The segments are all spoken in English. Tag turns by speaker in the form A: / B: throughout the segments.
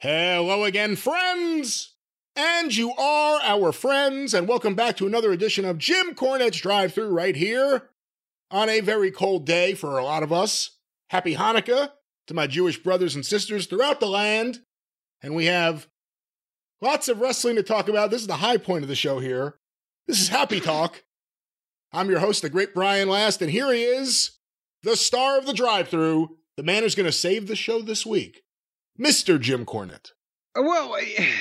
A: Hello again, friends! And you are our friends, and welcome back to another edition of Jim Cornette's Drive Through right here on a very cold day for a lot of us. Happy Hanukkah to my Jewish brothers and sisters throughout the land. And we have lots of wrestling to talk about. This is the high point of the show here. This is Happy Talk. I'm your host, the great Brian Last, and here he is, the star of the drive through, the man who's going to save the show this week. Mr. Jim Cornette.
B: Well,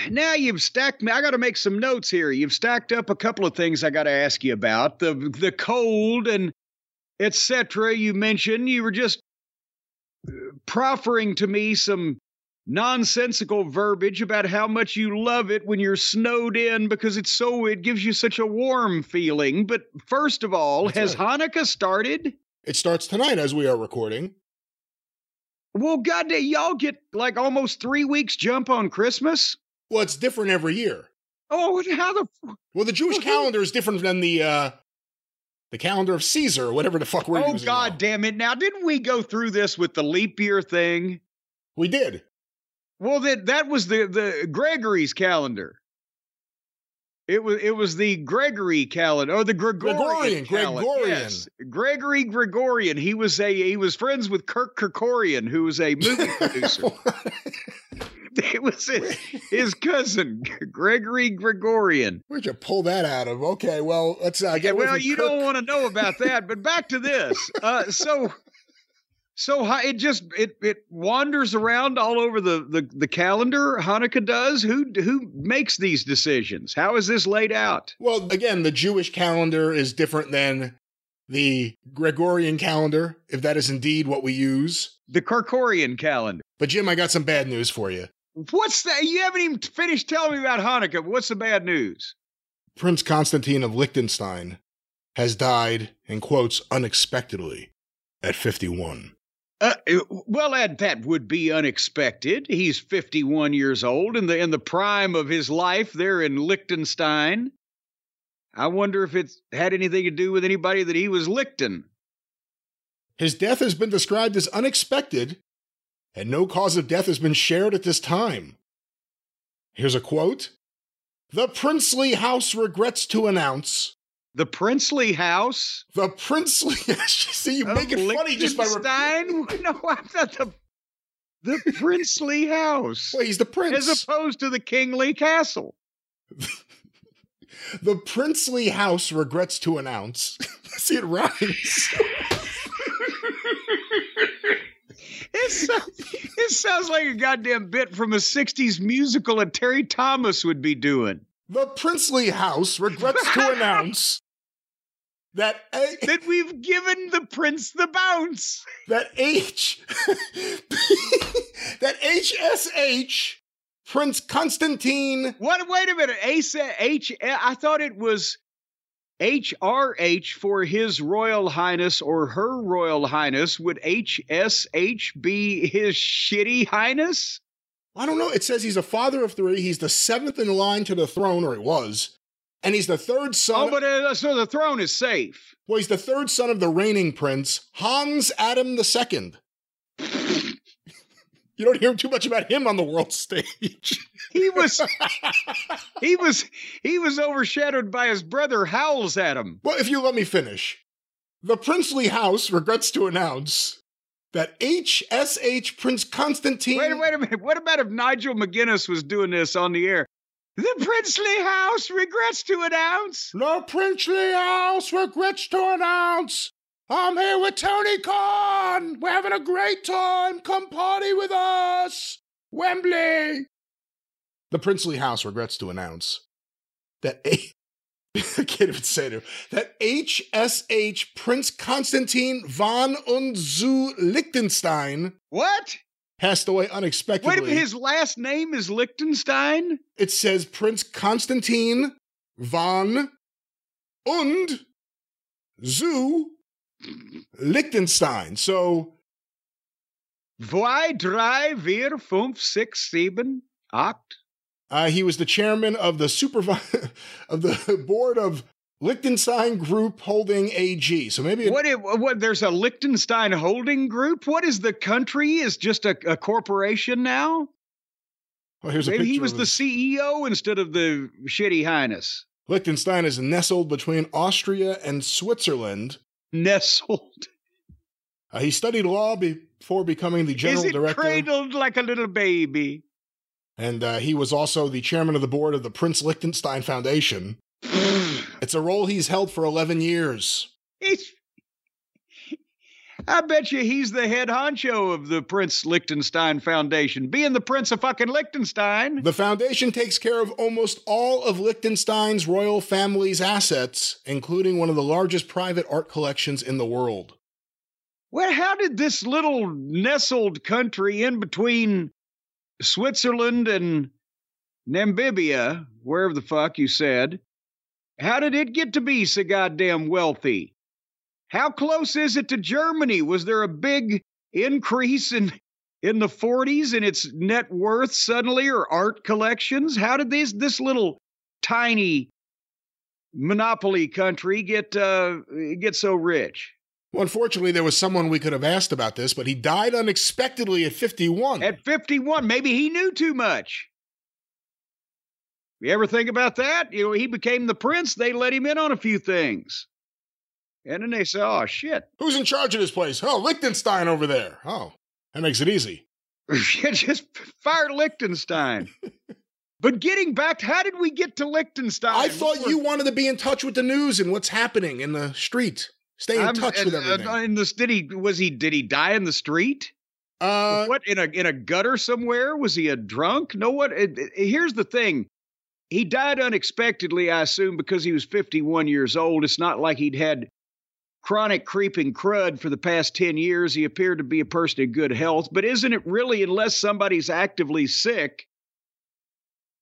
B: now you've stacked me. I got to make some notes here. You've stacked up a couple of things I got to ask you about the the cold and etc. You mentioned you were just uh, proffering to me some nonsensical verbiage about how much you love it when you're snowed in because it's so it gives you such a warm feeling. But first of all, That's has right. Hanukkah started?
A: It starts tonight as we are recording.
B: Well, goddamn, y'all get like almost three weeks jump on Christmas.
A: Well, it's different every year.
B: Oh, how the?
A: Well, the Jewish calendar is different than the uh the calendar of Caesar, whatever the fuck we're
B: oh,
A: using.
B: Oh God
A: now.
B: damn it! Now, didn't we go through this with the leap year thing?
A: We did.
B: Well, that that was the the Gregory's calendar. It was it was the Gregory calendar or the Gregorian
A: Gregorian. Gregorian.
B: Yes. Gregory Gregorian. He was a he was friends with Kirk Kerkorian, who was a movie producer. it was his, his, cousin, Gregory Gregorian.
A: Where'd you pull that out of? Okay, well, let's uh, get.
B: Well, you Kirk. don't want to know about that, but back to this. Uh, so so it just it it wanders around all over the, the the calendar. Hanukkah does. Who who makes these decisions? How is this laid out?
A: Well, again, the Jewish calendar is different than the Gregorian calendar, if that is indeed what we use.
B: The Kerkorian calendar.
A: But Jim, I got some bad news for you.
B: What's that? You haven't even finished telling me about Hanukkah. What's the bad news?
A: Prince Constantine of Liechtenstein has died, in quotes, unexpectedly at 51.
B: Uh, well, that that would be unexpected. He's 51 years old in the in the prime of his life there in Liechtenstein. I wonder if it had anything to do with anybody that he was Lichten.
A: His death has been described as unexpected, and no cause of death has been shared at this time. Here's a quote The princely house regrets to announce
B: the princely house.
A: The princely. See, you make it funny just by
B: repeating. no, I'm not the. The princely house.
A: Well, he's the prince,
B: as opposed to the kingly castle.
A: the princely house regrets to announce. See, it rhymes.
B: It sounds, it sounds like a goddamn bit from a 60s musical that Terry Thomas would be doing.
A: The princely house regrets to announce that
B: a- that we've given the prince the bounce.
A: That H that HSH Prince Constantine.
B: What? Wait a minute. H H. I thought it was HRH for His Royal Highness or Her Royal Highness. Would HSH be His Shitty Highness?
A: I don't know. It says he's a father of three. He's the seventh in line to the throne, or he was and he's the third son.
B: Oh, but uh, so the throne is safe.
A: Well, he's the third son of the reigning prince, Hans Adam II. you don't hear too much about him on the world stage.
B: he was he was he was overshadowed by his brother Howls Adam.
A: Well, if you let me finish. The princely house regrets to announce that HSH Prince Constantine.
B: Wait, wait a minute. What about if Nigel McGuinness was doing this on the air? The princely house regrets to announce.
A: The princely house regrets to announce. I'm here with Tony Khan. We're having a great time. Come party with us. Wembley. The princely house regrets to announce that A- I can't even say it. That HSH Prince Constantine von und zu Liechtenstein.
B: What?
A: Passed away unexpectedly.
B: Wait, if his last name is Liechtenstein?
A: It says Prince Constantine von und zu Liechtenstein. So.
B: Zwei, drei, vier, fünf, six, sieben, acht.
A: Uh, he was the chairman of the supervi- of the board of Liechtenstein Group Holding AG. So maybe
B: it, what, what? There's a Liechtenstein Holding Group. What is the country? Is just a, a corporation now?
A: Well, here's a
B: Maybe he was the CEO instead of the shitty highness.
A: Liechtenstein is nestled between Austria and Switzerland.
B: Nestled.
A: Uh, he studied law before becoming the general
B: Is it
A: director,
B: cradled like a little baby?
A: and uh, he was also the chairman of the board of the Prince Liechtenstein Foundation. It's a role he's held for 11 years.
B: He's, I bet you he's the head honcho of the Prince Liechtenstein Foundation, being the Prince of fucking Liechtenstein.
A: The foundation takes care of almost all of Liechtenstein's royal family's assets, including one of the largest private art collections in the world.
B: Well, how did this little nestled country in between Switzerland and Namibia, wherever the fuck you said, how did it get to be so goddamn wealthy? How close is it to Germany? Was there a big increase in in the 40s in its net worth suddenly or art collections? How did this this little tiny monopoly country get uh, get so rich?
A: Well, unfortunately, there was someone we could have asked about this, but he died unexpectedly at 51.
B: At 51, maybe he knew too much. You ever think about that? You know, he became the prince. They let him in on a few things. And then they say, oh, shit.
A: Who's in charge of this place? Oh, Liechtenstein over there. Oh, that makes it easy.
B: Just fire Liechtenstein. but getting back, how did we get to Liechtenstein?
A: I thought you wanted to be in touch with the news and what's happening in the street. Stay in
B: I'm-
A: touch with
B: uh,
A: everything.
B: uh, in the did he was he did he die in the street?
A: Uh,
B: what in a in a gutter somewhere? Was he a drunk? No. What? it- it- here's the thing. He died unexpectedly, I assume, because he was 51 years old. It's not like he'd had chronic creeping crud for the past 10 years. He appeared to be a person in good health. But isn't it really, unless somebody's actively sick,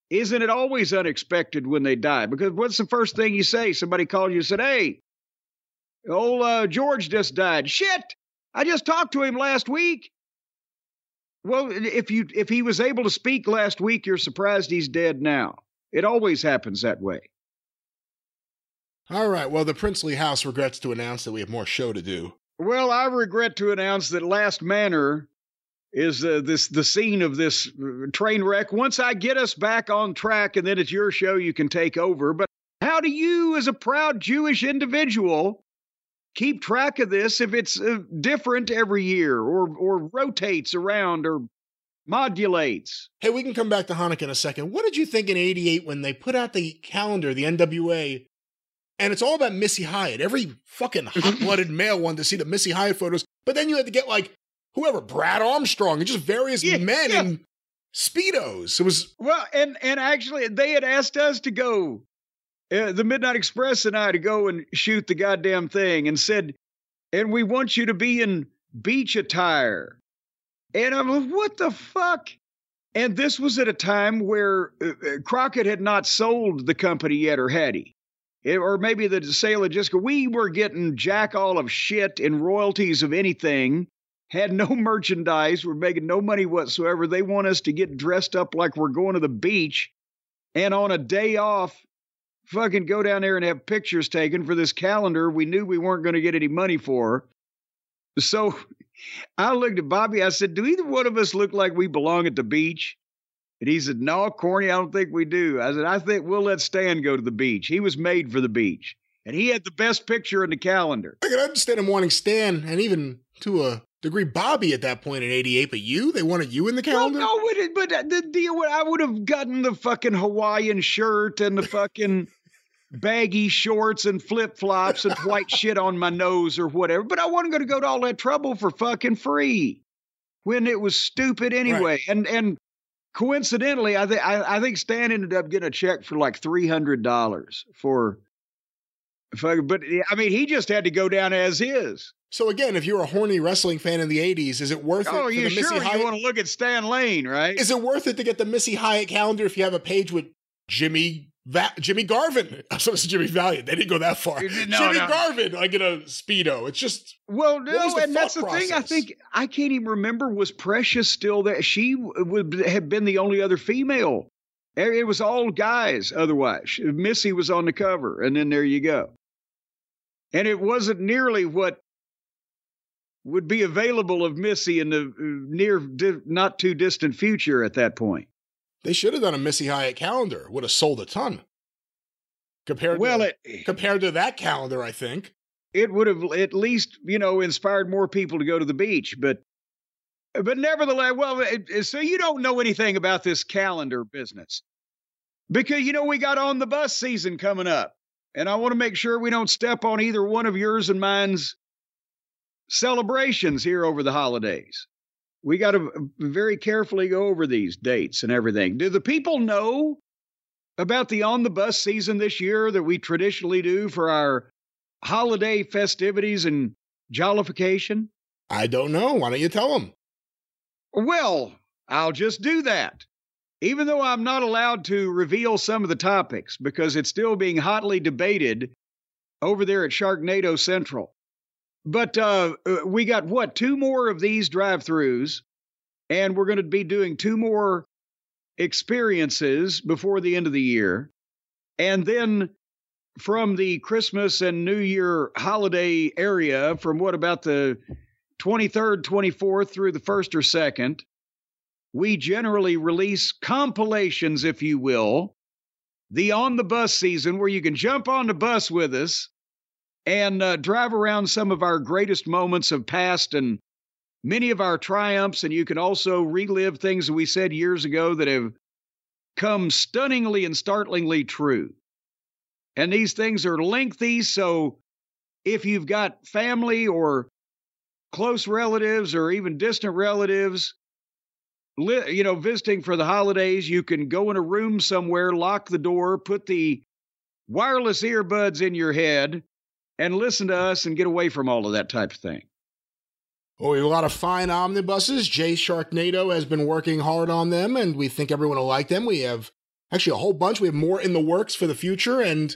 B: isn't it always unexpected when they die? Because what's the first thing you say? Somebody called you and said, Hey, old uh, George just died. Shit! I just talked to him last week. Well, if you if he was able to speak last week, you're surprised he's dead now. It always happens that way.
A: all right. Well, the princely house regrets to announce that we have more show to do.
B: Well, I regret to announce that Last Manor is uh, this the scene of this uh, train wreck. Once I get us back on track, and then it's your show, you can take over. But how do you, as a proud Jewish individual, keep track of this if it's uh, different every year, or or rotates around, or modulates?
A: Hey, we can come back to Hanukkah in a second. What did you think in 88 when they put out the calendar, the NWA, and it's all about Missy Hyatt? Every fucking hot blooded male wanted to see the Missy Hyatt photos, but then you had to get like whoever, Brad Armstrong, and just various
B: Yeah,
A: men
B: yeah.
A: in Speedos. It was,
B: Well, and and actually, they had asked us to go, uh, the Midnight Express and I, to go and shoot the goddamn thing, and said, and we want you to be in beach attire. And I'm like, what the fuck? And this was at a time where uh, uh, Crockett had not sold the company yet, or had he? It- or maybe the sale had just. We were getting jack all of shit in royalties of anything had no merchandise. We're making no money whatsoever. They want us to get dressed up like we're going to the beach and on a day off, fucking go down there and have pictures taken for this calendar we knew we weren't going to get any money for. So I looked at Bobby. I said, Do either one of us look like we belong at the beach? And he said, No, Corny, I don't think we do. I said, I think we'll let Stan go to the beach. He was made for the beach. And he had the best picture in the calendar.
A: I can understand him wanting Stan and even to a degree Bobby at that point in 88, but you, they wanted you in the calendar?
B: Well, no, but, but uh, the deal, with I would have gotten the fucking Hawaiian shirt and the fucking baggy shorts and flip flops and white shit on my nose or whatever. But I wasn't going to go to all that trouble for fucking free when it was stupid anyway. And and coincidentally, I think I think Stan ended up getting a check for like three hundred dollars for. Fucking, but I mean, he just had to go down as is.
A: So again, if you're a horny wrestling fan in the 80s, is it worth it
B: Oh, you sure
A: Missy
B: you
A: Hyatt?
B: want to look at Stan Lane, right?
A: Is it worth it to get the Missy Hyatt calendar if you have a page with Jimmy Va- Jimmy Garvin? I was to Jimmy Valiant. They didn't go that far.
B: No,
A: Jimmy
B: no.
A: Garvin, like in a speedo. It's just
B: Well, no, and that's the
A: thought
B: thing. I think I can't even remember. Was Precious still there? She would have been the only other female. It it was all guys. Otherwise, Missy was on the cover, and then there you go. And it wasn't nearly what would be available of Missy in the uh, near, not too distant future at that point.
A: They should have done a Missy Hyatt calendar. Would have sold a ton. Compared
B: well,
A: to,
B: it
A: compared to that calendar, I think.
B: it would have at least you know inspired more people to go to the beach, but but nevertheless, well, it, so you don't know anything about this calendar business because you know we got on the bus season coming up, and I want to make sure we don't step on either one of yours and mine's celebrations here over the holidays. We got to very carefully go over these dates and everything. Do the people know about the on the bus season this year that we traditionally do for our holiday festivities and jollification?
A: I don't know. Why don't you tell them?
B: Well, I'll just do that. Even though I'm not allowed to reveal some of the topics because it's still being hotly debated over there at Sharknado Central. But uh, we got what, two more of these drive throughs, and we're going to be doing two more experiences before the end of the year. And then from the Christmas and New Year holiday area, from what about the 23rd, 24th through the 1st or 2nd, we generally release compilations, if you will, the on the bus season where you can jump on the bus with us and uh, drive around some of our greatest moments of past and many of our triumphs. And you can also relive things that we said years ago that have come stunningly and startlingly true. And these things are lengthy. So if you've got family or close relatives or even distant relatives, you know, visiting for the holidays, you can go in a room somewhere, lock the door, put the wireless earbuds in your head, and listen to us and get away from all of that type of thing.
A: Well, we have a lot of fine omnibuses. Jay Sharknado has been working hard on them, and we think everyone will like them. We have actually a whole bunch. We have more in the works for the future, and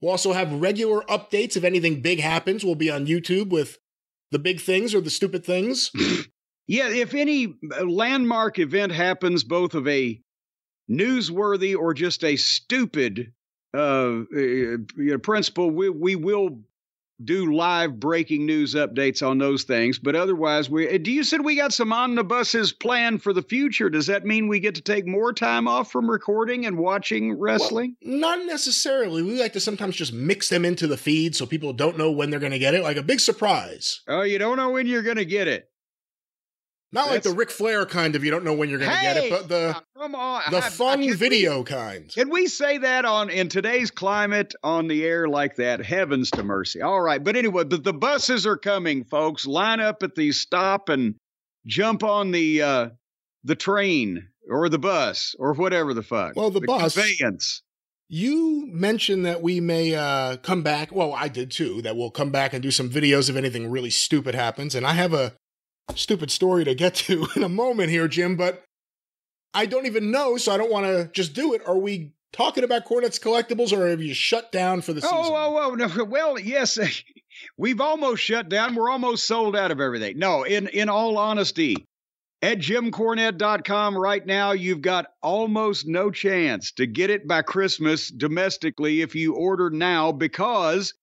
A: we'll also have regular updates. If anything big happens, we'll be on YouTube with the big things or the stupid things.
B: Yeah, if any uh, landmark event happens, both of a newsworthy or just a stupid uh, you know, principle, we, we will do live breaking news updates on those things. But otherwise, we do you said we got some omnibuses planned for the future? Does that mean we get to take more time off from recording and watching wrestling?
A: Well, not necessarily. We like to sometimes just mix them into the feed so people don't know when they're going to get it, like a big surprise.
B: Oh, you don't know when you're going to get it.
A: Not That's, like the Ric Flair kind of you don't know when you're going to
B: hey,
A: get it, but the
B: come on,
A: the fun video we, kind.
B: Can we say that on in today's climate on the air like that? Heavens to mercy. All right, but anyway, but the buses are coming, folks. Line up at the stop and jump on the uh the train or the bus or whatever the fuck.
A: Well, the,
B: the
A: bus
B: conveyance.
A: You mentioned that we may uh, come back. Well, I did too. That we'll come back and do some videos if anything really stupid happens. And I have a stupid story to get to in a moment here, Jim, but I don't even know, so I don't want to just do it. Are we talking about Cornette's Collectibles or have you shut down for the oh, season?
B: Oh, oh, oh no. Well, yes. We've almost shut down. We're almost sold out of everything. No, in, in all honesty, at jimcornette.com right now, you've got almost no chance to get it by Christmas domestically if you order now because,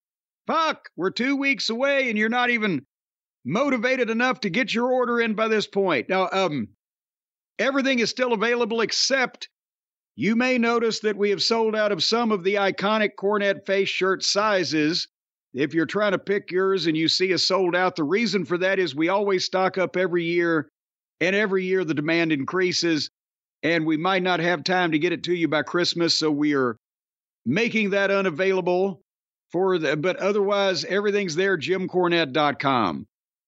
B: fuck, we're two weeks away and you're not even motivated enough to get your order in by this point. Now, um, everything is still available except you may notice that we have sold out of some of the iconic Cornette face shirt sizes. If you're trying to pick yours and you see us sold out, the reason for that is we always stock up every year, and every year the demand increases, and we might not have time to get it to you by Christmas, so we are making that unavailable for the but otherwise everything's there jimcornette.com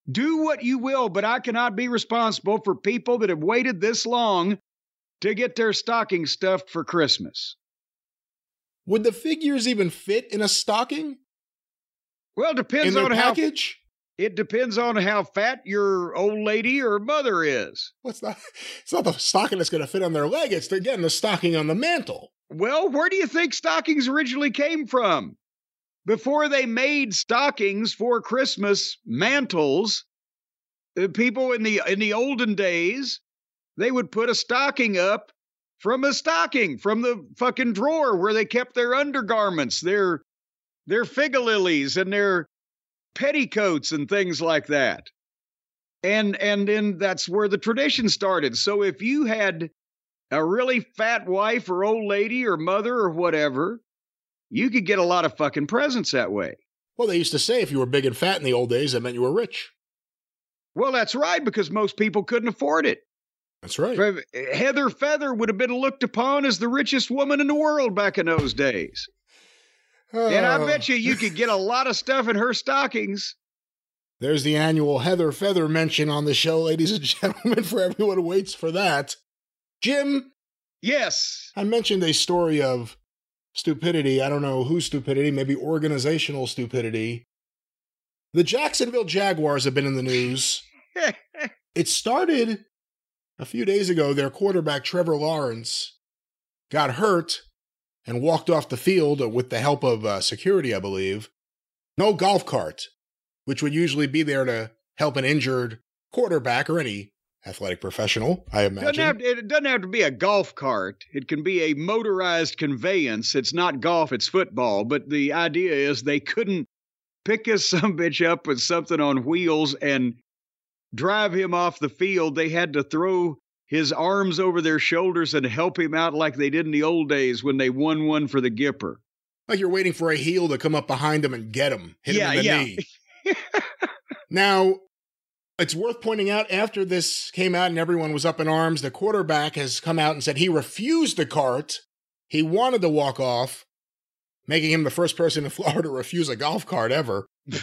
B: do what you will, but I cannot be responsible for people that have waited this long to get their stocking stuffed for Christmas.
A: Would the figures even fit in a stocking?
B: Well, depends on package? how it depends on how fat your old lady or mother is.
A: Well, it's not it's not the stocking that's going to fit on their leg. It's again the stocking on the mantle.
B: Well, where do you think stockings originally came from? Before they made stockings for Christmas mantles, uh, people in the in the olden days, they would put a stocking up from a stocking from the fucking drawer where they kept their undergarments, their their fig lilies and their petticoats and things like that. And and then that's where the tradition started. So if you had a really fat wife or old lady or mother or whatever, you could get a lot of fucking presents that way.
A: Well, they used to say if you were big and fat in the old days, that meant you were rich.
B: Well, that's right, because most people couldn't afford it.
A: That's right.
B: Heather Feather would have been looked upon as the richest woman in the world back in those days. And I bet you you could get a lot of stuff in her stockings.
A: There's the annual Heather Feather mention on the show, ladies and gentlemen, for everyone who waits for that. Jim?
B: Yes.
A: I mentioned a story of stupidity. I don't know whose stupidity, maybe organizational stupidity. The Jacksonville Jaguars have been in the news. it started a few days ago. Their quarterback, Trevor Lawrence, got hurt and walked off the field with the help of uh, security, I believe. No golf cart, which would usually be there to help an injured quarterback or any athletic professional, I imagine.
B: Doesn't have, it doesn't have to be a golf cart. It can be a motorized conveyance. It's not golf, it's football. But the idea is they couldn't pick his some bitch up with something on wheels and drive him off the field. They had to throw his arms over their shoulders and help him out like they did in the old days when they won one for the Gipper.
A: Like you're waiting for a heel to come up behind him and get him, hit yeah, him in the yeah. knee. now, it's worth pointing out after this came out and everyone was up in arms, the quarterback has come out and said he refused the cart. He wanted to walk off, making him the first person in Florida to refuse a golf cart ever.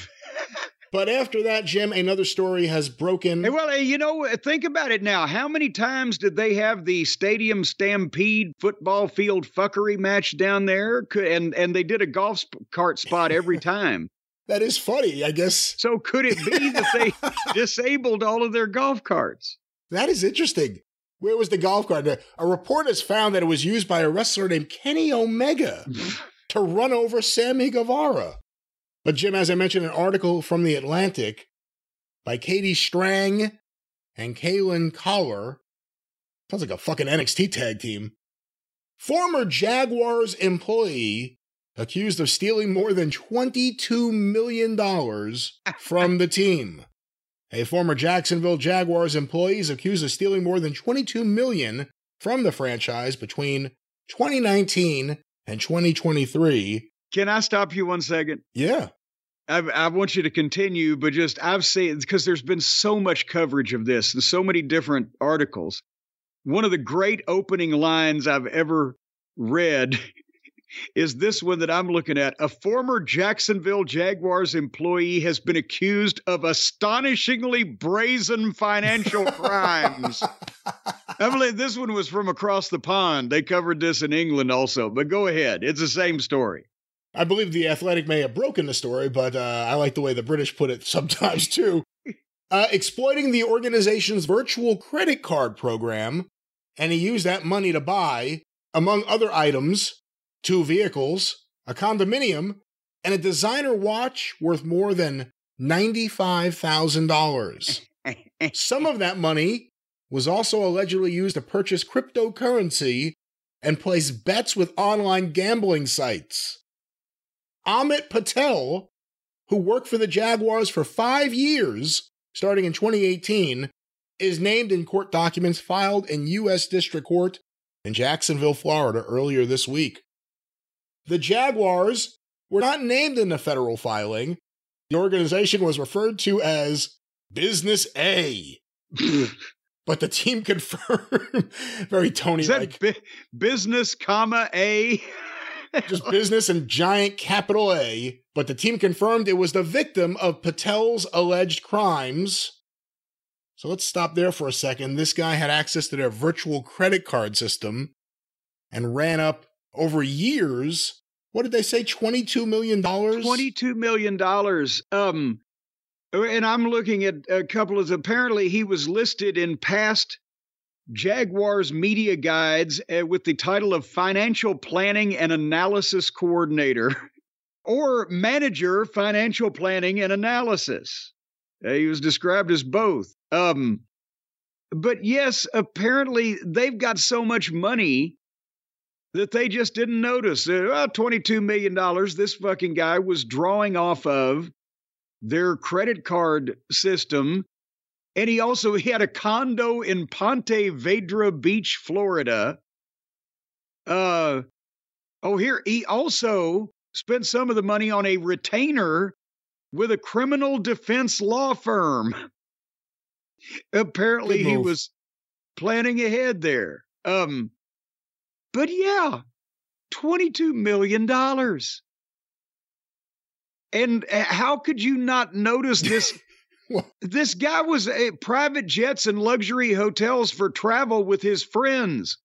A: But after that, Jim, another story has broken.
B: Hey, well, you know, think about it now. How many times did they have the Stadium Stampede football field fuckery match down there? And and they did a golf cart spot every time.
A: That is funny, I guess.
B: So could it be that they disabled all of their golf carts?
A: That is interesting. Where was the golf cart? A report has found that it was used by a wrestler named Kenny Omega to run over Sammy Guevara. But, Jim, as I mentioned, an article from The Athletic by Katie Strang and Kaylin Collar. Sounds like a fucking NXT tag team. Former Jaguars employee accused of stealing more than $22 million from the team. A former Jacksonville Jaguars employee is accused of stealing more than 22 million from the franchise between 2019 and 2023.
B: Can I stop you one second?
A: Yeah.
B: I, I, want you to continue, but just I've seen because there's been so much coverage of this and so many different articles. One of the great opening lines I've ever read is this one that I'm looking at. A former Jacksonville Jaguars employee has been accused of astonishingly brazen financial crimes. I believe this one was from across the pond. They covered this in England also, but go ahead. It's the same story.
A: I believe the Athletic may have broken the story, but uh, I like the way the British put it sometimes too. Uh, exploiting the organization's virtual credit card program, and he used that money to buy, among other items, two vehicles, a condominium, and a designer watch worth more than $95,000. Some of that money was also allegedly used to purchase cryptocurrency and place bets with online gambling sites. Amit Patel, who worked for the Jaguars for five years, starting in 2018, is named in court documents filed in U.S. District Court in Jacksonville, Florida, earlier this week. The Jaguars were not named in the federal filing. The organization was referred to as Business A. but the team confirmed very Tony like.
B: Bi- business, comma A?
A: just business and giant capital A, but the team confirmed it was the victim of Patel's alleged crimes. So let's stop there for a second. This guy had access to their virtual credit card system and ran up over years. What did they say? $22 million?
B: $22 million. Um, and I'm looking at a couple of, apparently he was listed in past Jaguars media guides uh, with the title of Financial Planning and Analysis Coordinator or Manager Financial Planning and Analysis. Uh, he was described as both. Um, but yes, apparently they've got so much money that they just didn't notice. Uh, well, $22 million this fucking guy was drawing off of their credit card system And he also he had a condo in Ponte Vedra Beach, Florida. Uh oh, here he also spent some of the money on a retainer with a criminal defense law firm. Apparently, he was planning ahead there. Um, but yeah, $22 million. And uh, how could you not notice this? this guy was a private jets and luxury hotels for travel with his friends.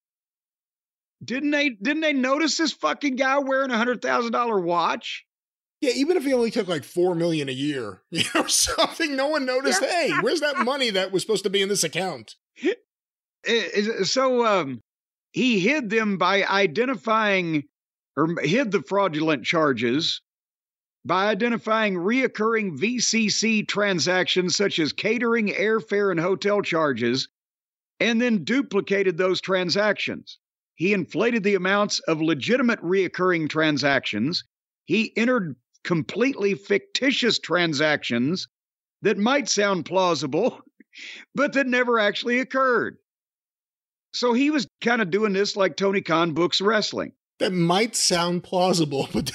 B: Didn't they didn't they notice this fucking guy wearing a hundred thousand dollar watch?
A: Yeah, even if he only took like four million a year, you know, something no one noticed. hey, where's that money that was supposed to be in this account?
B: So um, he hid them by identifying or hid the fraudulent charges by identifying reoccurring VCC transactions such as catering, airfare, and hotel charges, and then duplicated those transactions. He inflated the amounts of legitimate reoccurring transactions. He entered completely fictitious transactions that might sound plausible, but that never actually occurred. So he was kind of doing this like Tony Khan books wrestling.
A: That might sound plausible, but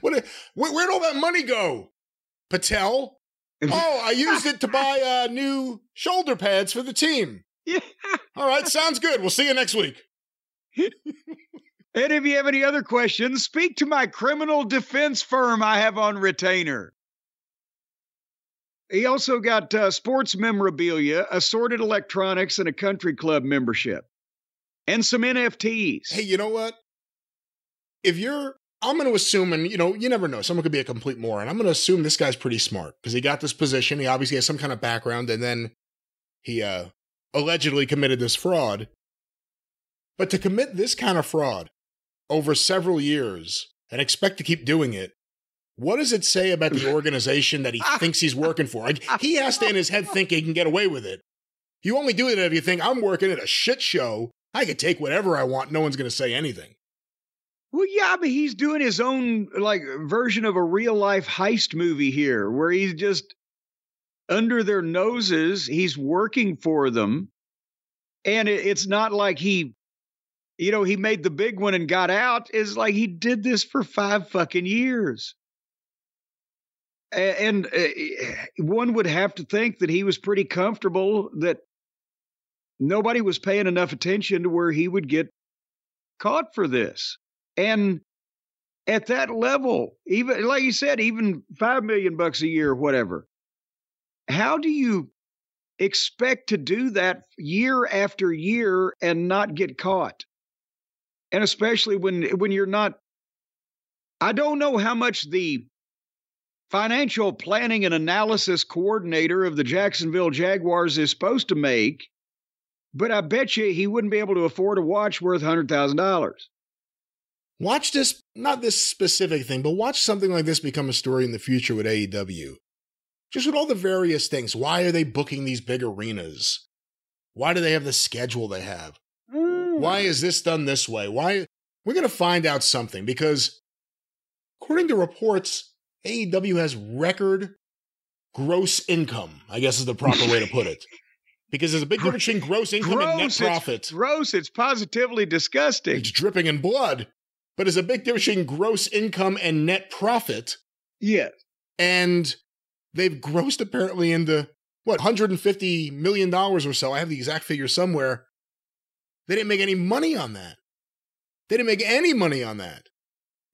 A: what, where, would all that money go? Patel? Oh, I used it to buy uh, new shoulder pads for the team. Yeah. All right, sounds good. We'll see you next week.
B: and if you have any other questions, speak to my criminal defense firm I have on retainer. He also got uh, sports memorabilia, assorted electronics, and a country club membership, and some NFTs.
A: Hey, you know what? If you're, I'm going to assume, and you know, you never know, someone could be a complete moron. I'm going to assume this guy's pretty smart because he got this position. He obviously has some kind of background, and then he uh, allegedly committed this fraud. But to commit this kind of fraud over several years and expect to keep doing it what does it say about the organization that he thinks he's working for? Like, he has to in his head think he can get away with it. You only do it if you think I'm working at a shit show. I can take whatever I want. No one's going to say anything.
B: Well, yeah, but he's doing his own like version of a real life heist movie here, where he's just under their noses. He's working for them, and it, it's not like he, you know, he made the big one and got out. Is like he did this for five fucking years and uh, one would have to think that he was pretty comfortable that nobody was paying enough attention to where he would get caught for this. And at that level, even like you said, even five million bucks a year, whatever. How do you expect to do that year after year and not get caught? And especially when when you're not I don't know how much the financial planning and analysis coordinator of the Jacksonville Jaguars is supposed to make, but I bet you he wouldn't be able to afford a watch worth $100,000.
A: Watch this, not this specific thing, but watch something like this become a story in the future with AEW. Just with all the various things. Why are they booking these big arenas? Why do they have the schedule they have? Mm. Why is this done this way? Why? We're going to find out something because, according to reports, AEW has record gross income, I guess is the proper way to put it. Because there's a big difference between gross income gross, and net profit.
B: It's gross, it's positively disgusting.
A: It's dripping in blood. But there's a big difference between gross income and net profit.
B: Yes.
A: And they've grossed apparently into what, $150 million or so. I have the exact figure somewhere. They didn't make any money on that. They didn't make any money on that.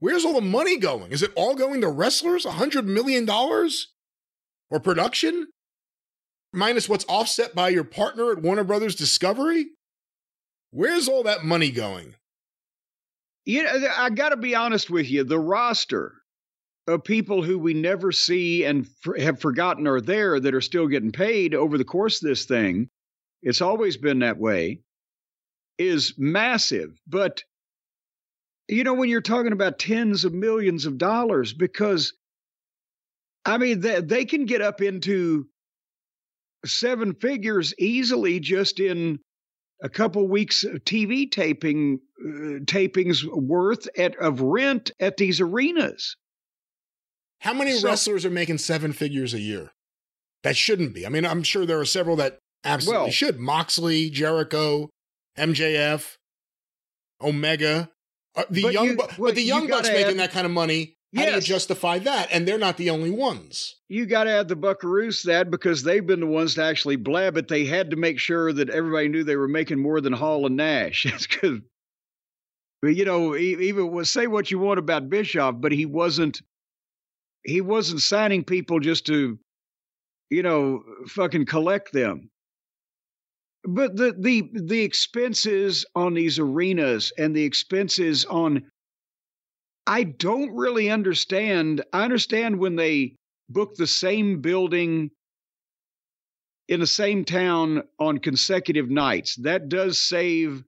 A: Where's all the money going? Is it all going to wrestlers? $100 million? Or production? Minus what's offset by your partner at Warner Brothers Discovery? Where's all that money going?
B: You know, I got to be honest with you. The roster of people who we never see and have forgotten are there that are still getting paid over the course of this thing, it's always been that way, is massive. But you know, when you're talking about tens of millions of dollars, because I mean, they, they can get up into seven figures easily just in a couple weeks of TV taping uh, tapings worth at, of rent at these arenas.
A: How many so, wrestlers are making seven figures a year? that shouldn't be. I mean, I'm sure there are several that absolutely
B: Well-
A: should. Moxley, Jericho, MJF, Omega. Uh, the
B: But
A: young,
B: you- well,
A: but the
B: you
A: young bucks
B: gotta
A: making
B: add-
A: that kind of money. How do you justify that? And they're not the only ones.
B: You got to add the Buckaroos that because they've been the ones to actually blab it. They had to make sure that everybody knew they were making more than Hall and Nash. It's because, you know, even say what you want about Bischoff, but he wasn't. He wasn't signing people just to, you know, fucking collect them. But the the the expenses on these arenas and the expenses on I don't really understand. I understand when they book the same building in the same town on consecutive nights. That does save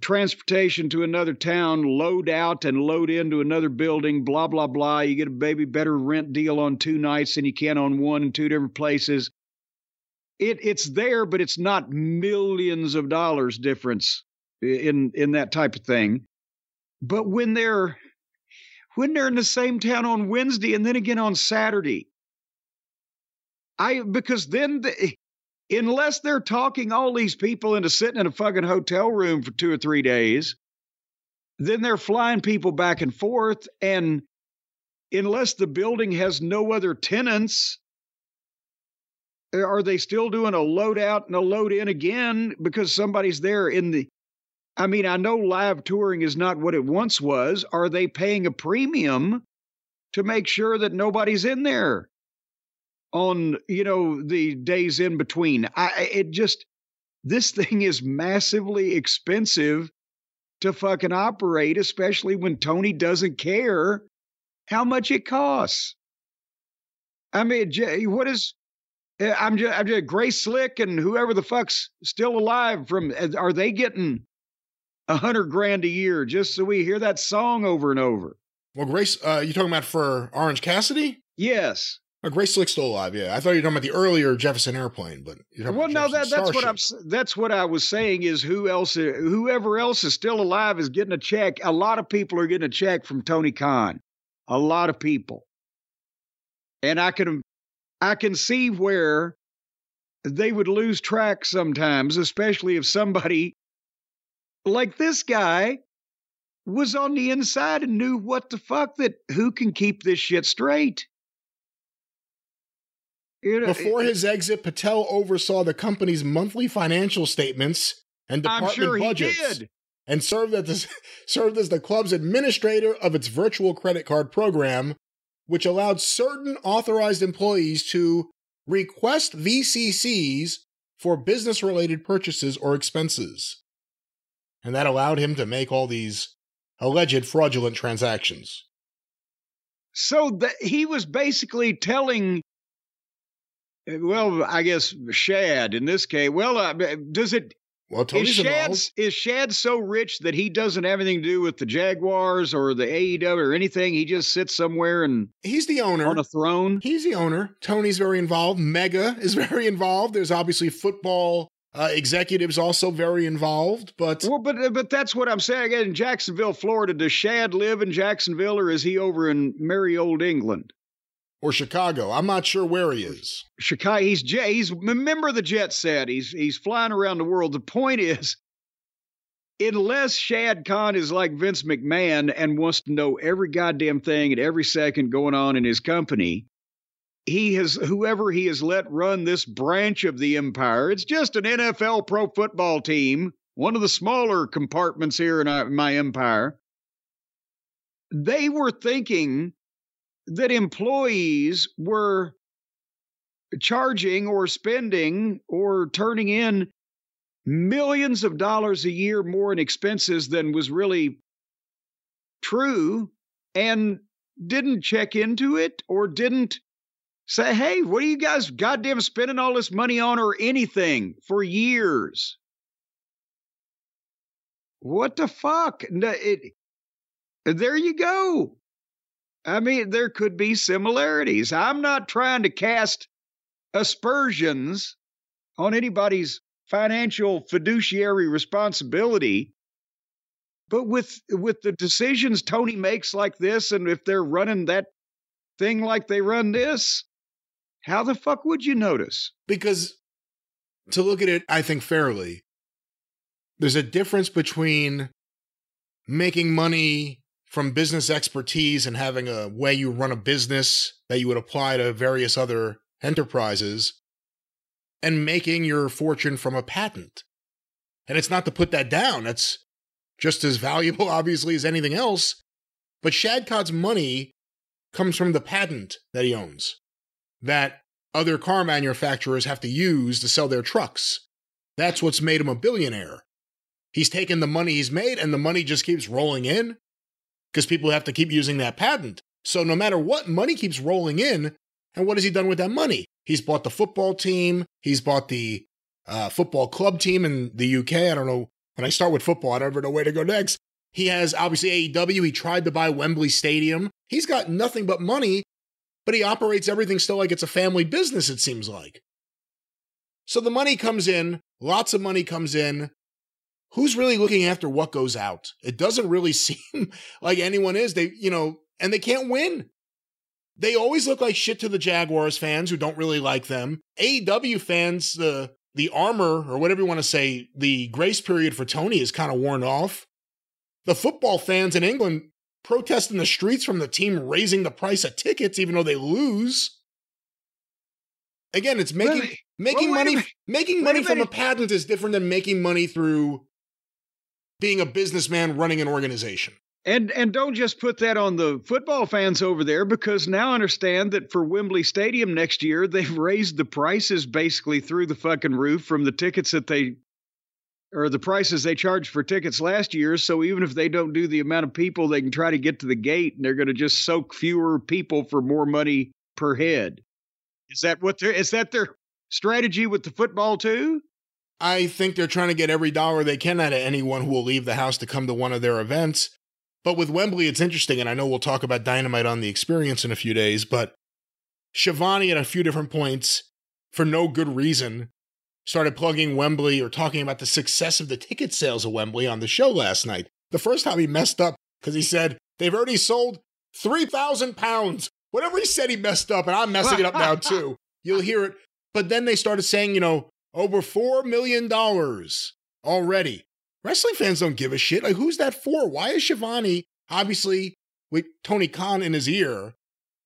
B: transportation to another town, load out and load into another building, blah, blah, blah. You get a baby better rent deal on two nights than you can on one in two different places. It it's there, but it's not millions of dollars difference in in that type of thing. But when they're when they're in the same town on Wednesday and then again on Saturday, I because then the, unless they're talking all these people into sitting in a fucking hotel room for two or three days, then they're flying people back and forth, and unless the building has no other tenants. Are they still doing a load out and a load in again because somebody's there in the I mean, I know live touring is not what it once was. Are they paying a premium to make sure that nobody's in there on, you know, the days in between? I it just this thing is massively expensive to fucking operate, especially when Tony doesn't care how much it costs. I mean, what is Eh, I'm just, I'm just Grace Slick and whoever the fuck's still alive from eh, are they getting a hundred grand a year just so we hear that song over and over.
A: Well, Grace, uh, you talking about for Orange Cassidy?
B: Yes.
A: Oh, Grace Slick's still alive. Yeah, I thought you were talking about the earlier Jefferson Airplane, but you're talking
B: Well,
A: about
B: no, that, that's what I'm. That's what I was saying. Is who else? Eh, whoever else is still alive is getting a check. A lot of people are getting a check from Tony Khan. A lot of people, and I can, I can see where they would lose track sometimes, especially if somebody like this guy was on the inside and knew what the fuck that who can keep this shit straight. You know,
A: Before his exit, Patel oversaw the company's monthly financial statements and department
B: sure
A: budgets, and served as served as the club's administrator of its virtual credit card program, which allowed certain authorized employees to request VCCs for business-related purchases or expenses, and that allowed him to make all these alleged fraudulent transactions.
B: So that he was basically telling, well, I guess Shad in this case. Well, uh, does it
A: Well,
B: is
A: Tony's
B: Shad
A: involved.
B: is Shad so rich that he doesn't have anything to do with the Jaguars or the AEW or anything? He just sits somewhere and
A: He's the owner.
B: on a throne.
A: He's the owner. Tony's very involved. Megha is very involved. There's obviously football uh, executives also very involved. But
B: Well, but uh, but that's what I'm saying. In Jacksonville, Florida, does Shad live in Jacksonville or is he over in merry old England?
A: Or Chicago, I'm not sure where he is.
B: Chicago. He's Jet. He's of the jet set. He's he's flying around the world. The point is, unless Shad Khan is like Vince McMahon and wants to know every goddamn thing at every second going on in his company, he has whoever he has let run this branch of the empire. It's just an NFL pro football team, one of the smaller compartments here in uh, my empire. They were thinking that employees were charging or spending or turning in millions of dollars a year more in expenses than was really true and didn't check into it or didn't say, hey, what are you guys goddamn spending all this money on or anything for years? What the fuck? It- there you go. I mean, there could be similarities. I'm not trying to cast aspersions on anybody's financial fiduciary responsibility. But with with the decisions Tony makes like this, and if they're running that thing like they run this, How the fuck would you notice?
A: Because to look at it, I think fairly, there's a difference between making money from business expertise and having a way you run a business that you would apply to various other enterprises and making your fortune from a patent. And it's not to put that down. That's just as valuable, obviously, as anything else. But Shad Khan's money comes from the patent that he owns that other car manufacturers have to use to sell their trucks. That's what's made him a billionaire. He's taken the money he's made, and the money just keeps rolling in because people have to keep using that patent. So no matter what, money keeps rolling in. And what has he done with that money? He's bought the football team. He's bought the uh, football club team in the UK. I don't know. When I start with football, I don't ever know where to go next. He has obviously AEW. He tried to buy Wembley Stadium. He's got nothing but money, but he operates everything still like it's a family business, it seems like. So the money comes in, lots of money comes in. Who's really looking after what goes out? It doesn't really seem like anyone is. They, you know, and they can't win. They always look like shit to the Jaguars fans who don't really like them. AEW fans, the the armor or whatever you want to say, the grace period for Tony is kind of worn off. The football fans in England protest in the streets from the team raising the price of tickets even though they lose. Again, it's making really? making well, money making money from a patent is different than making money through being a businessman running an organization.
B: And and don't just put that on the football fans over there because now understand that for Wembley Stadium next year they've raised the prices basically through the fucking roof from the tickets that they or the prices they charged for tickets last year. So even if they don't do the amount of people, they can try to get to the gate and they're going to just soak fewer people for more money per head. Is that what they're, is that their strategy with the football too?
A: I think they're trying to get every dollar they can out of anyone who will leave the house to come to one of their events. But with Wembley, it's interesting, and I know we'll talk about Dynamite on the experience in a few days, but Schiavone at a few different points, for no good reason, started plugging Wembley or talking about the success of the ticket sales of Wembley on the show last night. The first time he messed up because he said they've already sold 3,000 pounds. Whatever he said, he messed up, and I'm messing it up now too. You'll hear it. But then they started saying, you know, over $4 million already. Wrestling fans don't give a shit. Like, who's that for? Why is Schiavone, obviously, with Tony Khan in his ear,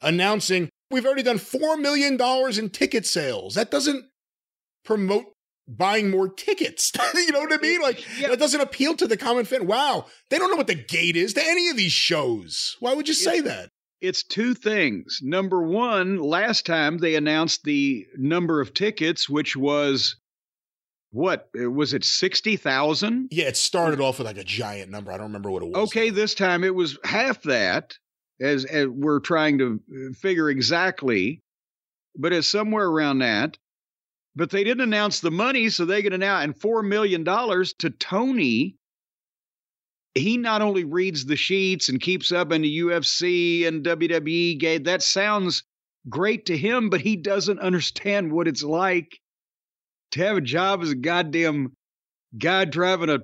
A: announcing we've already done $4 million in ticket sales? That doesn't promote buying more tickets. you know what I mean? Like, yeah. that doesn't appeal to the common fan. Wow, they don't know what the gate is to any of these shows. Why would you say
B: it's,
A: that?
B: It's two things. Number one, last time they announced the number of tickets, which was what was it 60,000?
A: Yeah, it started off with like a giant number. I don't remember what it was.
B: Okay, this time it was half that as, as we're trying to uh, figure exactly, but it's somewhere around that. But they didn't announce the money, so they get announce and $4 million to Tony. He not only reads the sheets and keeps up in the UFC and WWE game. That sounds great to him, but he doesn't understand what it's like to have a job as a goddamn guy driving a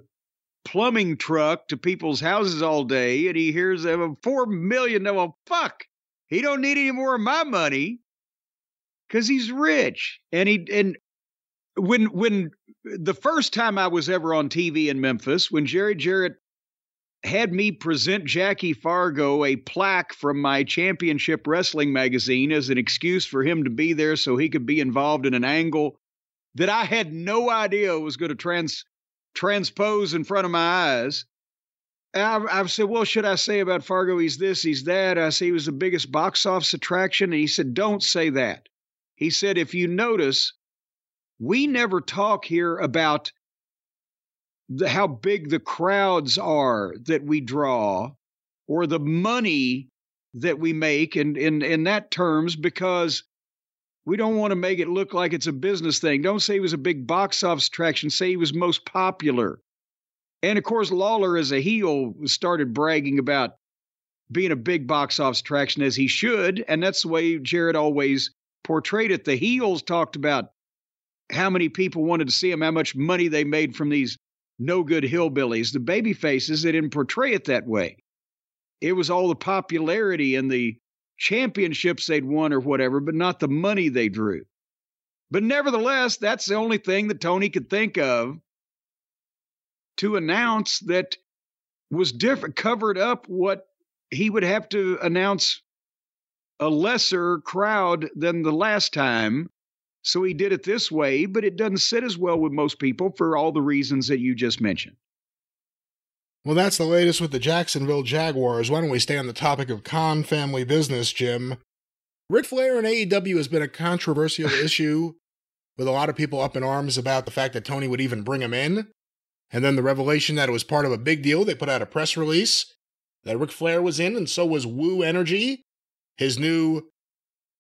B: plumbing truck to people's houses all day and he hears them a four million well fuck! He don't need any more of my money because he's rich. And he and when when the first time i was ever on tv in memphis when jerry jarrett had me present jackie fargo a plaque from my championship wrestling magazine as an excuse for him to be there so he could be involved in an angle that I had no idea was going to trans transpose in front of my eyes. I've, I've, said, well, should I say about Fargo? He's this, he's that. I said he was the biggest box office attraction. And he said, don't say that. He said, if you notice, we never talk here about the, how big the crowds are that we draw or the money that we make in, in, in that terms because we don't want to make it look like it's a business thing. Don't say he was a big box office attraction. Say he was most popular. And of course, Lawler, as a heel, started bragging about being a big box office attraction as he should. And that's the way Jarrett always portrayed it. The heels talked about how many people wanted to see him, how much money they made from these no good hillbillies. The baby faces, they didn't portray it that way. It was all the popularity and the championships they'd won or whatever, but not the money they drew. But nevertheless, that's the only thing that Tony could think of to announce that was different, covered up what he would have to announce a lesser crowd than the last time. So he did it this way, but it doesn't sit as well with most people for all the reasons that you just mentioned.
A: Well, that's the latest with the Jacksonville Jaguars. Why don't we stay on the topic of Khan family business, Jim? Ric Flair and AEW has been a controversial issue with a lot of people up in arms about the fact that Tony would even bring him in. And then the revelation that it was part of a big deal. They put out a press release that Ric Flair was in, and so was Woo Energy, his new,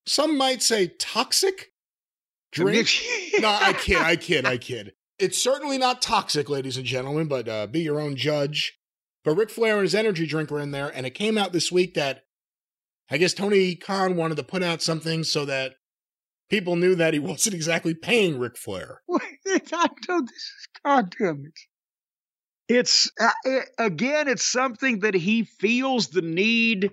A: some might say, toxic drink. no, I kid, I kid, I kid. It's certainly not toxic, ladies and gentlemen, but uh, be your own judge. But Ric Flair and his energy drink were in there, and it came out this week that I guess Tony Khan wanted to put out something so that people knew that he wasn't exactly paying Ric Flair.
B: I know this is goddamn it. It's uh, again, it's something that he feels the need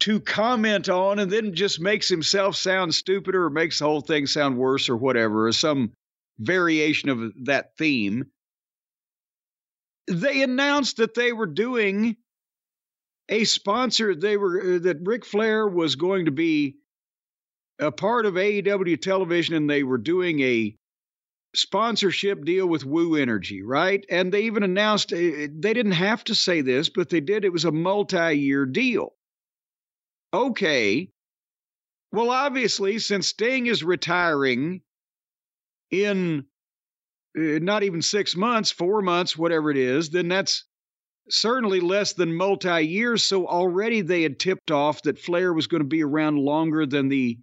B: to comment on and then just makes himself sound stupider or makes the whole thing sound worse or whatever, or some variation of that theme. They announced that they were doing a sponsor. They were uh, that Ric Flair was going to be a part of AEW television, and they were doing a sponsorship deal with Woo Energy, right? And they even announced uh, they didn't have to say this, but they did. It was a multi year deal. Okay. Well, obviously, since Sting is retiring in Eh, not even six months, four months, whatever it is, then that's certainly less than multi years. So already they had tipped off that Flair was going to be around longer than the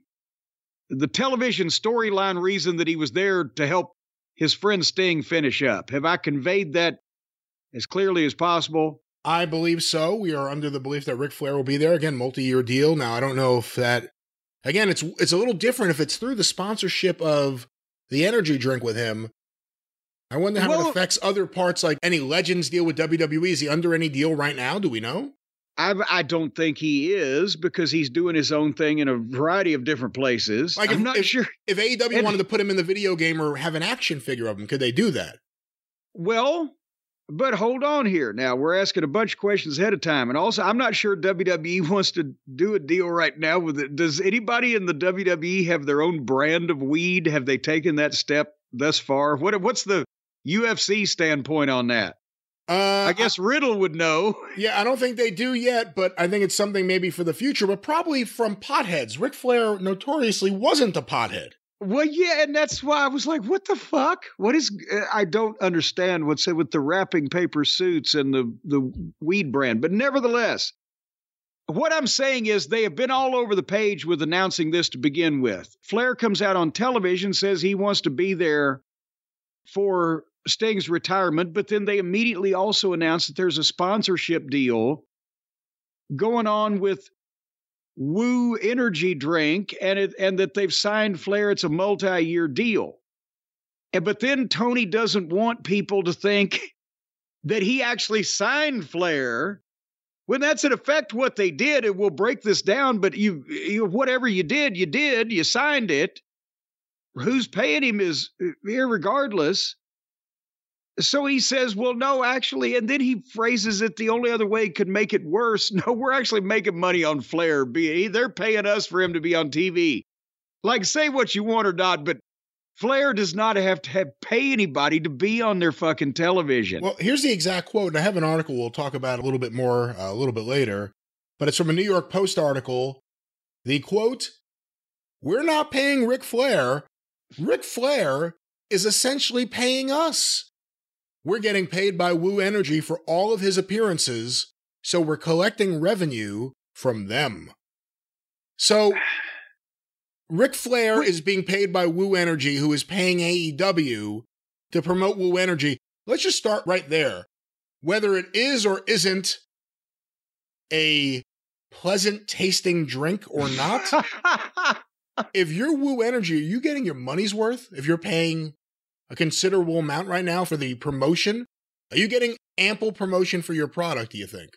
B: the television storyline reason that he was there to help his friend Sting finish up. Have I conveyed that as clearly as possible?
A: I believe so. We are under the belief that Ric Flair will be there again, multi-year deal. Now, I don't know if that again, it's it's a little different if it's through the sponsorship of the energy drink with him. I wonder how well, it affects other parts, like any Legends deal with WWE. Is he under any deal right now? Do we know?
B: I, I don't think he is because he's doing his own thing in a variety of different places. Like I'm if, not
A: if,
B: sure
A: if AEW and, wanted to put him in the video game or have an action figure of him, could they do that?
B: Well, but hold on here. Now we're asking a bunch of questions ahead of time, and also I'm not sure WWE wants to do a deal right now with it. Does anybody in the WWE have their own brand of weed? Have they taken that step thus far? What what's the UFC standpoint on that? Uh, I guess Riddle would know.
A: Yeah, I don't think they do yet, but I think it's something maybe for the future, but probably from potheads. Ric Flair notoriously wasn't a pothead.
B: Well, yeah, and that's why I was like, "What the fuck? What is?" Uh, I don't understand what's with the wrapping paper suits and the the weed brand, but nevertheless, what I'm saying is they have been all over the page with announcing this to begin with. Flair comes out on television, says he wants to be there for Sting's retirement, but then they immediately also announced that there's a sponsorship deal going on with Woo Energy Drink, and it, and that they've signed Flair. It's a multi-year deal, and but then Tony doesn't want people to think that he actually signed Flair. When that's in effect what they did, it will break this down. But you, you whatever you did, you did. You signed it. Who's paying him is uh, irregardless. So he says, Well, no, actually, and then he phrases it the only other way could make it worse. No, we're actually making money on Flair. They're paying us for him to be on TV. Like, say what you want or not, but Flair does not have to have pay anybody to be on their fucking television.
A: Well, here's the exact quote, and I have an article we'll talk about a little bit more uh, a little bit later, but it's from a New York Post article. The quote, We're not paying Ric Flair. Ric Flair is essentially paying us. We're getting paid by Woo Energy for all of his appearances, so we're collecting revenue from them. So, Ric Flair is being paid by Woo Energy, who is paying AEW to promote Woo Energy. Let's just start right there. Whether it is or isn't a pleasant tasting drink or not, if you're Woo Energy, are you getting your money's worth? If you're paying a considerable amount right now for the promotion. Are you getting ample promotion for your product, do you think?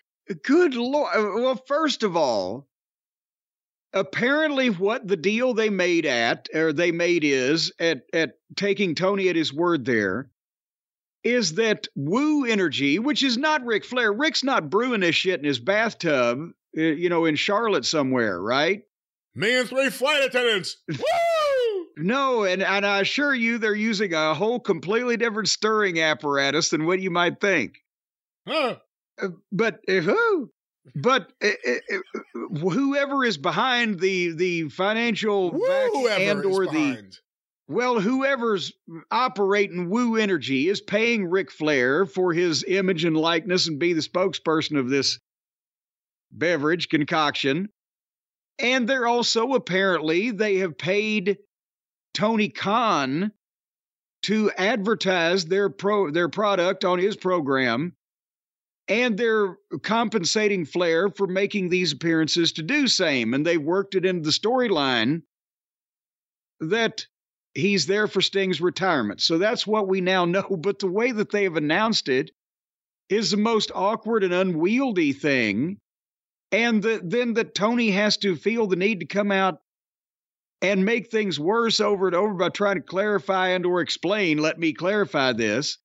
B: Good lord. Uh, well, first of all, apparently what the deal they made at or they made is at at taking Tony at his word there is that Woo Energy, which is not Ric Flair. Rick's not brewing this shit in his bathtub, uh, you know, in Charlotte somewhere, right?
A: Me and three flight attendants. Woo!
B: No, and, and I assure you they're using a whole completely different stirring apparatus than what you might think.
A: Huh.
B: Uh, but uh, who? But uh, uh, uh, whoever is behind the the financial and or the well, whoever's operating Woo Energy is paying Ric Flair for his image and likeness and be the spokesperson of this beverage concoction. And they're also apparently they have paid Tony Khan to advertise their pro their product on his program. And they're compensating Flair for making these appearances to do same. And they worked it into the storyline that he's there for Sting's retirement. So that's what we now know. But the way that they have announced it is the most awkward and unwieldy thing. And the, then that Tony has to feel the need to come out and make things worse over and over by trying to clarify and or explain, let me clarify this,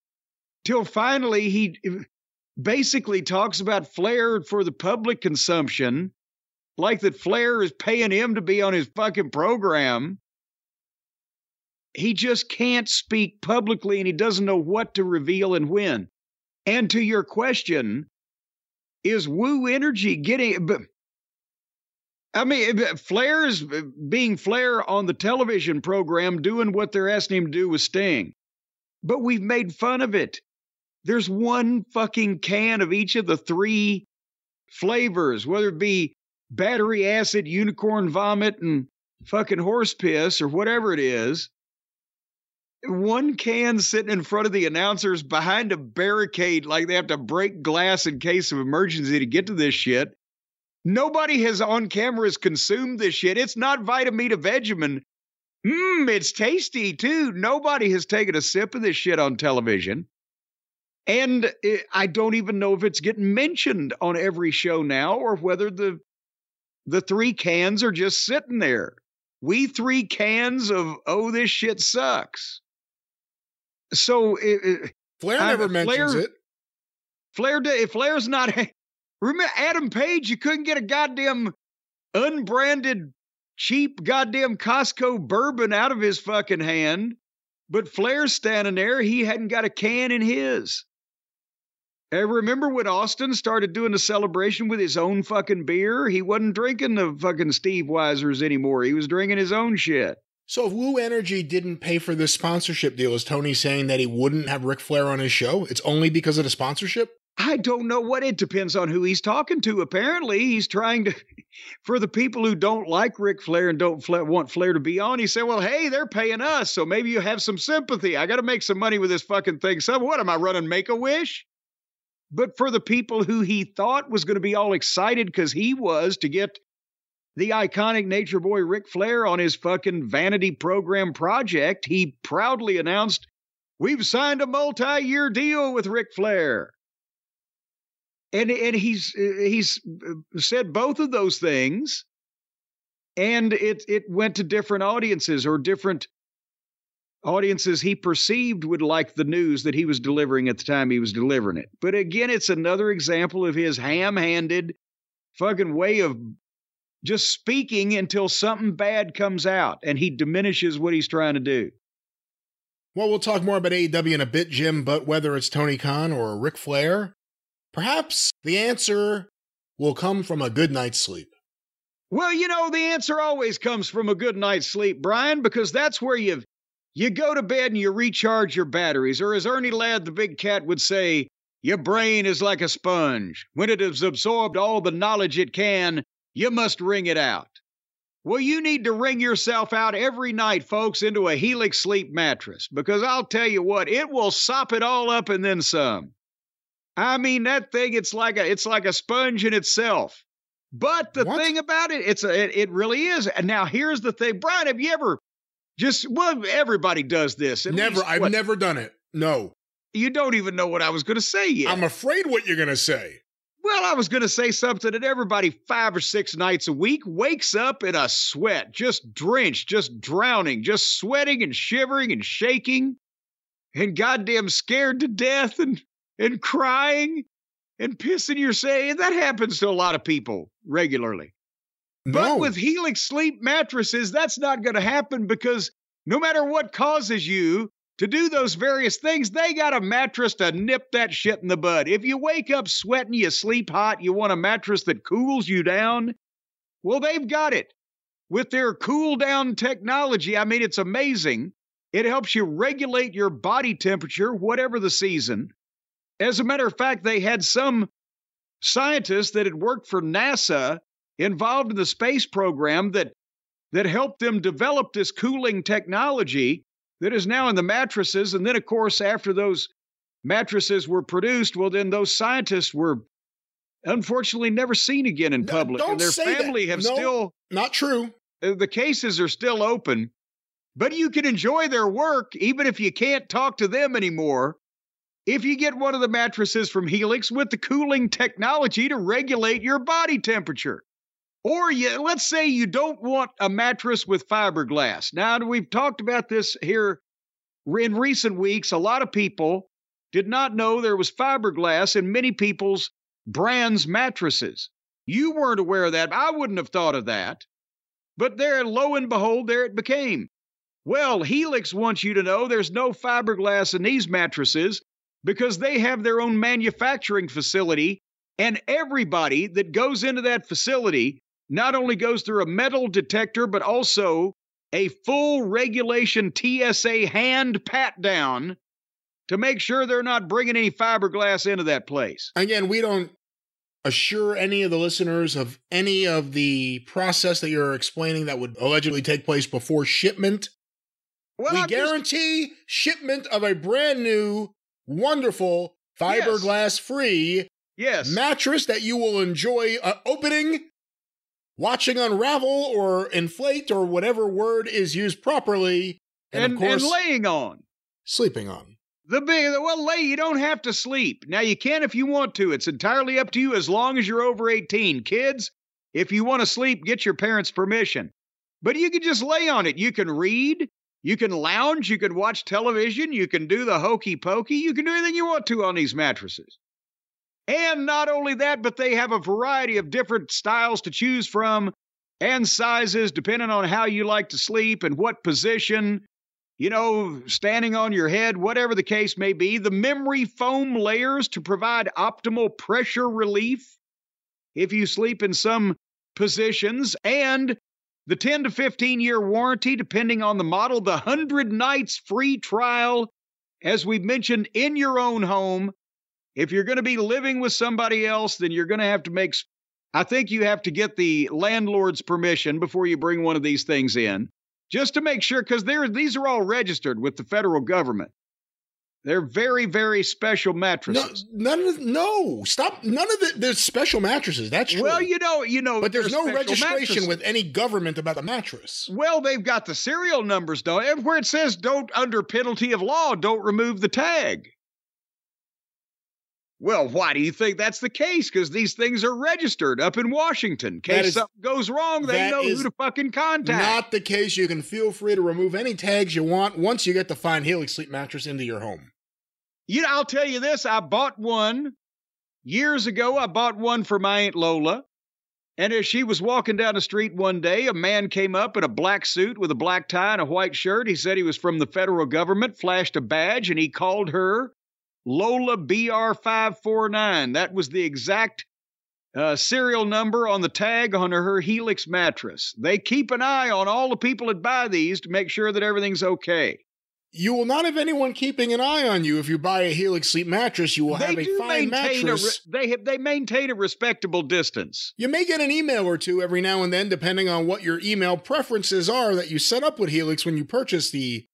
B: till finally he basically talks about Flair for the public consumption, like that Flair is paying him to be on his fucking program he just can't speak publicly and he doesn't know what to reveal and when. And to your question, is Woo Energy getting. I mean, Flair is uh, being Flair on the television program doing what they're asking him to do with Sting. But we've made fun of it. There's one fucking can of each of the three flavors, whether it be battery acid, unicorn vomit, and fucking horse piss or whatever it is one can sitting in front of the announcers behind a barricade like they have to break glass in case of emergency to get to this shit. Nobody has on cameras consumed this shit. It's not Vitameatavegamin. Mmm, it's tasty too. Nobody has taken a sip of this shit on television. And it, I don't even know if it's getting mentioned on every show now or whether the the three cans are just sitting there. We three cans of oh this shit sucks. So it, it,
A: Flair
B: I-
A: never mentions
B: Flair-
A: it.
B: Flair, if Flair's not, remember Adam Page, you couldn't get a goddamn unbranded, cheap goddamn Costco bourbon out of his fucking hand. But Flair's standing there, he hadn't got a can in his. And remember when Austin started doing the celebration with his own fucking beer? He wasn't drinking the fucking Steveweisers anymore. He was drinking his own shit.
A: So if Woo Energy didn't pay for this sponsorship deal, is Tony saying that he wouldn't have Ric Flair on his show? It's only because of the sponsorship?
B: I don't know what it depends on who he's talking to. Apparently, he's trying to, for the people who don't like Ric Flair and don't want Flair to be on, he said, Well, hey, they're paying us, so maybe you have some sympathy. I got to make some money with this fucking thing. So, what am I running Make a Wish? But for the people who he thought was going to be all excited because he was to get the iconic nature boy Ric Flair on his fucking vanity program project, he proudly announced, We've signed a multi year deal with Ric Flair and and he's he's said both of those things. And it it went to different audiences or different audiences he perceived would like the news that he was delivering at the time he was delivering it. But again it's another example of his ham-handed fucking way of just speaking until something bad comes out and he diminishes what he's trying to do.
A: Well, we'll talk more about AEW in a bit, Jim, but whether it's Tony Khan or Ric Flair, perhaps the answer will come from a good night's sleep.
B: Well, you know, the answer always comes from a good night's sleep, Brian, because that's where you you go to bed and you recharge your batteries, or as Ernie Ladd the big cat would say, your brain is like a sponge. When it has absorbed all the knowledge it can, you must wring it out. Well, you need to wring yourself out every night, folks, into a Helix sleep mattress, because I'll tell you what, it will sop it all up and then some. I mean, that thing, it's like a it's like a sponge in itself. But the
A: What?
B: thing about it, it's a, it, it really is. And now here's the thing, Brian. Have you ever just well, everybody does this.
A: Never,
B: least,
A: I've
B: what,
A: never done it. No.
B: You don't even know what I was going to say yet.
A: I'm afraid what you're going to say.
B: well, Well, I was going to say something that everybody five or six nights a week wakes up in a sweat, just drenched, just drowning, just sweating and shivering and shaking and goddamn scared to death and, and crying and pissing your say. That happens to a lot of people regularly.
A: No.
B: But with Helix sleep mattresses, that's not going to happen because no matter what causes you to do those various things, they got a mattress to nip that shit in the bud. If you wake up sweating, you sleep hot, you want a mattress that cools you down, well, they've got it. With their cool down technology, I mean, it's amazing. It helps you regulate your body temperature, whatever the season. As a matter of fact, they had some scientists that had worked for NASA involved in the space program that that helped them develop this cooling technology that is now in the mattresses and then of course after those mattresses were produced well then those scientists were unfortunately never seen again in
A: No,
B: public
A: don't
B: and their
A: say that.
B: family have
A: No.
B: still
A: Not true.
B: uh, the cases are still open but you can enjoy their work even if you can't talk to them anymore if you get one of the mattresses from Helix with the cooling technology to regulate your body temperature. Or you, let's say you don't want a mattress with fiberglass. Now, we've talked about this here in recent weeks. A lot of people did not know there was fiberglass in many people's brands mattresses. You weren't aware of that. I wouldn't have thought of that. But there, lo and behold, there it became. Well, Helix wants you to know there's no fiberglass in these mattresses because they have their own manufacturing facility, and everybody that goes into that facility not only goes through a metal detector, but also a full regulation TSA hand pat down to make sure they're not bringing any fiberglass into that place.
A: Again, we don't assure any of the listeners of any of the process that you're explaining that would allegedly take place before shipment.
B: Well,
A: we
B: I'm just-
A: guarantee shipment of a brand new, wonderful, fiberglass free
B: yes.
A: mattress that you will enjoy uh, opening, watching unravel or inflate or whatever word is used properly, and,
B: and,
A: of course,
B: and laying on.
A: sleeping on.
B: The big, well, lay, you don't have to sleep. Now, you can if you want to. It's entirely up to you as long as you're over 18. Kids, if you want to sleep, get your parents' permission. But you can just lay on it. You can read, you can lounge, you can watch television, you can do the hokey pokey, you can do anything you want to on these mattresses. And not only that, but they have a variety of different styles to choose from and sizes depending on how you like to sleep and what position you know, standing on your head, whatever the case may be, the memory foam layers to provide optimal pressure relief if you sleep in some positions, and the 10 to 15 year warranty, depending on the model, the 100 nights free trial, as we mentioned, in your own home. If you're going to be living with somebody else, then you're going to have to make, I think you have to get the landlord's permission before you bring one of these things in just to make sure, because these are all registered with the federal government. They're very, very special
A: No,
B: mattresses.
A: none of the, no, stop. None of the there's special mattresses. That's true.
B: well, you know, you know,
A: but there's no registration
B: mattresses.
A: with any government about the mattress.
B: Well, they've got the serial numbers though, and where it says "don't under penalty of law, don't remove the tag." Well, why do you think that's the case? Because these things are registered up in Washington. In case
A: is-
B: something goes wrong, they know who to fucking contact.
A: Not the case. You can feel free to remove any tags you want once you get the fine Helix sleep mattress into your home.
B: You know, I'll tell you this. I bought one years ago. I bought one for my Aunt Lola. And as she was walking down the street one day, a man came up in a black suit with a black tie and a white shirt. He said he was from the federal government, flashed a badge, and he called her Lola BR549. That was the exact uh, serial number on the tag on her Helix mattress. They keep an eye on all the people that buy these to make sure that everything's okay.
A: You will not have anyone keeping an eye on you if you buy a Helix sleep mattress. You will
B: they
A: have a fine
B: maintain a re-
A: mattress.
B: they have, they maintain a respectable distance.
A: You may get an email or two every now and then, depending on what your email preferences are that you set up with Helix when you purchase the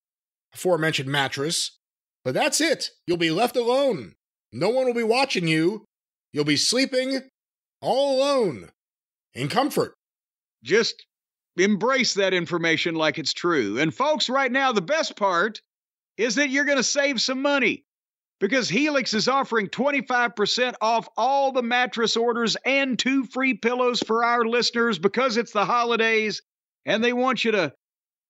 A: aforementioned mattress. But that's it. You'll be left alone. No one will be watching you. You'll be sleeping all alone in comfort.
B: Just embrace that information like it's true. And folks, right now the best part is that you're going to save some money because Helix is offering 25% off all the mattress orders and two free pillows for our listeners because it's the holidays and they want you to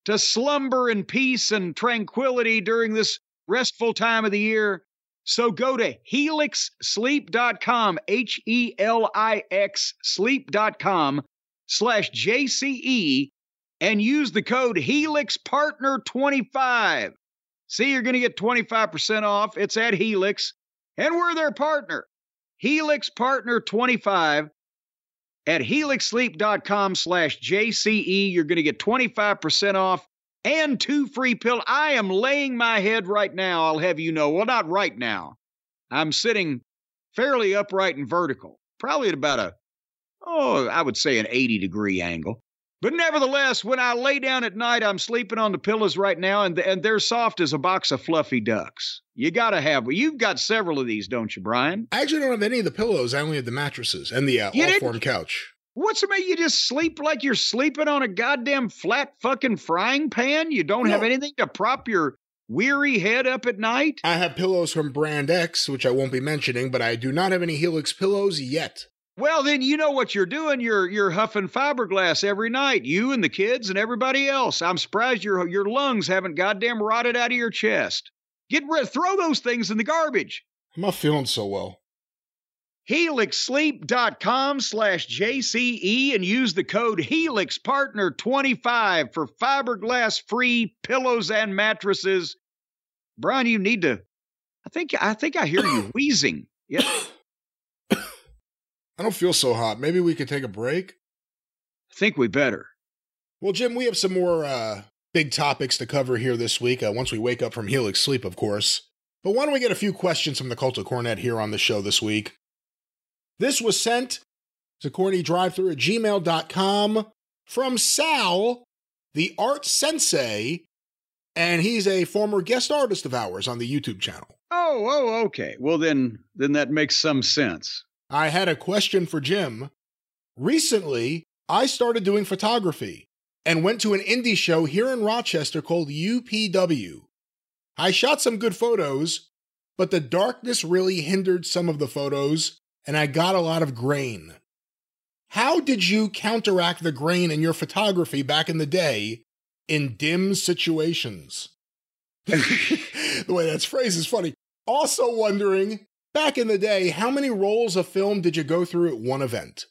B: to slumber in peace and tranquility during this restful time of the year. So go to helixsleep.com, H E L I X sleep.com slash JCE and use the code HelixPartner25. See, you're going to get 25% off. It's at Helix, and we're their partner. Helix Partner 25 at helixsleep.com slash JCE. You're going to get 25% off and two free pills. I am laying my head right now, I'll have you know. Well, not right now. I'm sitting fairly upright and vertical, probably at about a, oh, I would say an 80 degree angle. But nevertheless, when I lay down at night, I'm sleeping on the pillows right now, and, and they're soft as a box of fluffy ducks. You got to have, you've got several of these, don't you, Brian?
A: I actually don't have any of the pillows. I only have the mattresses and the uh, Allform couch.
B: What's the matter? You just sleep like you're sleeping on a goddamn flat fucking frying pan? You don't no. have anything to prop your weary head up at night?
A: I have pillows from Brand X, which I won't be mentioning, but I do not have any Helix pillows yet.
B: Well, then you know what you're doing. You're you're huffing fiberglass every night. You and the kids and everybody else. I'm surprised your your lungs haven't goddamn rotted out of your chest. Get rid. Throw those things in the garbage.
A: I'm not feeling so well.
B: HelixSleep.com slash JCE and use the code HelixPartner25 for fiberglass free pillows and mattresses. Brian, you need to. I think I think I hear you wheezing. Yeah.
A: I don't feel so hot. Maybe we could take a break.
B: I think we better.
A: Well, Jim, we have some more uh, big topics to cover here this week. Uh, once we wake up from Helix sleep, of course. But why don't we get a few questions from the Cult of Cornette here on the show this week? This was sent to cornydrivethru at gmail.com from Sal, the art sensei, and he's a former guest artist of ours on the YouTube channel.
B: Oh, oh, okay. Well, then, then that makes some sense.
A: I had a question for Jim. Recently, I started doing photography and went to an indie show here in Rochester called UPW. I shot some good photos, but the darkness really hindered some of the photos, and I got a lot of grain. How did you counteract the grain in your photography back in the day in dim situations? the way that's phrased is funny. Also wondering Back in the day, how many rolls of film did you go through at one event?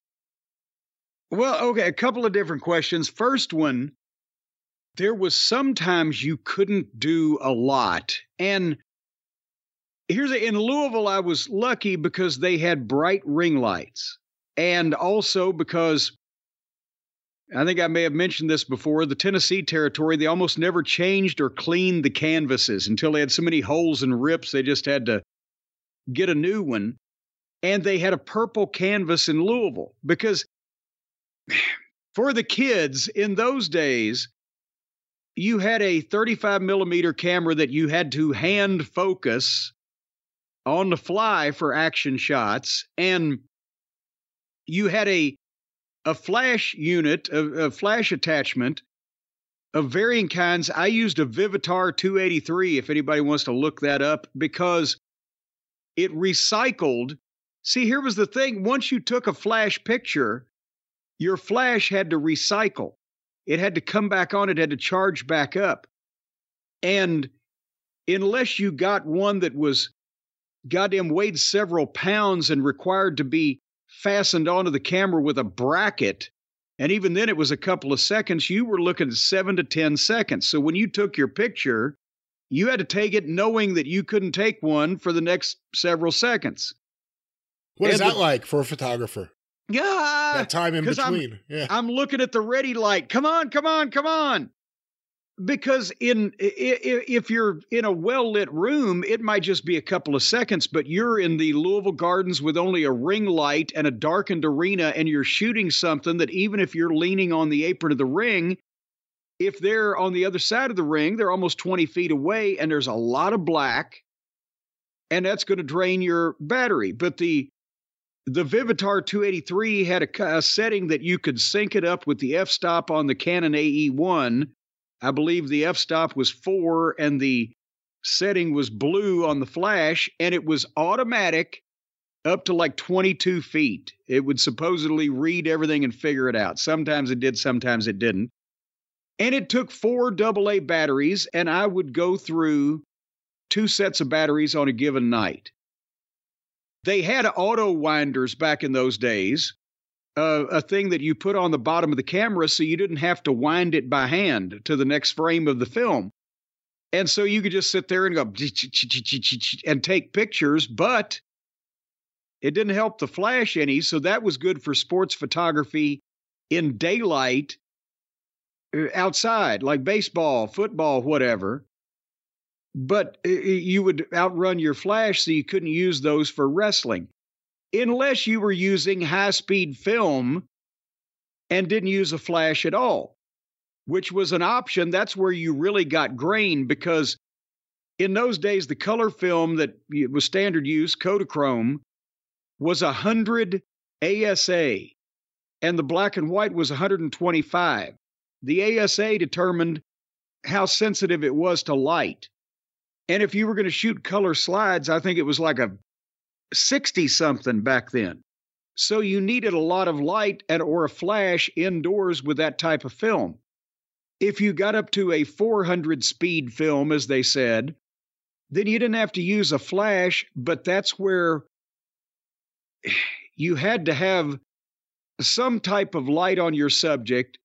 B: Well, okay, a couple of different questions. First one, there was sometimes you couldn't do a lot. And here's a, in Louisville, I was lucky because they had bright ring lights. And also because I think I may have mentioned this before. The Tennessee territory, they almost never changed or cleaned the canvases until they had so many holes and rips, they just had to get a new one. And they had a purple canvas in Louisville because for the kids in those days, you had a 35 millimeter camera that you had to hand focus on the fly for action shots. And you had a a flash unit, a, a flash attachment of varying kinds. I used a Vivitar 283 if anybody wants to look that up because it recycled. See, here was the thing once you took a flash picture, your flash had to recycle. It had to come back on, it had to charge back up. And unless you got one that was goddamn weighed several pounds and required to be fastened onto the camera with a bracket, and even then it was a couple of seconds, you were looking at seven to 10 seconds. So when you took your picture, you had to take it knowing that you couldn't take one for the next several seconds.
A: What and is that the, like for a photographer?
B: Yeah,
A: that time in between.
B: I'm,
A: yeah.
B: I'm looking at the ready light. Come on, come on, come on. Because in if you're in a well lit room, it might just be a couple of seconds, but you're in the Louisville Gardens with only a ring light and a darkened arena, and you're shooting something that even if you're leaning on the apron of the ring, if they're on the other side of the ring, they're almost 20 feet away and there's a lot of black, and that's going to drain your battery. But the the Vivitar 283 had a, a, setting that you could sync it up with the f stop on the Canon AE1. I believe the f stop was four and the setting was blue on the flash, and it was automatic up to like 22 feet. It would supposedly read everything and figure it out. Sometimes it did, sometimes it didn't. And it took four AA batteries, and I would go through two sets of batteries on a given night. They had auto winders back in those days, uh, a thing that you put on the bottom of the camera so you didn't have to wind it by hand to the next frame of the film. And so you could just sit there and go and take pictures, but it didn't help the flash any. So that was good for sports photography in daylight uh, outside, like baseball, football, whatever. But uh, you would outrun your flash, so you couldn't use those for wrestling unless you were using high speed film and didn't use a flash at all, which was an option. That's where you really got grain because in those days, the color film that was standard use, Kodachrome, was 100 ASA, and the black and white was 125. The ASA determined how sensitive it was to light. And if you were going to shoot color slides, I think it was like a 60 something back then. So you needed a lot of light and or a flash indoors with that type of film. If you got up to a 400 speed film as they said, then you didn't have to use a flash, but that's where you had to have some type of light on your subject.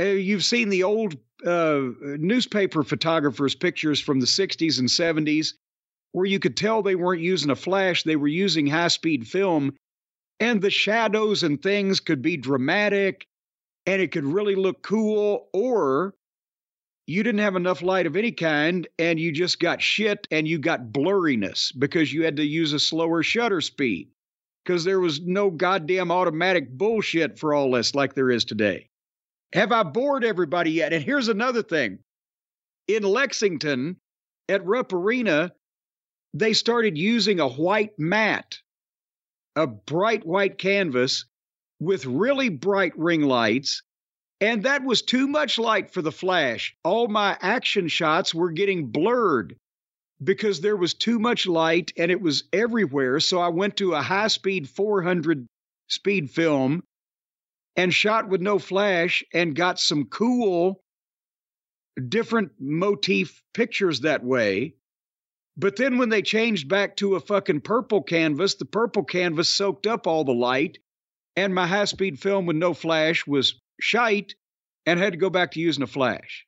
B: Uh, you've seen the old uh, newspaper photographers' pictures from the 60s and 70s where you could tell they weren't using a flash, they were using high speed film, and the shadows and things could be dramatic and it could really look cool, or you didn't have enough light of any kind and you just got shit and you got blurriness because you had to use a slower shutter speed because there was no goddamn automatic bullshit for all this like there is today. Have I bored everybody yet? And here's another thing. In Lexington at Rupp Arena, they started using a white mat, a bright white canvas with really bright ring lights. And that was too much light for the flash. All my action shots were getting blurred because there was too much light and it was everywhere. So I went to a high speed 400 speed film and shot with no flash and got some cool, different motif pictures that way. But then when they changed back to a fucking purple canvas, the purple canvas soaked up all the light, and my high speed film with no flash was shite and had to go back to using a flash.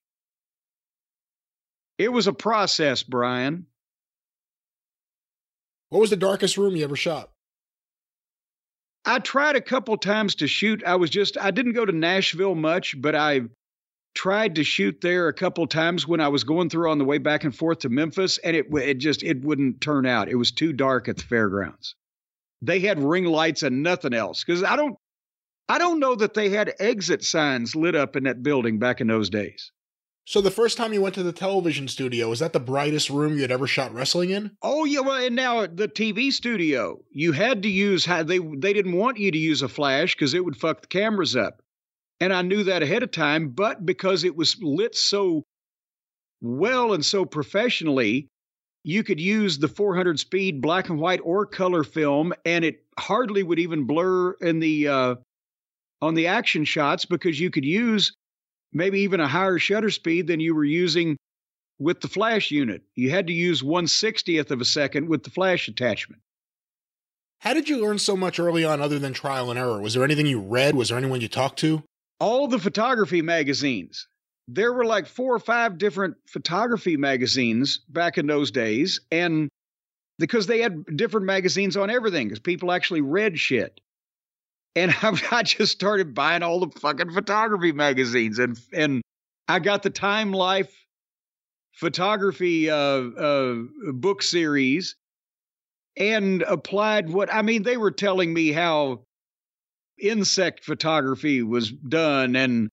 B: It was a process, Brian.
A: What was the darkest room you ever shot?
B: I tried a couple times to shoot. I was just, I didn't go to Nashville much, but I tried to shoot there a couple times when I was going through on the way back and forth to Memphis, and it it just it wouldn't turn out. It was too dark at the fairgrounds. They had ring lights and nothing else because I don't I don't know that they had exit signs lit up in that building back in those days.
A: So the first time you went to the television studio, was that the brightest room you had ever shot wrestling in?
B: Oh yeah, well, and now the TV studio, you had to use how they they didn't want you to use a flash because it would fuck the cameras up. And I knew that ahead of time, but because it was lit so well and so professionally, you could use the 400 speed black and white or color film, and it hardly would even blur in the uh, on the action shots because you could use maybe even a higher shutter speed than you were using with the flash unit. You had to use 160th of a second with the flash attachment.
A: How did you learn so much early on other than trial and error? Was there anything you read? Was there anyone you talked to?
B: All the photography magazines. There were like four or five different photography magazines back in those days. And because they had different magazines on everything, because people actually read shit. And I, I just started buying all the fucking photography magazines. And, and I got the Time Life photography uh, uh, book series and applied what I mean, they were telling me how insect photography was done and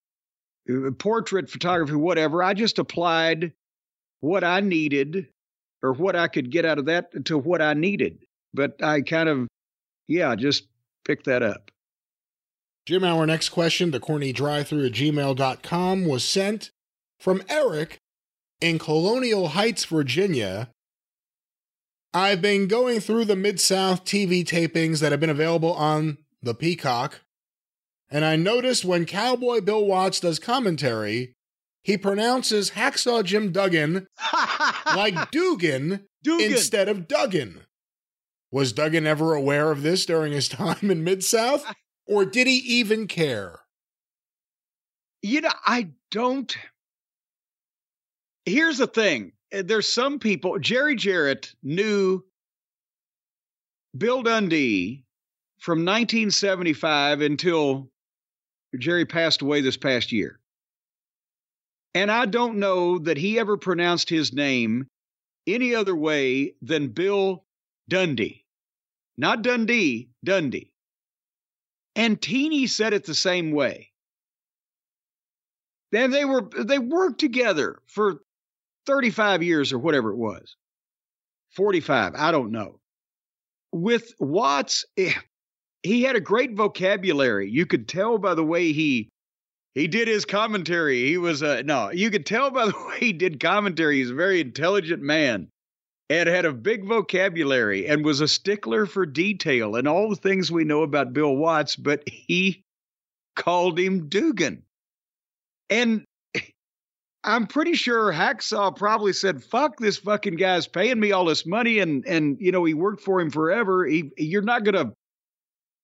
B: uh, portrait photography, whatever. I just applied what I needed or what I could get out of that to what I needed. But I kind of, yeah, just picked that up.
A: Jim, our next question, the corny drive through at gmail.com, was sent from Eric in Colonial Heights, Virginia. I've been going through the Mid South TV tapings that have been available on the Peacock, and I noticed when Cowboy Bill Watts does commentary, he pronounces Hacksaw Jim Duggan like Dugan,
B: Dugan.
A: instead of Duggan. Was Duggan ever aware of this during his time in Mid South? Or did he even care?
B: You know, I don't. Here's the thing uh, there's some people, Jerry Jarrett knew Bill Dundee from 1975 until Jerry passed away this past year. And I don't know that he ever pronounced his name any other way than Bill Dundee. Not Dundee, Dundee. And Teeny said it the same way. And they were they worked together for 35 years or whatever it was. 45, I don't know. With Watts, eh, he had a great vocabulary. You could tell by the way he he did his commentary. He was a no, you could tell by the way he did commentary. He's a very intelligent man and had a big vocabulary and was a stickler for detail and all the things we know about Bill Watts, but he called him Dugan. And I'm pretty sure Hacksaw probably said, "Fuck this fucking guy's paying me all this money, and and you know he worked for him forever. He, you're not gonna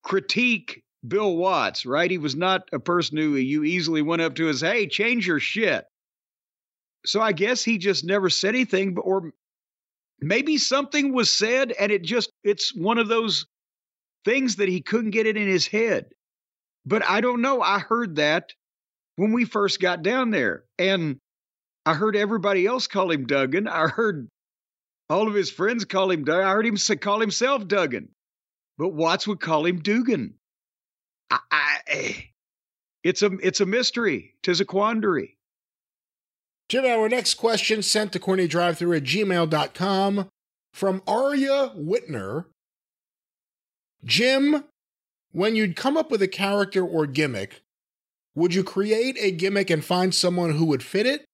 B: critique Bill Watts, right? He was not a person who you easily went up to as, hey, change your shit. So I guess he just never said anything, or maybe something was said and it just, it's one of those things that he couldn't get it in his head. But I don't know. I heard that when we first got down there. And I heard everybody else call him Duggan. I heard all of his friends call him Duggan. I heard him call himself Duggan but Watts would call him Dugan. I, I, eh, it's a it's a mystery. Tis a quandary.
A: Jim, our next question sent to cornydrivethru at gmail.com from Arya Whitner. Jim, when you'd come up with a character or gimmick, would you create a gimmick and find someone who would fit it?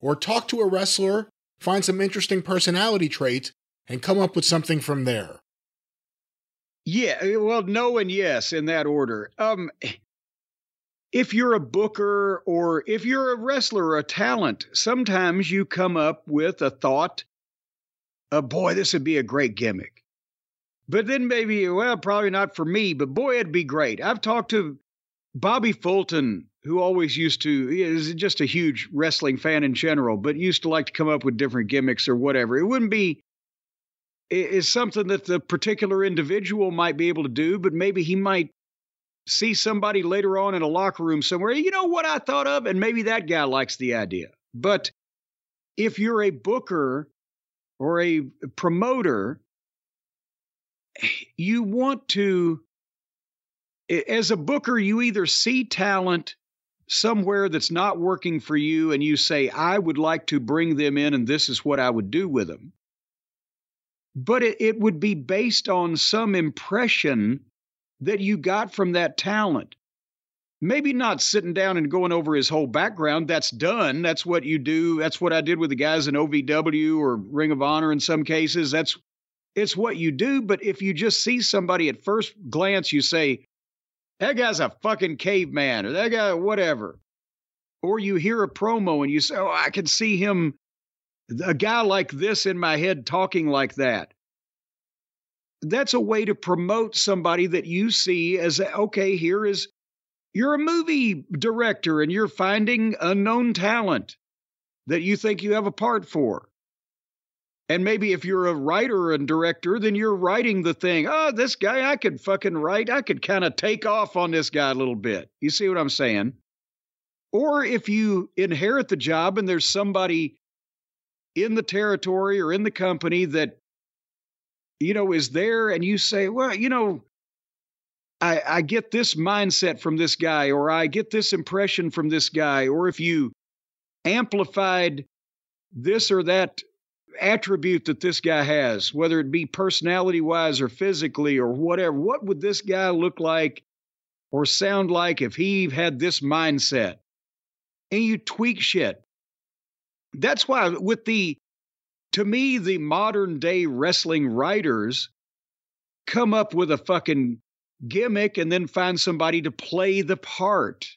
A: Or talk to a wrestler, find some interesting personality traits, and come up with something from there?
B: Yeah, eh, well, no and yes in that order. Um, if you're a booker or if you're a wrestler or a talent, sometimes you come up with a thought, oh, boy, this would be a great gimmick. But then maybe, well, probably not for me, but boy, it'd be great. I've talked to Bobby Fulton, who always used to, is just a huge wrestling fan in general, but used to like to come up with different gimmicks or whatever. It wouldn't be is something that the particular individual might be able to do, but maybe he might see somebody later on in a locker room somewhere. You know what I thought of? And maybe that guy likes the idea. But if you're a booker or a promoter, you want to, as a booker, you either see talent somewhere that's not working for you and you say, I would like to bring them in and this is what I would do with them but it, it would be based on some impression that you got from that talent. Maybe not sitting down and going over his whole background. That's done. That's what you do. That's what I did with the guys in OVW or Ring of Honor in some cases. That's it's what you do. But if you just see somebody at first glance, you say, that guy's a fucking caveman or that guy, whatever. Or you hear a promo and you say, oh, I can see him a guy like this in my head talking like that. That's a way to promote somebody that you see as okay, here is you're a movie director and you're finding unknown talent that you think you have a part for. And maybe if you're a writer and director, then you're writing the thing. Oh, this guy, I could fucking write. I could kind of take off on this guy a little bit. You see what I'm saying? Or if you inherit the job and there's somebody in the territory or in the company that you know is there and you say well you know I, I get this mindset from this guy or i get this impression from this guy or if you amplified this or that attribute that this guy has whether it be personality wise or physically or whatever what would this guy look like or sound like if he had this mindset? And you tweak shit that's why with the to me the modern day wrestling writers come up with a fucking gimmick and then find somebody to play the part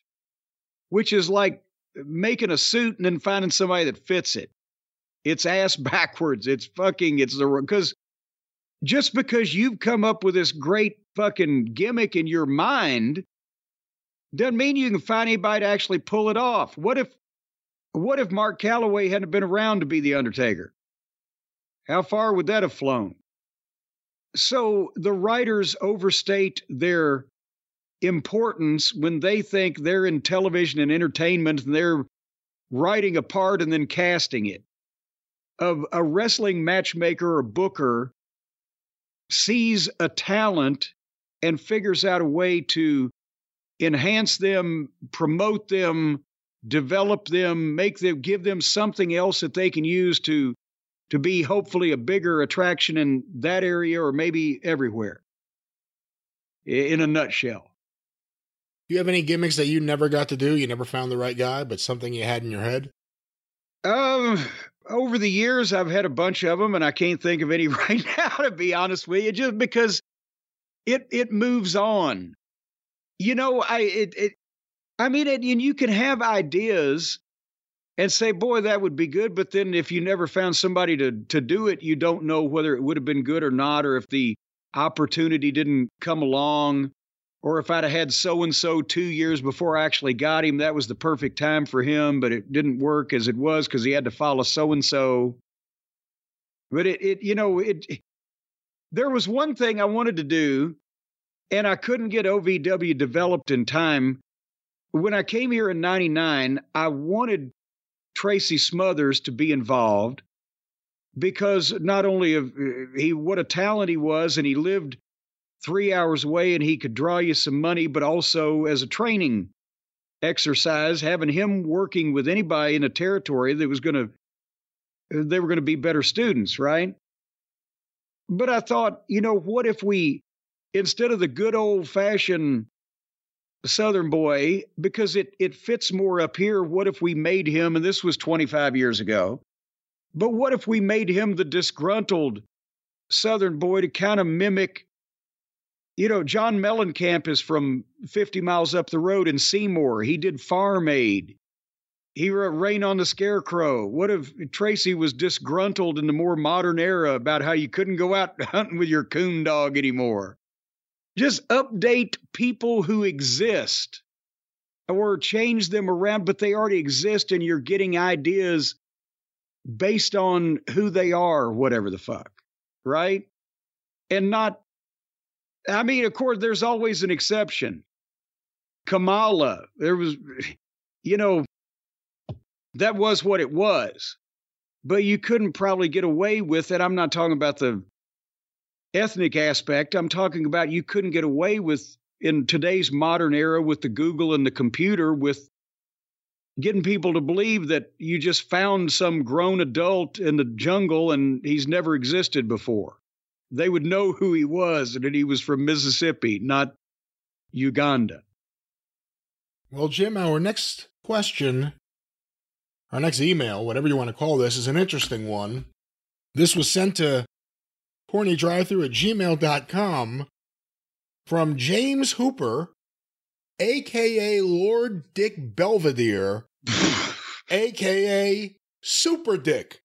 B: which is like making a suit and then finding somebody that fits it. It's ass backwards. It's fucking it's the because just because you've come up with this great fucking gimmick in your mind doesn't mean you can find anybody to actually pull it off. What if what if Mark Calaway hadn't been around to be the Undertaker? How far would that have flown? So the writers overstate their importance when they think they're in television and entertainment and they're writing a part and then casting it. Of a wrestling matchmaker or booker sees a talent and figures out a way to enhance them, promote them, develop them, make them, give them something else that they can use to to be hopefully a bigger attraction in that area or maybe everywhere. In a nutshell.
A: Do you have any gimmicks that you never got to do? You never found the right guy, but something you had in your head?
B: Um, over the years, I've had a bunch of them, and I can't think of any right now. To be honest with you, just because it it moves on. You know, I it, it I mean, and you can have ideas and say, boy, that would be good. But then if you never found somebody to, to do it, you don't know whether it would have been good or not, or if the opportunity didn't come along, or if I'd have had so and so two years before I actually got him, that was the perfect time for him, but it didn't work as it was because he had to follow so and so. But it, it, you know, it, there was one thing I wanted to do, and I couldn't get OVW developed in time when I came here in 99, I wanted Tracy Smothers to be involved because not only of uh, he what a talent he was and he lived 3 hours away and he could draw you some money but also as a training exercise having him working with anybody in a territory that was going to uh, they were going to be better students, right? But I thought, you know, what if we instead of the good old fashioned Southern boy because it it fits more up here. What if we made him, and this was 25 years ago, but what if we made him the disgruntled Southern boy to kind of mimic? You know, John Mellencamp is from 50 miles up the road in Seymour. He did Farm Aid. He wrote Rain on the Scarecrow. What if Tracy was disgruntled in the more modern era about how you couldn't go out hunting with your coon dog anymore? Just update people who exist or change them around, but they already exist and you're getting ideas based on who they are, whatever the fuck, right? And not, I mean, of course, there's always an exception. Kamala, there was, you know, that was what it was. But you couldn't probably get away with it. I'm not talking about the ethnic aspect. I'm talking about you couldn't get away with in today's modern era with the Google and the computer with getting people to believe that you just found some grown adult in the jungle and he's never existed before. They would know who he was and that he was from Mississippi, not Uganda.
A: Well, Jim, our next question, our next email, whatever you want to call this, is an interesting one. This was sent to cornydrivethru at gmail.com from James Hooper, aka Lord Dick Belvedere, aka Super Dick.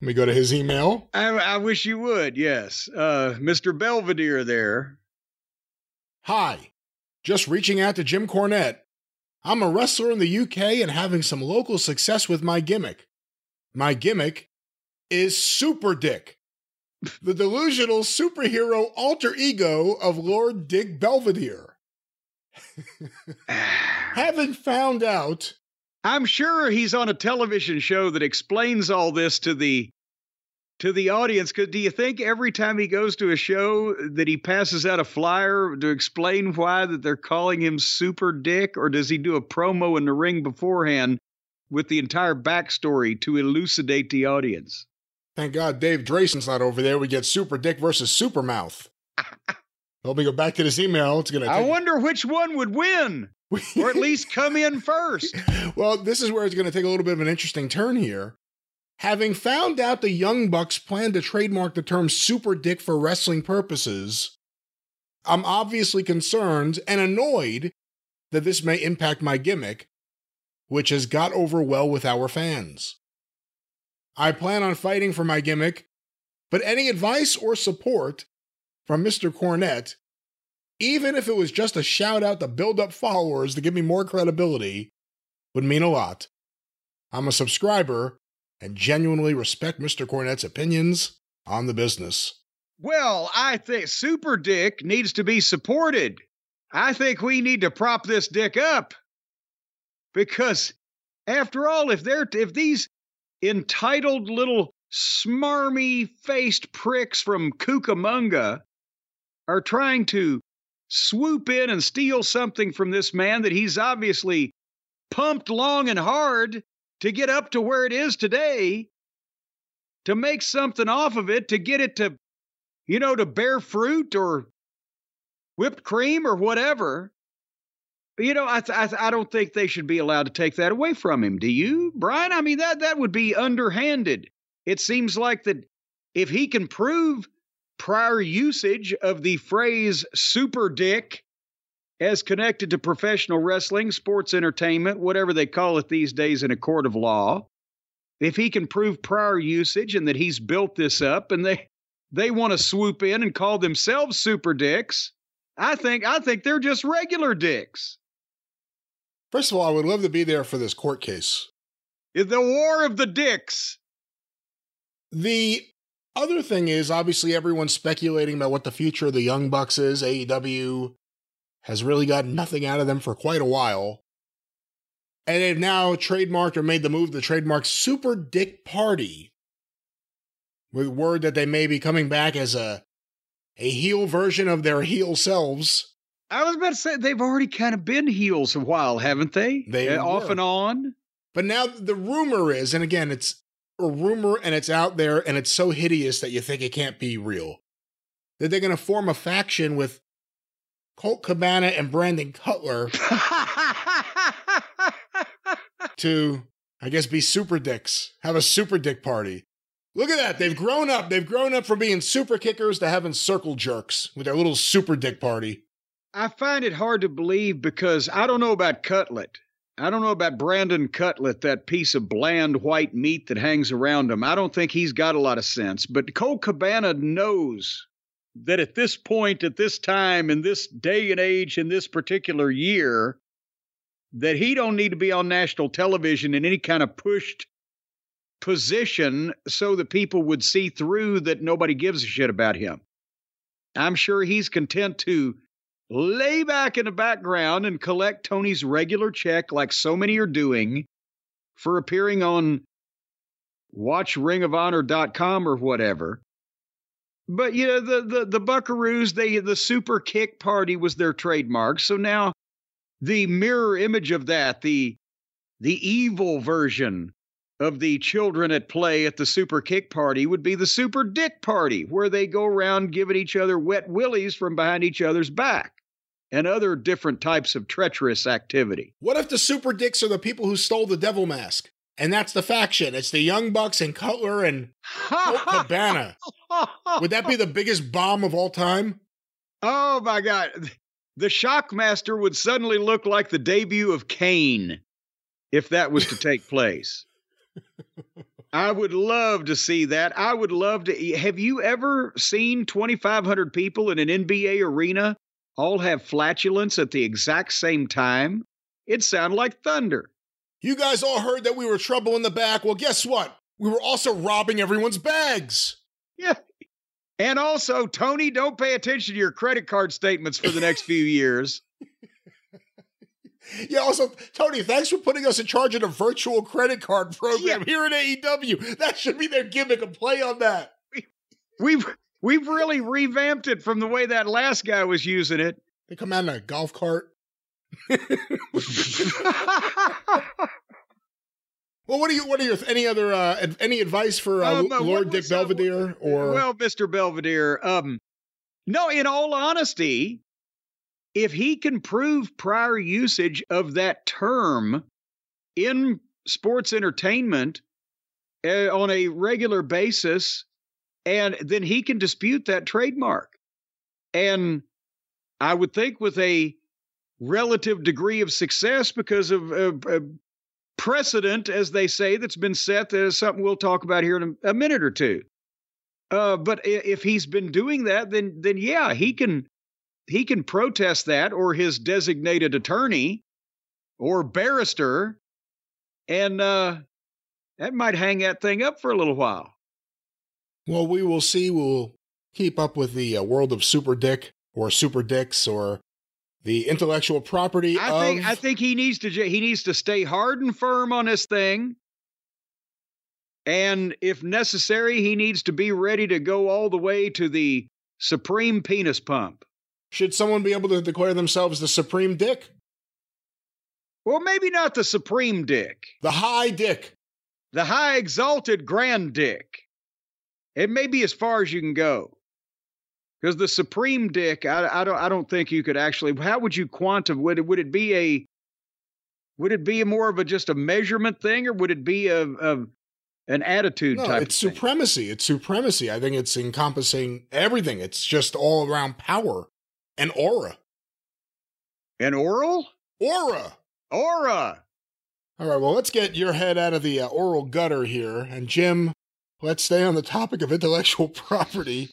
A: Let me go to his email.
B: I, I wish you would, yes. Uh, Mr. Belvedere there.
A: Hi, just reaching out to Jim Cornette. I'm a wrestler in the UK and having some local success with my gimmick. My gimmick is Super Dick the delusional superhero alter ego of Lord Dick Belvedere. Haven't found out.
B: I'm sure he's on a television show that explains all this to the to the audience. Cause do you think every time he goes to a show that he passes out a flyer to explain why that they're calling him Super Dick, or does he do a promo in the ring beforehand with the entire backstory to elucidate the audience?
A: Thank God Dave Drayson's not over there. We get Super Dick versus Super Mouth. Let me go back to this email. It's gonna.
B: I wonder which one would win. or at least come in first.
A: well, this is where it's going to take a little bit of an interesting turn here. Having found out the Young Bucks plan to trademark the term super dick for wrestling purposes, I'm obviously concerned and annoyed that this may impact my gimmick, which has got over well with our fans. I plan on fighting for my gimmick, but any advice or support from Mr. Cornette, even if it was just a shout out to build up followers to give me more credibility, would mean a lot. I'm a subscriber and genuinely respect Mr. Cornette's opinions on the business.
B: Well, I think Super Dick needs to be supported. I think we need to prop this dick up. Because after all, if they're if these entitled little smarmy faced pricks from Cucamonga are trying to swoop in and steal something from this man that he's obviously pumped long and hard to get up to where it is today, to make something off of it, to get it to, you know, to bear fruit or whipped cream or whatever. You know, I, I, I don't think they should be allowed to take that away from him. Do you, Brian? I mean, that that would be underhanded. It seems like that if he can prove prior usage of the phrase super dick as connected to professional wrestling, sports entertainment, whatever they call it these days in a court of law, if he can prove prior usage and that he's built this up and they they want to swoop in and call themselves super dicks, I think I think they're just regular dicks.
A: First of all, I would love to be there for this court case.
B: The War of the Dicks.
A: The other thing is obviously everyone's speculating about what the future of the Young Bucks is. AEW has really got nothing out of them for quite a while. And they've now trademarked or made the move to trademark Super Dick Party. With word that they may be coming back as a a heel version of their heel selves.
B: I was about to say they've already kind of been heels a while, haven't they?
A: They
B: uh, off and on.
A: But now the rumor is, and again, it's a rumor and it's out there and it's so hideous that you think it can't be real. That they're going to form a faction with Colt Cabana and Brandon Cutler to, I guess, be super dicks, have a super dick party. Look at that. They've grown up. They've grown up from being super kickers to having circle jerks with their little super dick party.
B: I find it hard to believe because I don't know about Cutlet. I don't know about Brandon Cutlet, that piece of bland white meat that hangs around him. I don't think he's got a lot of sense. But Colt Cabana knows that at this point, at this time, in this day and age, in this particular year, that he don't need to be on national television in any kind of pushed position so that people would see through that nobody gives a shit about him. I'm sure he's content to lay back in the background and collect Tony's regular check like so many are doing for appearing on watchringofhonor.com or whatever. But you know, the, the, the Buckaroos, they the super kick party was their trademark. So now the mirror image of that, the the evil version of the children at play at the super kick party would be the super dick party, where they go around giving each other wet willies from behind each other's back and other different types of treacherous activity.
A: What if the super dicks are the people who stole the devil mask? And that's the faction. It's the Young Bucks and Cutler and Cabana. Would that be the biggest bomb of all time?
B: Oh my God. The Shockmaster would suddenly look like the debut of Kane if that was to take place. I would love to see that. I would love to. Have you ever seen 2,500 people in an NBA arena all have flatulence at the exact same time? It sounded like thunder.
A: You guys all heard that we were trouble in the back. Well, guess what? We were also robbing everyone's bags.
B: Yeah. And also, Tony, don't pay attention to your credit card statements for the next few years.
A: Yeah, also, Tony, thanks for putting us in charge of the virtual credit card program yeah. here at AEW. That should be their gimmick, a play on that.
B: We've we've really revamped it from the way that last guy was using it.
A: They come out in a golf cart. well, what do you? What are your any other uh, any advice for uh, um, uh, Lord Dick Belvedere or?
B: Well, Mister Belvedere. Um, no, in all honesty, if he can prove prior usage of that term in sports entertainment uh, on a regular basis, and then he can dispute that trademark. And I would think with a relative degree of success because of uh, precedent, as they say, that's been set. That is something we'll talk about here in a, a minute or two. Uh, but if he's been doing that, then then yeah, he can he can protest that, or his designated attorney, or barrister, and uh, that might hang that thing up for a little while.
A: Well, we will see. We'll keep up with the uh, world of Super Dick or Super Dicks or the intellectual property.
B: I
A: of...
B: think I think he needs to he needs to stay hard and firm on this thing. And if necessary, he needs to be ready to go all the way to the supreme penis pump.
A: Should someone be able to declare themselves the supreme dick?
B: Well, maybe not the supreme dick.
A: The high dick.
B: The high exalted grand dick. It may be as far as you can go. Because the supreme dick, I, I, don't, I don't think you could actually. How would you quantify? Would it, would it be a? Would it be more of a just a measurement thing, or would it be a, a an attitude
A: no,
B: type?
A: It's supremacy. It's supremacy. I think it's encompassing everything. It's just all around power and aura.
B: An oral?
A: Aura.
B: Aura.
A: All right. Well, let's get your head out of the uh, oral gutter here, and Jim, let's stay on the topic of intellectual property.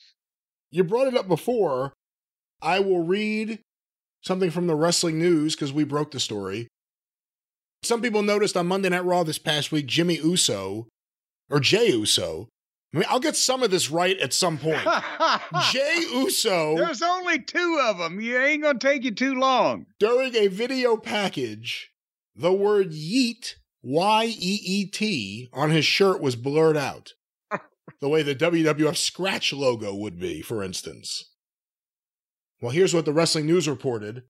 A: You brought it up before. I will read something from the wrestling news because we broke the story. Some people noticed on Monday Night Raw this past week, Jimmy Uso, or Jey Uso. I mean, I'll get some of this right at some point. Jey Uso.
B: There's only two of them. You ain't going to take you too long.
A: During a video package, the word yeet, Y E E T, on his shirt was blurred out the way the WWF scratch logo would be, for instance. Well, here's what the Wrestling News reported.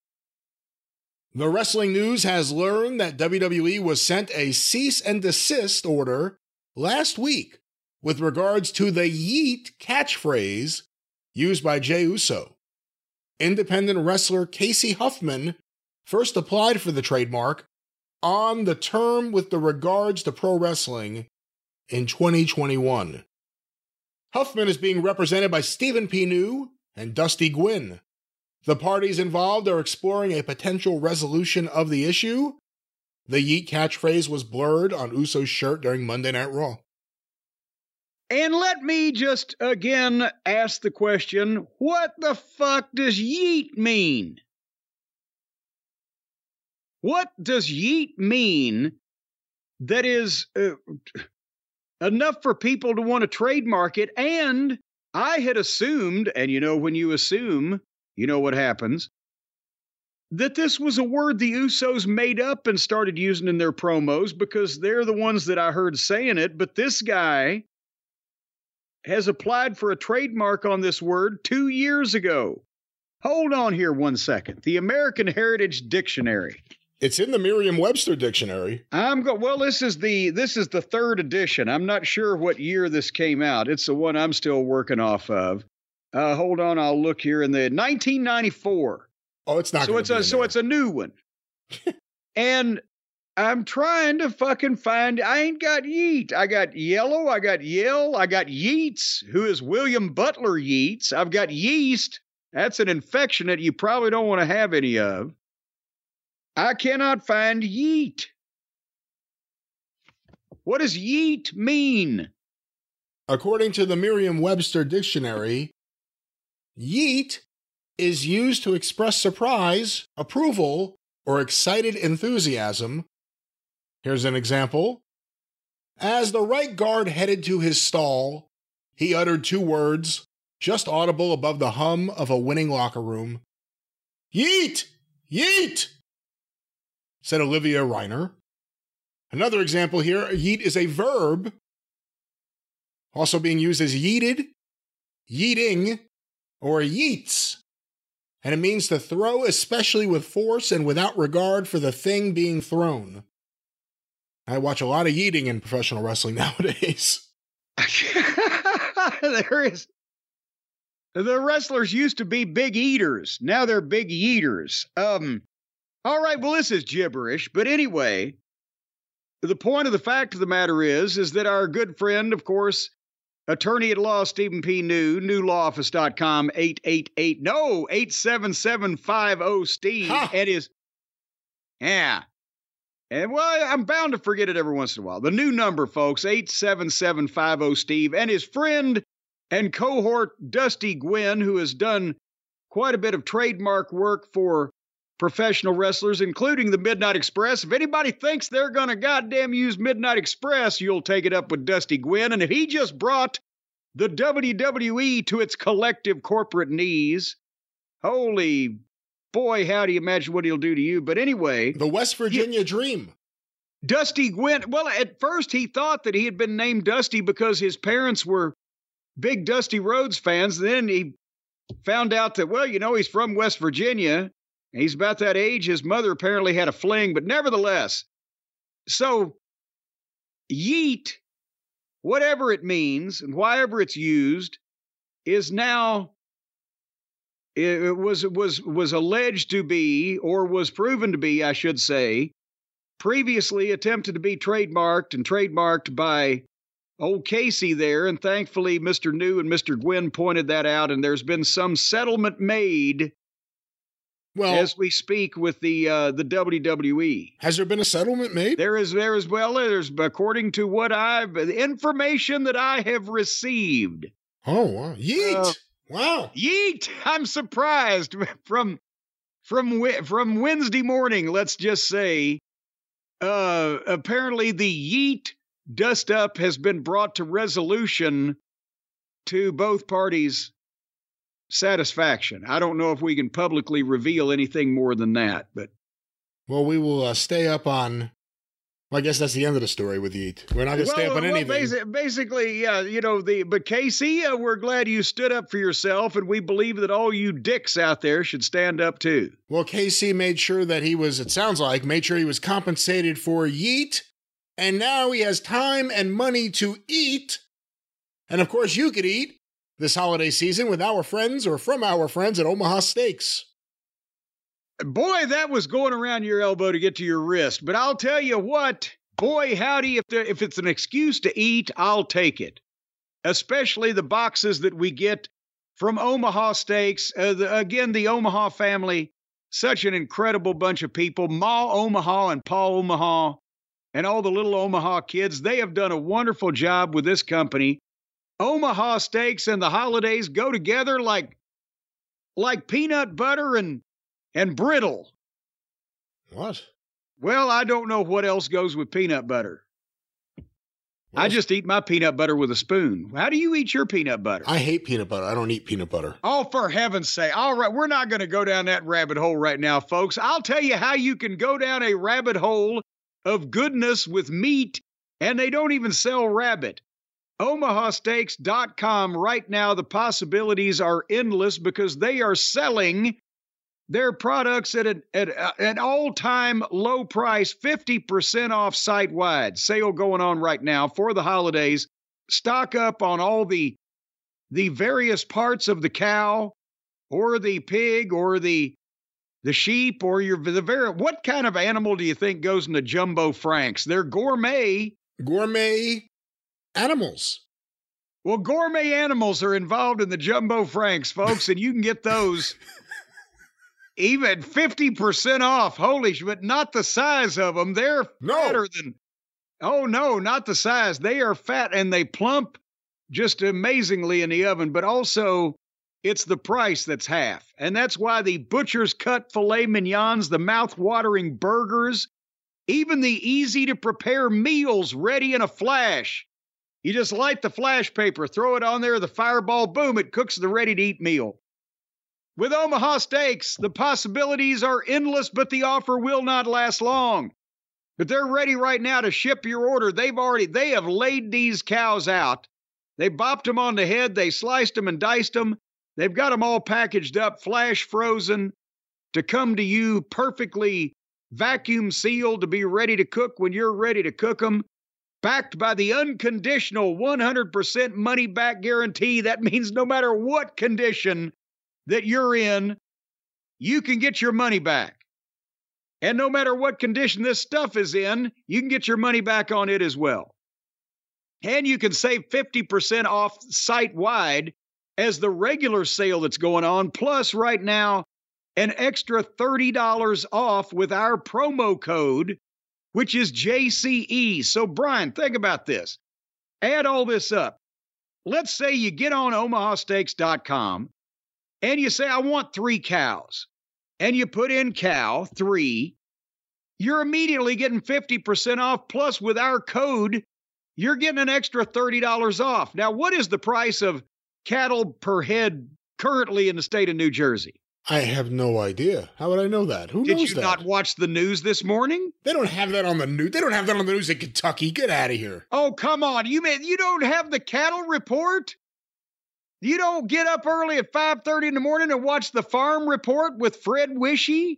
A: The Wrestling News has learned that WWE was sent a cease and desist order last week with regards to the Yeet catchphrase used by Jey Uso. Independent wrestler Casey Huffman first applied for the trademark on the term with the regards to pro wrestling in 2021. Huffman is being represented by Stephen P. New and Dusty Gwinn. The parties involved are exploring a potential resolution of the issue. The Yeet catchphrase was blurred on Uso's shirt during Monday Night Raw.
B: And let me just again ask the question what the fuck does yeet mean? What does yeet mean that is uh, enough for people to want to trademark it. And I had assumed, and you know, when you assume, you know what happens, that this was a word the Usos made up and started using in their promos because they're the ones that I heard saying it. But this guy has applied for a trademark on this word two years ago. Hold on here one second. The American Heritage Dictionary.
A: It's in the Merriam-Webster dictionary.
B: I'm go well this is the this is the third edition. I'm not sure what year this came out. It's the one I'm still working off of. Uh, hold on, I'll look here in the 1994.
A: Oh, it's not.
B: So it's a so
A: there.
B: it's a new one. and I'm trying to fucking find. I ain't got Yeet. I got Yellow. I got Yell. I got Yeats, who is William Butler Yeats. I've got Yeast. That's an infection that you probably don't want to have any of. I cannot find yeet. What does yeet mean?
A: According to the Merriam Webster dictionary, yeet is used to express surprise, approval, or excited enthusiasm. Here's an example. As the right guard headed to his stall, he uttered two words, just audible above the hum of a winning locker room Yeet! Yeet! Said Olivia Reiner. Another example here yeet is a verb, also being used as yeeted, yeeting, or yeets. And it means to throw, especially with force and without regard for the thing being thrown. I watch a lot of yeeting in professional wrestling nowadays.
B: there is The wrestlers used to be big eaters. Now they're big eaters. Um, all right, well, this is gibberish. But anyway, the point of the fact of the matter is, is that our good friend, of course, attorney at law Stephen P. New, newlawoffice.com, 888, no, 87750 Steve,
A: Huh.
B: and his, yeah. And well, I'm bound to forget it every once in a while. The new number, folks, 87750 Steve, and his friend and cohort Dusty Gwynn, who has done quite a bit of trademark work for professional wrestlers, including the Midnight Express. If anybody thinks they're going to goddamn use Midnight Express, you'll take it up with Dusty Gwynn. And if he just brought the WWE to its collective corporate knees, holy boy, how do you imagine what he'll do to you? But anyway,
A: The West Virginia Dream.
B: Dusty Gwynn, well, at first he thought that he had been named Dusty because his parents were big Dusty Rhodes fans. Then he found out that, well, you know, he's from West Virginia. He's about that age. His mother apparently had a fling, but nevertheless. So, yeet, whatever it means and however it's used, is now it it was was was alleged to be or was proven to be, I should say, previously attempted to be trademarked and trademarked by old Casey there, and thankfully Mr. New and Mr. Gwynn pointed that out, and there's been some settlement made
A: Well,
B: as we speak with the uh, the WWE.
A: has there been a settlement made?
B: There is there is well, there's according to what I've the information that I have received.
A: oh, wow. Yeet.
B: Uh,
A: wow.
B: Yeet! I'm surprised from from from Wednesday morning. Let's just say, uh, apparently the Yeet dust up has been brought to resolution to both parties' satisfaction. I don't know if we can publicly reveal anything more than that, but
A: Well, we will uh, stay up on. Well, I guess that's the end of the story with Yeet. We're not going to stay up on
B: well,
A: anything.
B: basi- basically, yeah, you know the. But Casey, uh, we're glad you stood up for yourself, and we believe that all you dicks out there should stand up too.
A: Well, Casey made sure that he was, it sounds like, made sure he was compensated for Yeet, and now he has time and money to eat. And of course, you could eat this holiday season with our friends or from our friends at Omaha Steaks.
B: Boy, that was going around your elbow to get to your wrist. But I'll tell you what, boy, howdy, if there, if it's an excuse to eat, I'll take it. Especially the boxes that we get from Omaha Steaks. Uh, the, again, the Omaha family, such an incredible bunch of people. Ma Omaha and Paul Omaha and all the little Omaha kids, they have done a wonderful job with this company. Omaha Steaks and the holidays go together like like peanut butter and and brittle.
A: What?
B: Well, I don't know what else goes with peanut butter. I just eat my peanut butter with a spoon. How do you eat your peanut butter?
A: I hate peanut butter. I don't eat peanut butter.
B: Oh, for heaven's sake. All right, we're not going to go down that rabbit hole right now, folks. I'll tell you how you can go down a rabbit hole of goodness with meat, and they don't even sell rabbit. OmahaSteaks.com right now, the possibilities are endless because they are selling their products at an, at a- an all-time low price, 50% off site-wide. Sale going on right now for the holidays. Stock up on all the the various parts of the cow or the pig or the the sheep or your the very what kind of animal do you think goes into jumbo franks? They're gourmet.
A: Gourmet animals.
B: Well, gourmet animals are involved in the jumbo franks, folks, and you can get those even 50% off. Holy sh- but not the size of them. They're
A: No.
B: fatter than Oh no, not the size. They are fat and they plump just amazingly in the oven, but also it's the price that's half. And that's why the butcher's cut filet mignons, the mouth-watering burgers, even the easy to prepare meals ready in a flash. You just light the flash paper, throw it on there, the fireball, boom, it cooks the ready to eat meal. With Omaha Steaks, the possibilities are endless, but the offer will not last long. But they're ready right now to ship your order. They've already they have laid these cows out. They bopped them on the head, they sliced them and diced them. They've got them all packaged up, flash frozen to come to you perfectly vacuum sealed to be ready to cook when you're ready to cook them. Backed by the unconditional 100% money back guarantee. That means no matter what condition that you're in, you can get your money back. And no matter what condition this stuff is in, you can get your money back on it as well. And you can save 50% off site wide as the regular sale that's going on. Plus, right now, an extra $30 off with our promo code, which is JCE. So, Brian, think about this. Add all this up. Let's say you get on omahasteaks.com and you say, I want three cows and you put in cow three, you're immediately getting 50% off. Plus, with our code, you're getting an extra $30 off. Now, what is the price of cattle per head currently in the state of New Jersey?
A: I have no idea. How would I know that? Who
B: Did
A: knows
B: you
A: that?
B: not watch the news this morning?
A: They don't have that on the news. They don't have that on the news in Kentucky. Get out of here.
B: Oh, come on. You mean you don't have the cattle report? You don't get up early at 5:30 in the morning and watch the farm report with Fred Wiche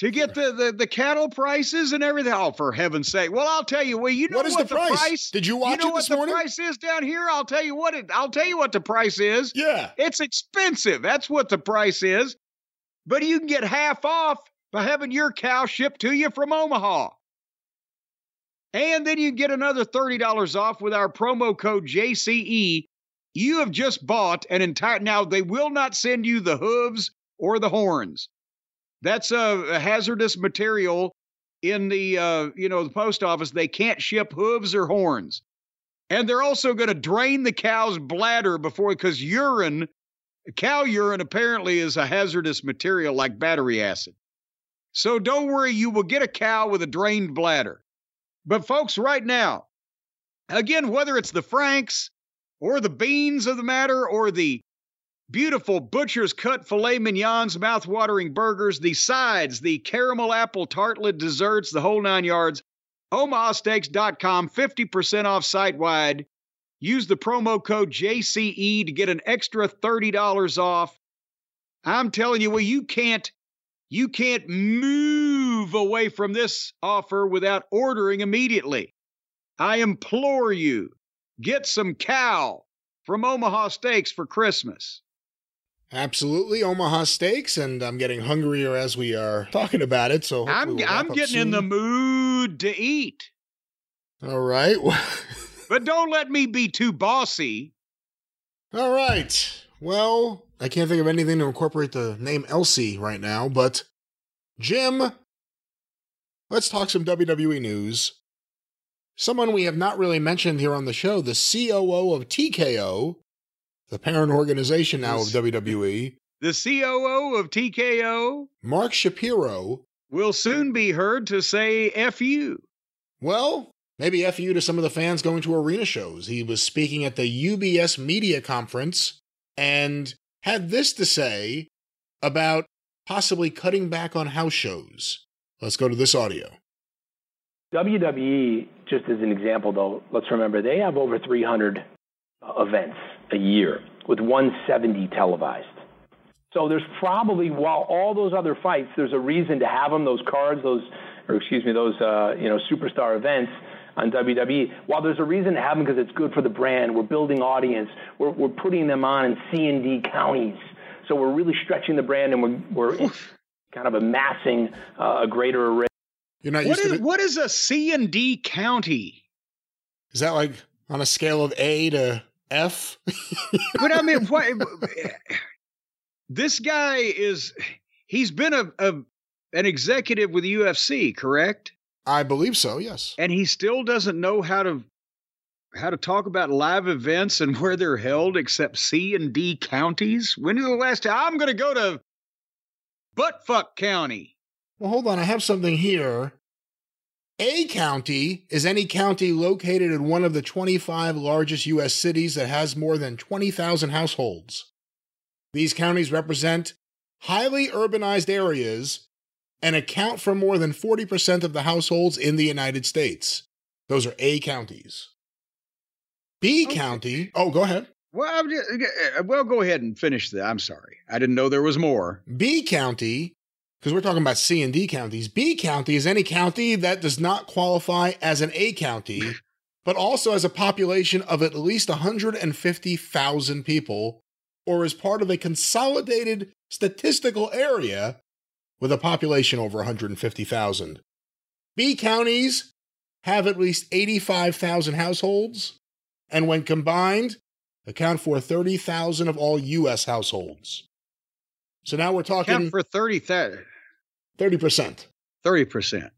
B: to get the, the, the cattle prices and everything. Oh, for heaven's sake. Well, I'll tell you, well, you know
A: What is
B: what
A: the price? Did you watch
B: you know
A: it
B: what
A: this
B: the price is down here? I'll tell you what it I'll tell you what the price is.
A: Yeah.
B: It's expensive. That's what the price is. But you can get half off by having your cow shipped to you from Omaha. And then you get another $30 off with our promo code JCE. You have just bought an entire. Now, they will not send you the hooves or the horns. That's a, a hazardous material in the, uh, you know, the post office. They can't ship hooves or horns. And they're also going to drain the cow's bladder before, because urine, cow urine apparently is a hazardous material like battery acid. So don't worry, you will get a cow with a drained bladder. But folks, right now, again, whether it's the Franks or the beans of the matter or the beautiful butcher's cut filet mignons, mouth-watering burgers, the sides, the caramel apple tartlet desserts, the whole nine yards, omahasteaks.com, 50% off site wide. Use the promo code JCE to get an extra $30 off. I'm telling you, well, you can't you can't move away from this offer without ordering immediately. I implore you, get some cow from Omaha Steaks for Christmas.
A: Absolutely, Omaha Steaks, and I'm getting hungrier as we are talking about it. So
B: I'm
A: we'll
B: I'm getting in the mood to eat.
A: All right.
B: But don't let me be too bossy.
A: All right. Well, I can't think of anything to incorporate the name Elsie right now, but Jim, let's talk some WWE news. Someone we have not really mentioned here on the show, the COO of TKO, the parent organization now of WWE,
B: The COO of TKO
A: Mark Shapiro.
B: will soon be heard to say F you.
A: Well, maybe F you to some of the fans going to arena shows. He was speaking at the UBS media conference and had this to say about possibly cutting back on house shows. Let's go to this audio.
C: WWE, just as an example, though, let's remember they have over 300 events a year with 170 televised. So there's probably, while all those other fights, there's a reason to have them, those cards, those, or excuse me, those, uh, you know, superstar events on WWE. While there's a reason to have them because it's good for the brand, we're building audience, we're, we're putting them on in C and D counties. So we're really stretching the brand and we're, we're kind of amassing uh, a greater array.
A: You're not
B: What
A: used
B: is,
A: to it.
B: what is a C and D county?
A: Is that like on a scale of A to F?
B: But I mean, what? this guy is, he's been a, a an executive with the UFC, correct?
A: I believe so, yes.
B: And he still doesn't know how to how to talk about live events and where they're held except C and D counties. When is the last time I'm going to go to Buttfuck County?
A: Well, hold on. I have something here. A county is any county located in one of the 25 largest U.S. cities that has more than 20,000 households. These counties represent highly urbanized areas and account for more than 40% of the households in the United States. Those are A counties. B
B: Okay.
A: county, oh, go ahead.
B: Well, I'm just, well, go ahead and finish that. I'm sorry, I didn't know there was more.
A: B county, because we're talking about C and D counties. B county is any county that does not qualify as an A county, but also has a population of at least 150,000 people, or is part of a consolidated statistical area with a population over 150,000. B counties have at least 85,000 households, and when combined, account for 30,000 of all U.S. households. So now we're talking.
B: Count for 30,000.
A: 30%.
B: 30%.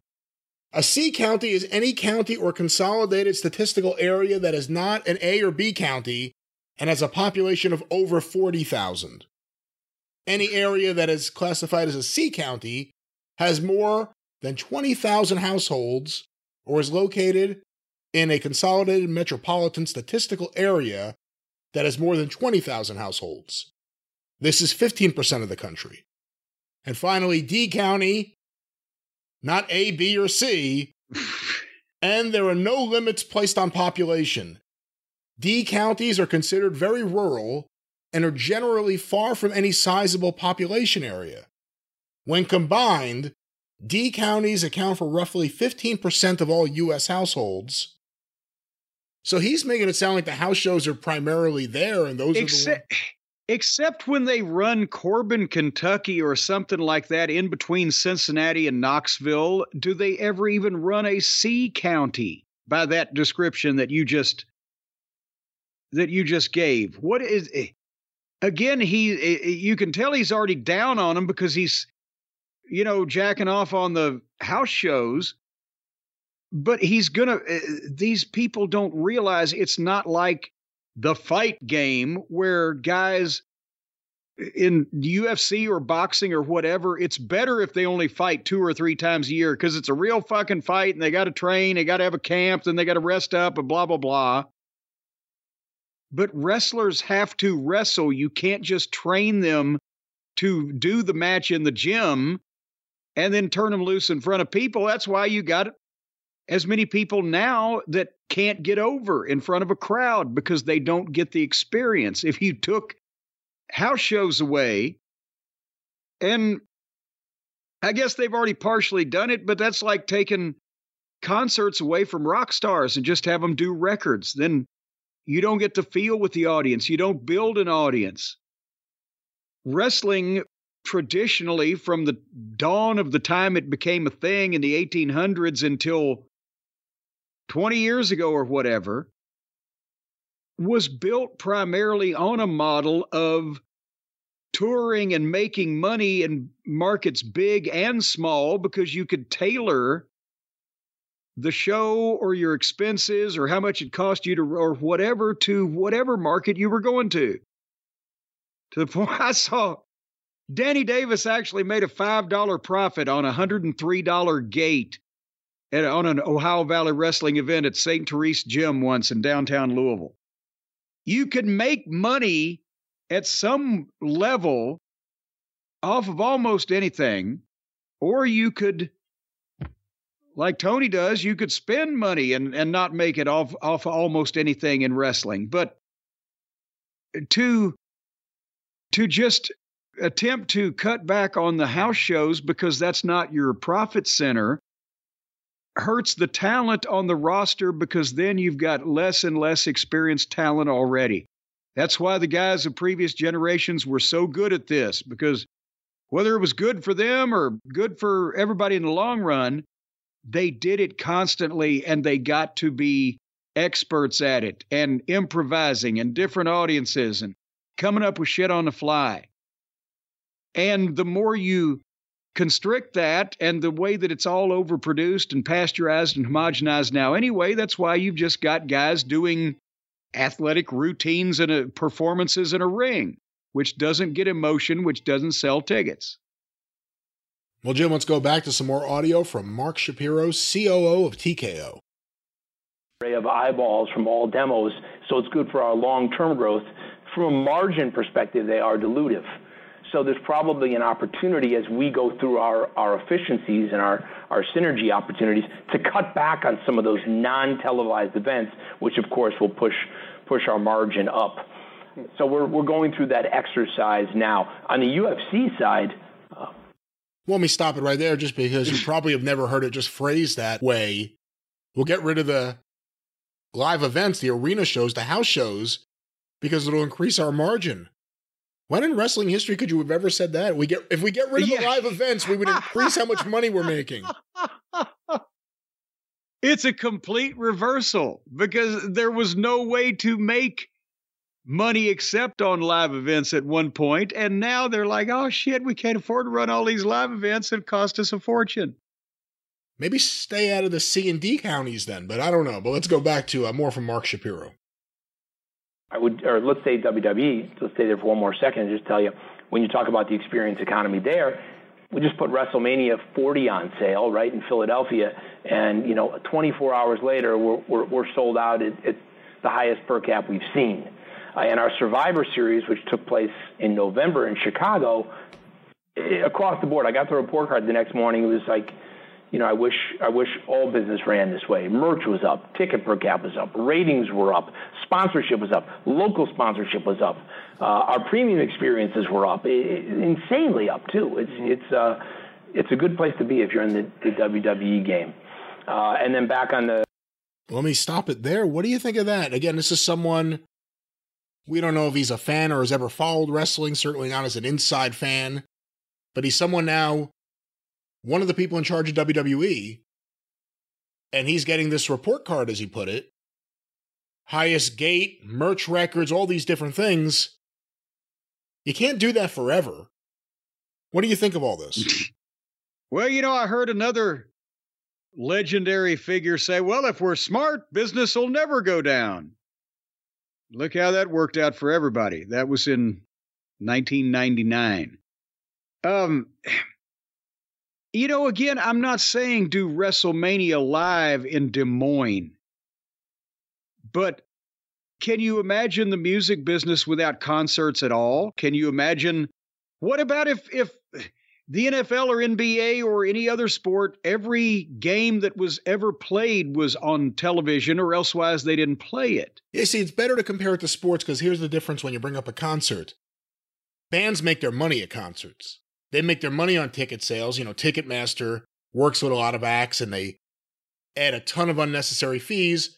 A: A C county is any county or consolidated statistical area that is not an A or B county and has a population of over 40,000. Any area that is classified as a C county has more than 20,000 households or is located in a consolidated metropolitan statistical area that has more than 20,000 households. This is 15% of the country. And finally, D County not A, B, or C, and there are no limits placed on population. D counties are considered very rural and are generally far from any sizable population area. When combined, D counties account for roughly 15% of all U.S. households. So he's making it sound like the house shows are primarily there, and those
B: Except,
A: are the.
B: Except when they run Corbin, Kentucky, or something like that in between Cincinnati and Knoxville, do they ever even run a C county by that description that you just that you just gave? What is eh, again? He eh, eh, you can tell he's already down on him because he's you know jacking off on the house shows. But he's gonna. These people don't realize it's not like the fight game where guys in UFC or boxing or whatever, it's better if they only fight two or three times a year because it's a real fucking fight and they got to train, they got to have a camp, then they got to rest up and blah, blah, blah. But wrestlers have to wrestle. You can't just train them to do the match in the gym and then turn them loose in front of people. That's why you got as many people now that can't get over in front of a crowd because they don't get the experience. If you took house shows away, and I guess they've already partially done it, but that's like taking concerts away from rock stars and just have them do records. Then you don't get to feel with the audience, you don't build an audience. Wrestling traditionally from the dawn of the time it became a thing in the 1800s until 20 years ago or whatever, was built primarily on a model of touring and making money in markets big and small because you could tailor the show or your expenses or how much it cost you to or whatever to whatever market you were going to. To the point I saw Danny Davis actually made a $5 profit on a $103 gate at, on an Ohio Valley wrestling event at St. Therese Gym once in downtown Louisville. You could make money at some level off of almost anything, or you could, like Tony does, you could spend money and, and not make it off off almost anything in wrestling. But to to just attempt to cut back on the house shows because that's not your profit center hurts the talent on the roster because then you've got less and less experienced talent already. That's why the guys of previous generations were so good at this because whether it was good for them or good for everybody in the long run, they did it constantly and they got to be experts at it and improvising and different audiences and coming up with shit on the fly. And the more you constrict that and the way that it's all overproduced and pasteurized and homogenized now anyway that's why you've just got guys doing athletic routines and uh, performances in a ring which doesn't get emotion which doesn't sell tickets
A: well jim let's go back to some more audio from mark shapiro coo of tko
C: array of eyeballs from all demos so it's good for our long-term growth from a margin perspective they are dilutive so there's probably an opportunity as we go through our, our efficiencies and our, our synergy opportunities to cut back on some of those non-televised events, which of course will push push our margin up. So we're we're going through that exercise now. On the UFC side.
A: Well, let me stop it right there, just because you probably have never heard it just phrased that way. We'll get rid of the live events, the arena shows, the house shows, because it'll increase our margin. When in wrestling history could you have ever said that? We get if we get rid of yeah. the live events, we would increase how much money we're making.
B: It's a complete reversal because there was no way to make money except on live events at one point, and now they're like, "Oh shit, we can't afford to run all these live events; it cost us a fortune."
A: Maybe stay out of the C and D counties then, but I don't know. But let's go back to uh, more from Mark Shapiro.
C: I would, or let's say WWE. Let's stay there for one more second and just tell you when you talk about the experience economy there. We just put WrestleMania 40 on sale, right, in Philadelphia, and you know, 24 hours later, we're we're, we're sold out at, at the highest per cap we've seen. Uh, and our Survivor Series, which took place in November in Chicago, eh, across the board, I got the report card the next morning. It was like you know, I wish I wish all business ran this way. Merch was up, ticket per cap was up, ratings were up, sponsorship was up, local sponsorship was up, uh, our premium experiences were up, it, insanely up too. It's it's uh, it's a good place to be if you're in the, the WWE game. Uh, and then back on the.
A: Let me stop it there. What do you think of that? Again, this is someone we don't know if he's a fan or has ever followed wrestling. Certainly not as an inside fan, but he's someone now one of the people in charge of WWE, and he's getting this report card, as he put it. Highest gate, merch records, all these different things. You can't do that forever. What do you think of all this?
B: well, you know, I heard another legendary figure say, well, if we're smart, business will never go down. Look how that worked out for everybody. That was in 1999. Um, you know, again, I'm not saying do WrestleMania live in Des Moines, but can you imagine the music business without concerts at all? Can you imagine what about if if the NFL or NBA or any other sport, every game that was ever played was on television or elsewise they didn't play it.
A: You see, it's better to compare it to sports because here's the difference when you bring up a concert. Bands make their money at concerts. They make their money on ticket sales. You know, Ticketmaster works with a lot of acts and they add a ton of unnecessary fees.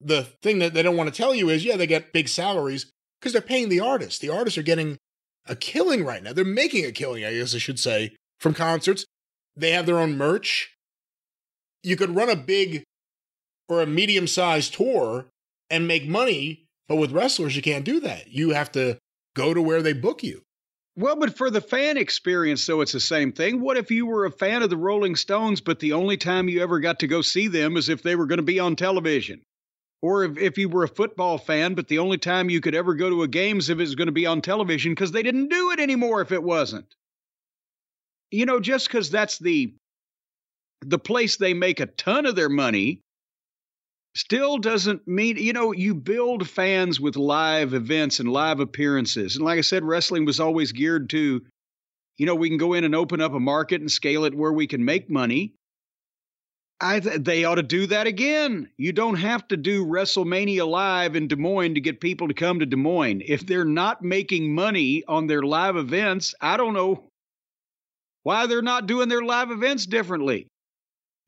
A: The thing that they don't want to tell you is, yeah, they get big salaries because they're paying the artists. The artists are getting a killing right now. They're making a killing, I guess I should say, from concerts. They have their own merch. You could run a big or a medium sized tour and make money, but with wrestlers, you can't do that. You have to go to where they book you.
B: Well, but for the fan experience, though, it's the same thing. What if you were a fan of the Rolling Stones, but the only time you ever got to go see them is if they were going to be on television? Or if, if you were a football fan, but the only time you could ever go to a game is if it was going to be on television because they didn't do it anymore if it wasn't. You know, just because that's the the place they make a ton of their money still doesn't mean you know you build fans with live events and live appearances and like i said wrestling was always geared to you know we can go in and open up a market and scale it where we can make money I th- they ought to do that again. You don't have to do WrestleMania live in Des Moines to get people to come to Des Moines. If they're not making money on their live events, I don't know why they're not doing their live events differently.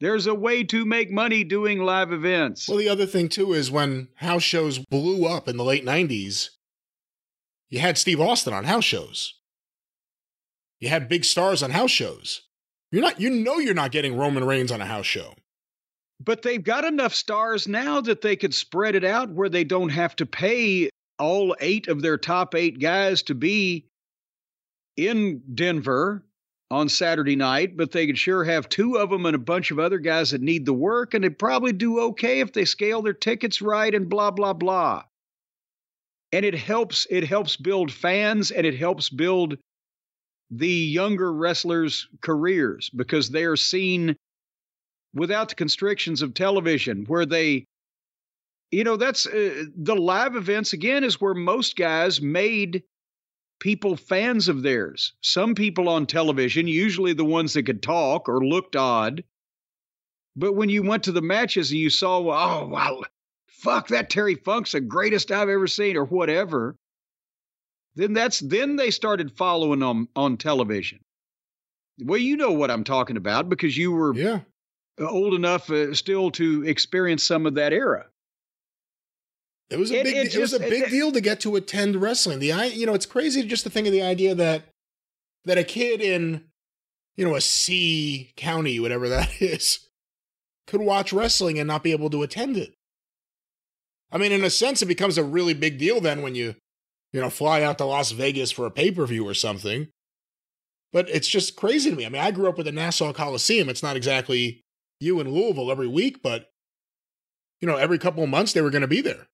B: There's a way to make money doing live events.
A: Well, the other thing too is when house shows blew up in the late 90s, you had Steve Austin on house shows. You had big stars on house shows. You're not you know you're not getting Roman Reigns on a house show.
B: But they've got enough stars now that they could spread it out where they don't have to pay all 8 of their top 8 guys to be in Denver on Saturday night, but they could sure have two of them and a bunch of other guys that need the work, and they'd probably do okay if they scale their tickets right and blah blah blah. And it helps it helps build fans and it helps build the younger wrestlers' careers because they are seen without the constrictions of television where they you know that's uh, the live events again is where most guys made people fans of theirs. Some people on television, usually the ones that could talk or looked odd. But when you went to the matches and you saw, oh, wow, fuck, that Terry Funk's the greatest I've ever seen, or whatever, then that's then they started following them on television. Well, you know what I'm talking about because you were
A: yeah.
B: old enough uh, still to experience some of that era.
A: It was a
B: It-
A: big.
B: it
A: It, was a big
B: it-
A: deal to get to attend wrestling. The I, you know, it's crazy just to think of the idea that that a kid in, you know, a C county, whatever that is, could watch wrestling and not be able to attend it. I mean, in a sense, it becomes a really big deal then when you, you know, fly out to Las Vegas for a pay per view or something. But it's just crazy to me. I mean, I grew up with the Nassau Coliseum. It's not exactly you in Louisville every week, but you know, every couple of months they were going to be there.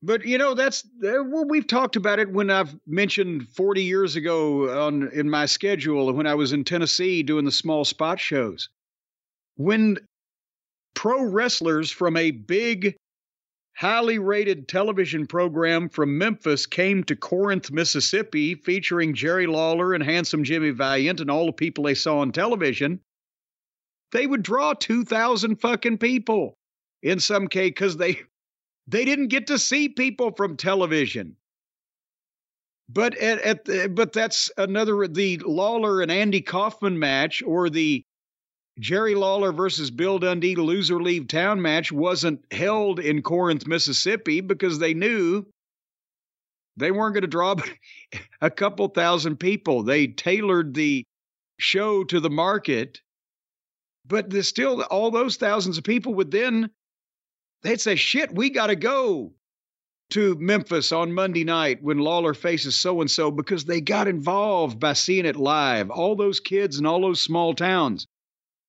B: But you know that's uh, well, we've talked about it when I've mentioned 40 years ago on in my schedule when I was in Tennessee doing the small spot shows. When pro wrestlers from a big highly rated television program from Memphis came to Corinth, Mississippi featuring Jerry Lawler and handsome Jimmy Valiant and all the people they saw on television, they would draw 2000 fucking people in some case cuz they they didn't get to see people from television. But at, at the, but that's another the Lawler and Andy Kaufman match or the Jerry Lawler versus Bill Dundee loser leave town match wasn't held in Corinth, Mississippi because they knew they weren't going to draw a couple thousand people. They tailored the show to the market, but there's still all those thousands of people would then they'd say, shit, we got to go to Memphis on Monday night when Lawler faces so and so because they got involved by seeing it live. All those kids in all those small towns,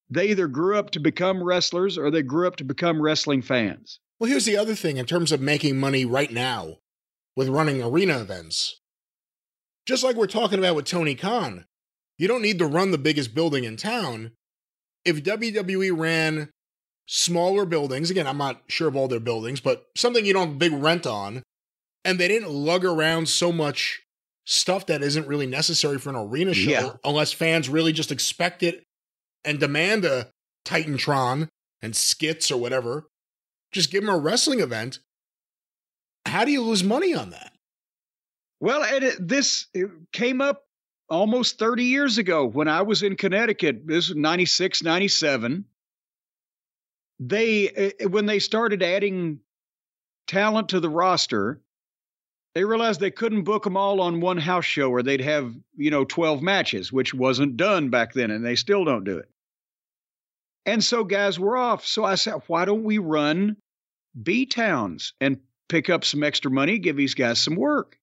B: they either grew up to become wrestlers or they grew up to become wrestling fans.
A: Well, here's the other thing in terms of making money right now with running arena events. Just like we're talking about with Tony Khan, you don't need to run the biggest building in town. If WWE ran smaller buildings, again, I'm not sure of all their buildings, but something you don't have big rent on, and they didn't lug around so much stuff that isn't really necessary for an arena show
B: Yeah.
A: unless fans really just expect it and demand a Titantron and skits or whatever. Just give them a wrestling event. How do you lose money on that?
B: Well, this it came up almost 30 years ago when I was in Connecticut. This was 96, 97. They, eh, when they started adding talent to the roster, they realized they couldn't book them all on one house show or they'd have, you know, 12 matches, which wasn't done back then, and they still don't do it. And so guys were off. So I said, why don't we run B towns and pick up some extra money, give these guys some work?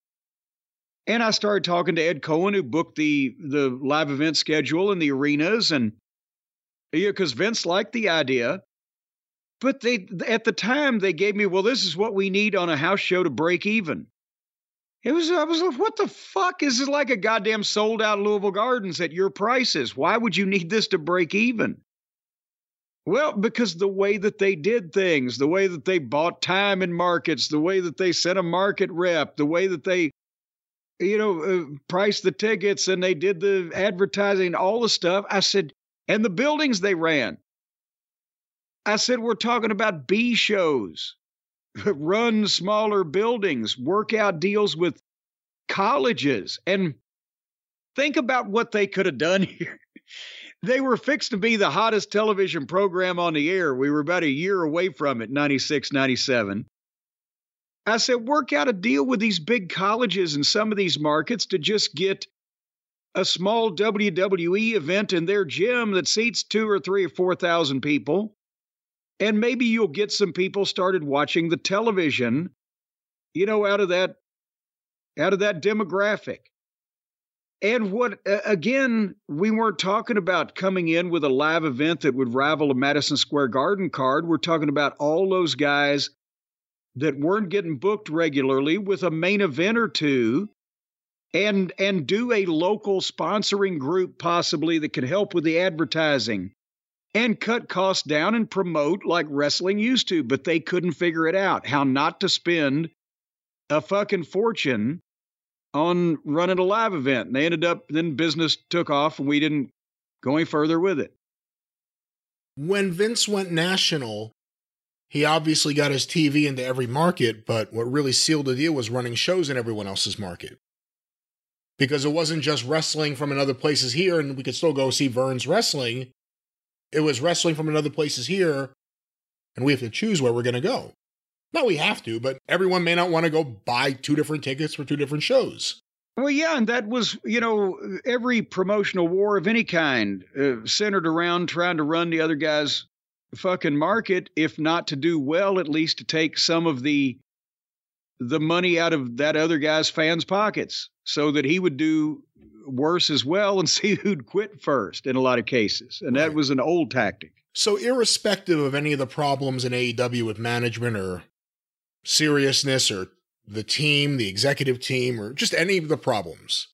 B: And I started talking to Ed Cohen, who booked the the live event schedule and the arenas, and yeah, because Vince liked the idea. But they at the time they gave me, well, this is what we need on a house show to break even. It was I was like, what the fuck? Is this like a goddamn sold out Louisville Gardens at your prices? Why would you need this to break even? Well, because the way that they did things, the way that they bought time in markets, the way that they set a market rep, the way that they you know, uh, priced the tickets and they did the advertising, all the stuff. I said, and the buildings they ran. I said, we're talking about B shows, run smaller buildings, work out deals with colleges, and think about what they could have done here. They were fixed to be the hottest television program on the air. We were about a year away from it, 96, 97. I said, work out a deal with these big colleges in some of these markets to just get a small WWE event in their gym that seats two or three or four thousand people. And maybe you'll get some people started watching the television, you know, out of that out of that demographic. And what again, we weren't talking about coming in with a live event that would rival a Madison Square Garden card. We're talking about all those guys that weren't getting booked regularly with a main event or two and and do a local sponsoring group possibly that could help with the advertising and cut costs down and promote like wrestling used to but they couldn't figure it out how not to spend a fucking fortune on running a live event and they ended up then business took off and we didn't go any further with it
A: When Vince went national, he obviously got his TV into every market, but what really sealed the deal was running shows in everyone else's market. Because it wasn't just wrestling from another places here, and we could still go see Vern's wrestling. It was wrestling from another places here, and we have to choose where we're going to go. No, we have to, but everyone may not want to go buy two different tickets for two different shows.
B: Well, yeah, and that was, you know, every promotional war of any kind uh, centered around trying to run the other guy's fucking market, if not to do well, at least to take some of the the money out of that other guy's fans' pockets so that he would do worse as well and see who'd quit first in a lot of cases. And right. that was an old tactic.
A: So, irrespective of any of the problems in AEW with management or seriousness or the team, the executive team, or just any of the problems,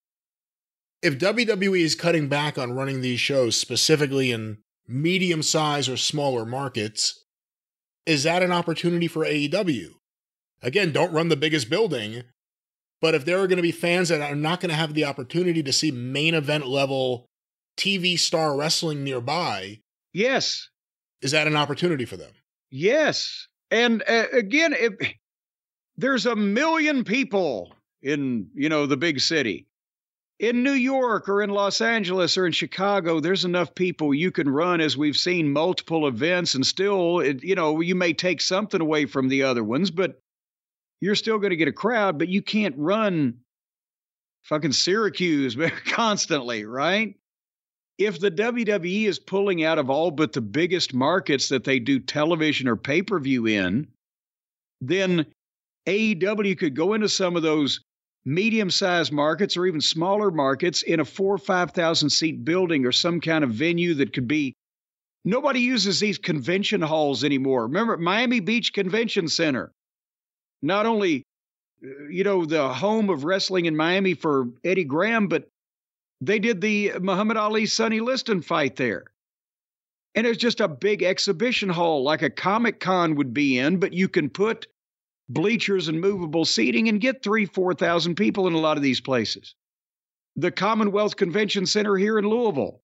A: if WWE is cutting back on running these shows specifically in medium size or smaller markets, is that an opportunity for AEW? Again, don't run the biggest building, but if there are going to be fans that are not going to have the opportunity to see main event level TV star wrestling nearby,
B: yes,
A: is that an opportunity for them?
B: Yes. And uh, again, if, there's a million people in, you know, the big city. In New York or in Los Angeles or in Chicago, there's enough people you can run as we've seen multiple events and still, it, you know, you may take something away from the other ones, but you're still going to get a crowd, but you can't run fucking Syracuse constantly, right? If the WWE is pulling out of all but the biggest markets that they do television or pay per view in, then AEW could go into some of those medium sized markets or even smaller markets in a four or 5,000 seat building or some kind of venue that could be. Nobody uses these convention halls anymore. Remember Miami Beach Convention Center? not only uh, you know the home of wrestling in Miami for Eddie Graham, but they did the Muhammad Ali Sonny Liston fight there. And it's just a big exhibition hall like a Comic Con would be in, but you can put bleachers and movable seating and get three, 4,000 people in a lot of these places. The Commonwealth Convention Center here in Louisville,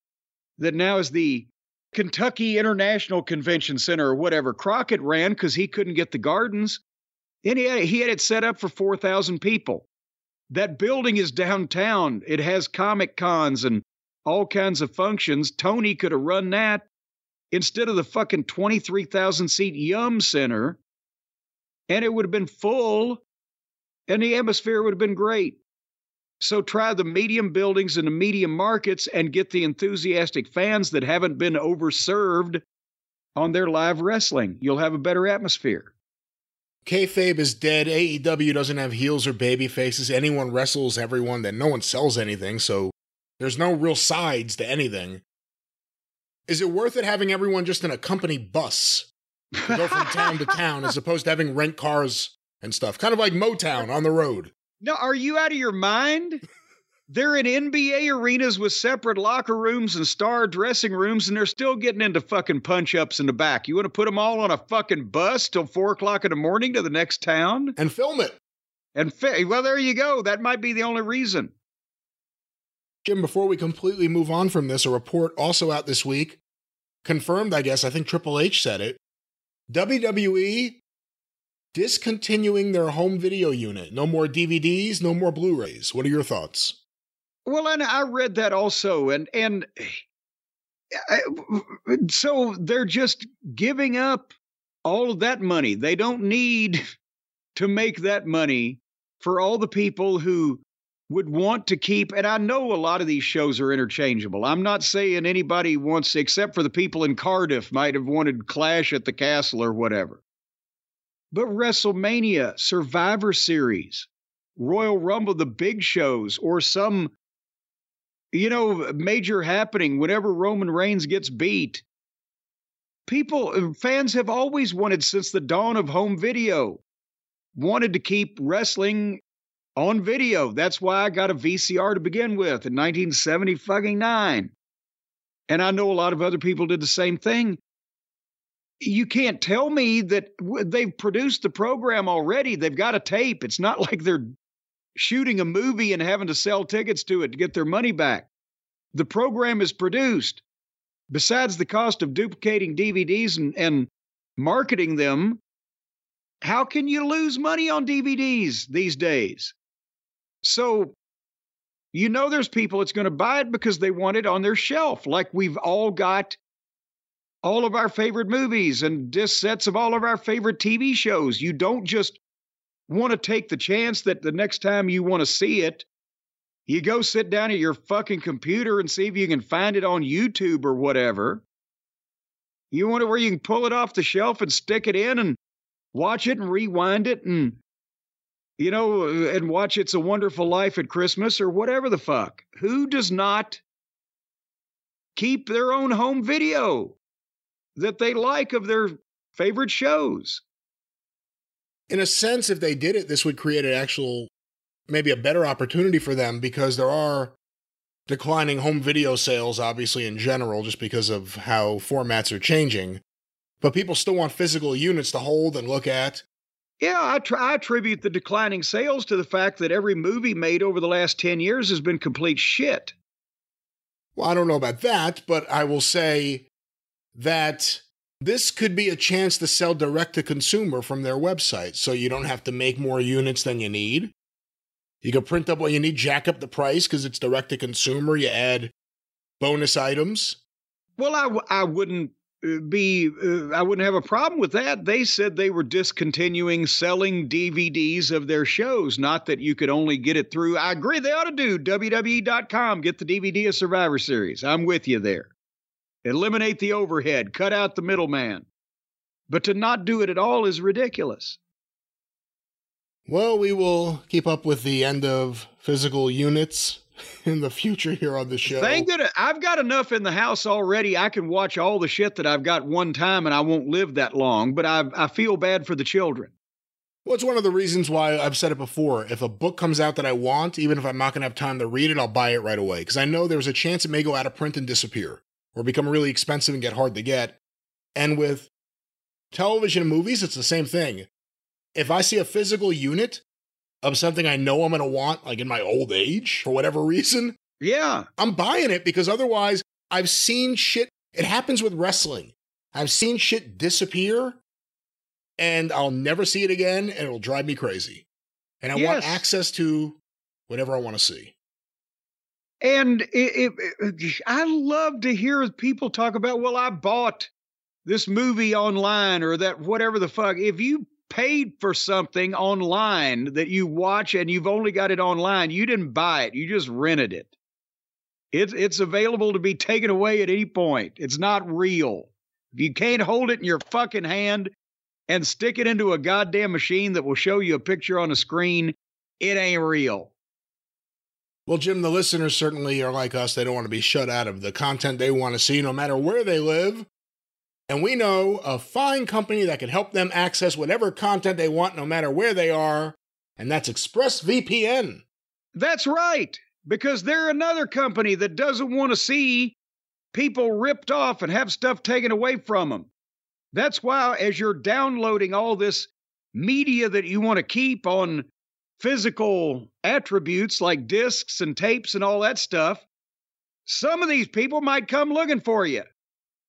B: that now is the Kentucky International Convention Center or whatever Crockett ran because he couldn't get the gardens. And he had, he had it set up for 4,000 people. That building is downtown. It has comic cons and all kinds of functions. Tony could have run that instead of the fucking 23,000 seat Yum Center, and it would have been full, and the atmosphere would have been great. So try the medium buildings and the medium markets and get the enthusiastic fans that haven't been overserved on their live wrestling. You'll have a better atmosphere.
A: Kayfabe is dead. AEW doesn't have heels or baby faces. Anyone wrestles everyone, then no one sells anything, so there's no real sides to anything. Is it worth it having everyone just in a company bus to go from town to town as opposed to having rent cars and stuff? Kind of like Motown on the road.
B: No, are you out of your mind? They're in NBA arenas with separate locker rooms and star dressing rooms, and they're still getting into fucking punch ups in the back. You want to put them all on a fucking bus till four o'clock in the morning to the next town
A: and film it?
B: And fi- well, there you go. That might be the only reason.
A: Jim, before we completely move on from this, a report also out this week confirmed, I guess, I think Triple H said it. WWE discontinuing their home video unit. No more DVDs, no more Blu rays. What are your thoughts?
B: Well, and I read that also, and and I, so they're just giving up all of that money. They don't need to make that money for all the people who would want to keep and I know a lot of these shows are interchangeable. I'm not saying anybody wants except for the people in Cardiff might have wanted Clash at the Castle or whatever. But WrestleMania, Survivor Series, Royal Rumble, the big shows or some you know, major happening whenever Roman Reigns gets beat. People, uh, fans have always wanted since the dawn of home video, wanted to keep wrestling on video. That's why I got a VCR to begin with in 1970 fucking nine. And I know a lot of other people did the same thing. You can't tell me that they've produced the program already. They've got a tape. It's not like they're shooting a movie and having to sell tickets to it to get their money back. The program is produced. Besides the cost of duplicating DVDs and, and marketing them, how can you lose money on DVDs these days? So, you know, there's people that's going to buy it because they want it on their shelf, like we've all got all of our favorite movies and disc sets of all of our favorite TV shows. You don't just want to take the chance that the next time you want to see it, you go sit down at your fucking computer and see if you can find it on YouTube or whatever. You want it where you can pull it off the shelf and stick it in and watch it and rewind it and you know and watch It's a Wonderful Life at Christmas or whatever the fuck. Who does not keep their own home video that they like of their favorite shows?
A: In a sense, if they did it, this would create an actual, maybe a better opportunity for them because there are declining home video sales, obviously, in general, just because of how formats are changing. But people still want physical units to hold and look at.
B: Yeah, I, tr- I attribute the declining sales to the fact that every movie made over the last 10 years has been complete shit.
A: Well, I don't know about that, but I will say that this could be a chance to sell direct to consumer from their website so you don't have to make more units than you need. You can print up what you need, jack up the price because it's direct to consumer. You add bonus items.
B: Well, I, w- I wouldn't uh, be, uh, I wouldn't have a problem with that. They said they were discontinuing selling DVDs of their shows, not that you could only get it through. I agree, they ought to do WWE.com, get the DVD of Survivor Series. I'm with you there. Eliminate the overhead, cut out the middleman. But to not do it at all is ridiculous.
A: Well, we will keep up with the end of physical units in the future here on the show.
B: Thank goodness. I've got enough in the house already. I can watch all the shit that I've got one time and I won't live that long, but I, I feel bad for the children.
A: Well, it's one of the reasons why I've said it before. If a book comes out that I want, even if I'm not going to have time to read it, I'll buy it right away because I know there's a chance it may go out of print and disappear or become really expensive and get hard to get. And with television and movies, it's the same thing if I see a physical unit of something I know I'm going to want, like in my old age for whatever reason,
B: yeah,
A: I'm buying it because otherwise I've seen shit. It happens with wrestling. I've seen shit disappear and I'll never see it again and it'll drive me crazy. And I yes. want access to whatever I want to see.
B: And it, it, I love to hear people talk about, well, I bought this movie online or that whatever the fuck. If you paid for something online that you watch and you've only got it online. You didn't buy it, you just rented it. It's it's available to be taken away at any point. It's not real. If you can't hold it in your fucking hand and stick it into a goddamn machine that will show you a picture on a screen, it ain't real.
A: Well, Jim, the listeners certainly are like us. They don't want to be shut out of the content they want to see, no matter where they live. And we know a fine company that can help them access whatever content they want no matter where they are, and that's ExpressVPN.
B: That's right, because they're another company that doesn't want to see people ripped off and have stuff taken away from them. That's why, as you're downloading all this media that you want to keep on physical attributes like discs and tapes and all that stuff, some of these people might come looking for you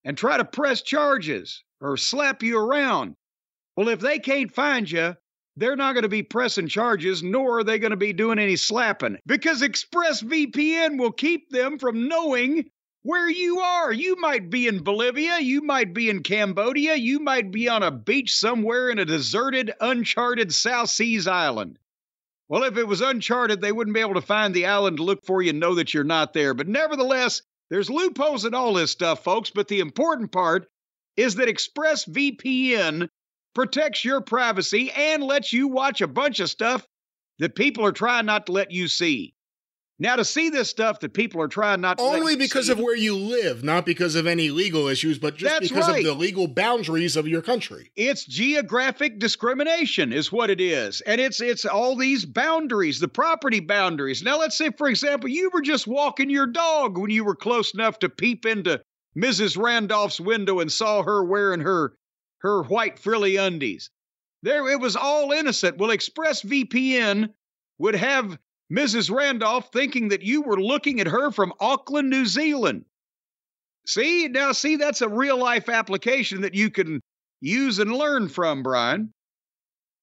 B: and try to press charges or slap you around. Well, if they can't find you, they're not going to be pressing charges, nor are they going to be doing any slapping because ExpressVPN will keep them from knowing where you are. You might be in Bolivia, you might be in Cambodia, you might be on a beach somewhere in a deserted, uncharted South Seas island. Well, if it was uncharted, they wouldn't be able to find the island to look for you and know that you're not there. But nevertheless, there's loopholes in all this stuff, folks, but the important part is that ExpressVPN protects your privacy and lets you watch a bunch of stuff that people are trying not to let you see. Now, to see this stuff that people are trying not to
A: only because
B: see,
A: of where you live, not because of any legal issues, but just because right. of the legal boundaries of your country.
B: It's geographic discrimination, is what it is, and it's it's all these boundaries, the property boundaries. Now, let's say, for example, you were just walking your dog when you were close enough to peep into Mrs. Randolph's window and saw her wearing her her white frilly undies. There, it was all innocent. Well, ExpressVPN would have Mrs. Randolph thinking that you were looking at her from Auckland, New Zealand. See, now, see, that's a real life application that you can use and learn from, Brian.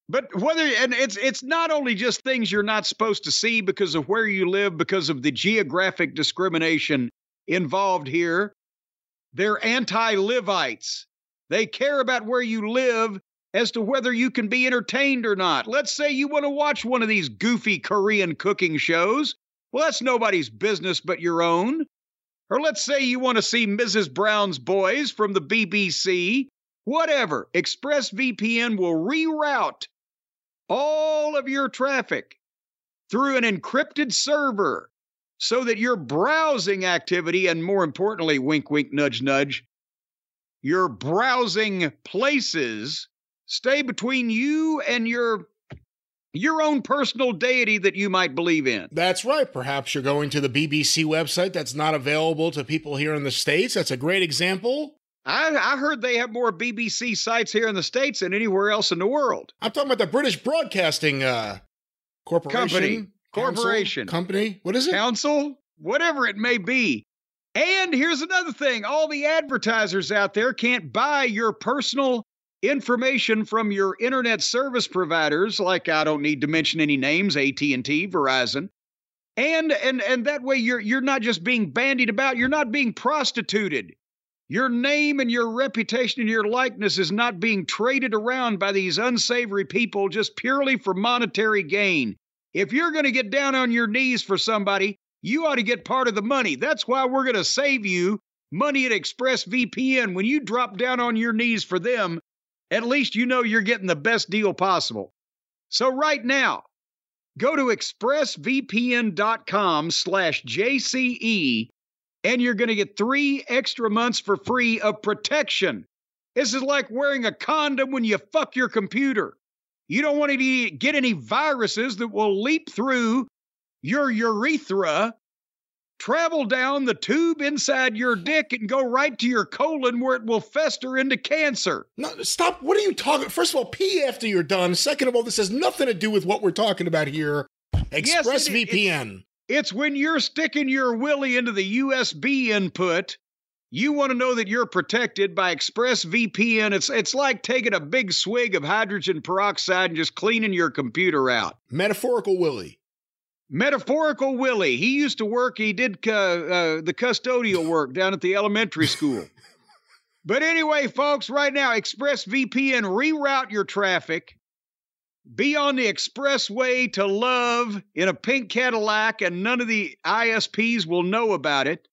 B: But whether, and it's, it's not only just things you're not supposed to see because of where you live, because of the geographic discrimination involved here, They're anti Livites. They care about where you live as to whether you can be entertained or not. Let's say you want to watch one of these goofy Korean cooking shows. Well, that's nobody's business but your own. Or let's say you want to see Mrs. Brown's Boys from the BBC. Whatever, ExpressVPN will reroute all of your traffic through an encrypted server so that your browsing activity, and more importantly, wink, wink, nudge, nudge, your browsing places stay between you and your your own personal deity that you might believe in.
A: That's right. Perhaps you're going to the BBC website that's not available to people here in the States. That's a great example.
B: I, I heard they have more BBC sites here in the States than anywhere else in the world.
A: I'm talking about the British Broadcasting uh, Corporation.
B: Company.
A: Council,
B: Corporation.
A: Company. What is it?
B: Council, whatever it may be. And here's another thing all the advertisers out there can't buy your personal information from your internet service providers like I don't need to mention any names AT&T, Verizon. And and and that way you're you're not just being bandied about, you're not being prostituted. Your name and your reputation and your likeness is not being traded around by these unsavory people just purely for monetary gain. If you're going to get down on your knees for somebody, you ought to get part of the money. That's why we're going to save you money at ExpressVPN. When you drop down on your knees for them, at least you know you're getting the best deal possible. So right now, go to expressvpn.com slash JCE and you're going to get three extra months for free of protection. This is like wearing a condom when you fuck your computer. You don't want to get any viruses that will leap through your urethra travel down the tube inside your dick and go right to your colon where it will fester into cancer.
A: No, stop. What are you talking? First of all, pee after you're done. Second of all, this has nothing to do with what we're talking about here. ExpressVPN.
B: Yes, it's when you're sticking your willy into the USB input. You want to know that you're protected by ExpressVPN. It's it's like taking a big swig of hydrogen peroxide and just cleaning your computer out.
A: Metaphorical Willie.
B: Metaphorical Willie. He used to work, he did uh, uh, the custodial work down at the elementary school. but anyway, folks, right now, ExpressVPN reroute your traffic. Be on the expressway to love in a pink Cadillac, and none of the ISPs will know about it.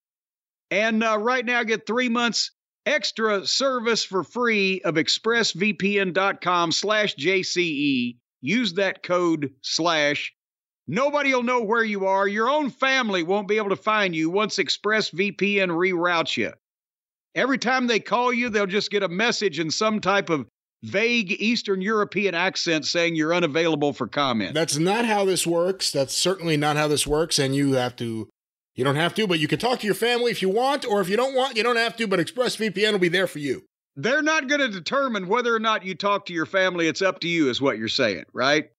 B: And uh, right now, get three months extra service for free of expressvpn.com slash JCE. Use that code slash Nobody will know where you are. Your own family won't be able to find you once ExpressVPN reroutes you. Every time they call you, they'll just get a message in some type of vague Eastern European accent saying you're unavailable for comment.
A: That's not how this works. That's certainly not how this works. And you have to, you don't have to, but you can talk to your family if you want, or if you don't want, you don't have to, but ExpressVPN will be there for you.
B: They're not going to determine whether or not you talk to your family. It's up to you, is what you're saying, right?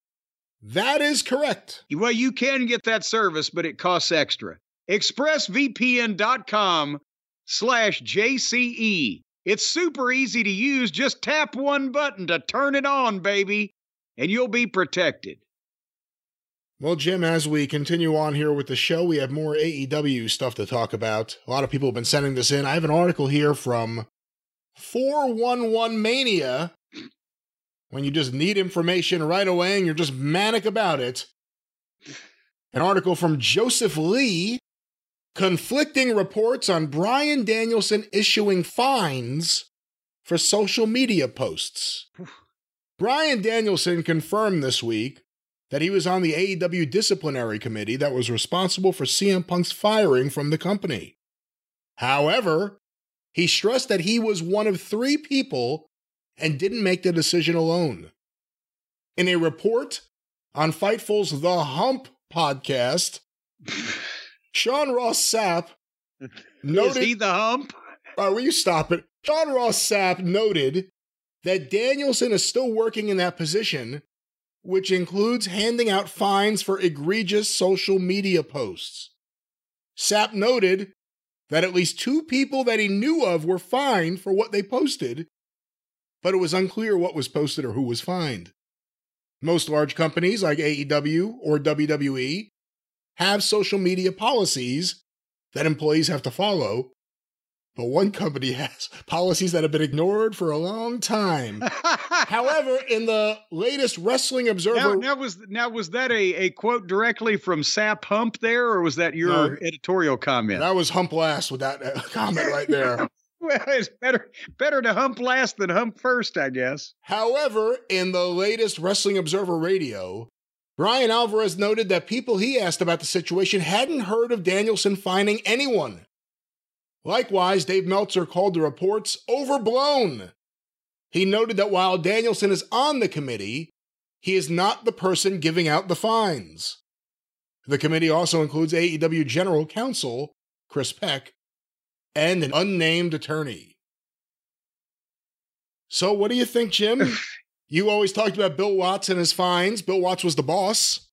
A: That is correct.
B: Well, you can get that service, but it costs extra. ExpressVPN.com slash JCE. It's super easy to use. Just tap one button to turn it on, baby, and you'll be protected.
A: Well, Jim, as we continue on here with the show, we have more AEW stuff to talk about. A lot of people have been sending this in. I have an article here from 411 Mania when you just need information right away and you're just manic about it. An article from Joseph Lee conflicting reports on Bryan Danielson issuing fines for social media posts. Bryan Danielson confirmed this week that he was on the AEW disciplinary committee that was responsible for CM Punk's firing from the company. However, he stressed that he was one of three people and didn't make the decision alone. In a report on Fightful's The Hump podcast, Sean Ross Sapp noted.
B: Is he the hump?
A: Uh, will you stop it? Sean Ross Sapp noted that Danielson is still working in that position, which includes handing out fines for egregious social media posts. Sapp noted that at least two people that he knew of were fined for what they posted, but it was unclear what was posted or who was fined. Most large companies like AEW or WWE have social media policies that employees have to follow, but one company has policies that have been ignored for a long time. However, in the latest Wrestling Observer,
B: now, now, was now was that a, a quote directly from Sapp Hump there, or was that your no, editorial comment?
A: That was Hump last with that uh, comment right there.
B: well, it's better better to hump last than hump first, I guess.
A: However, in the latest Wrestling Observer Radio, Bryan Alvarez noted that people he asked about the situation hadn't heard of Danielson finding anyone. Likewise, Dave Meltzer called the reports overblown. He noted that while Danielson is on the committee, he is not the person giving out the fines. The committee also includes AEW General Counsel Chris Peck and an unnamed attorney. So, what do you think, Jim? you always talked about Bill Watts and his fines. Bill Watts was the boss.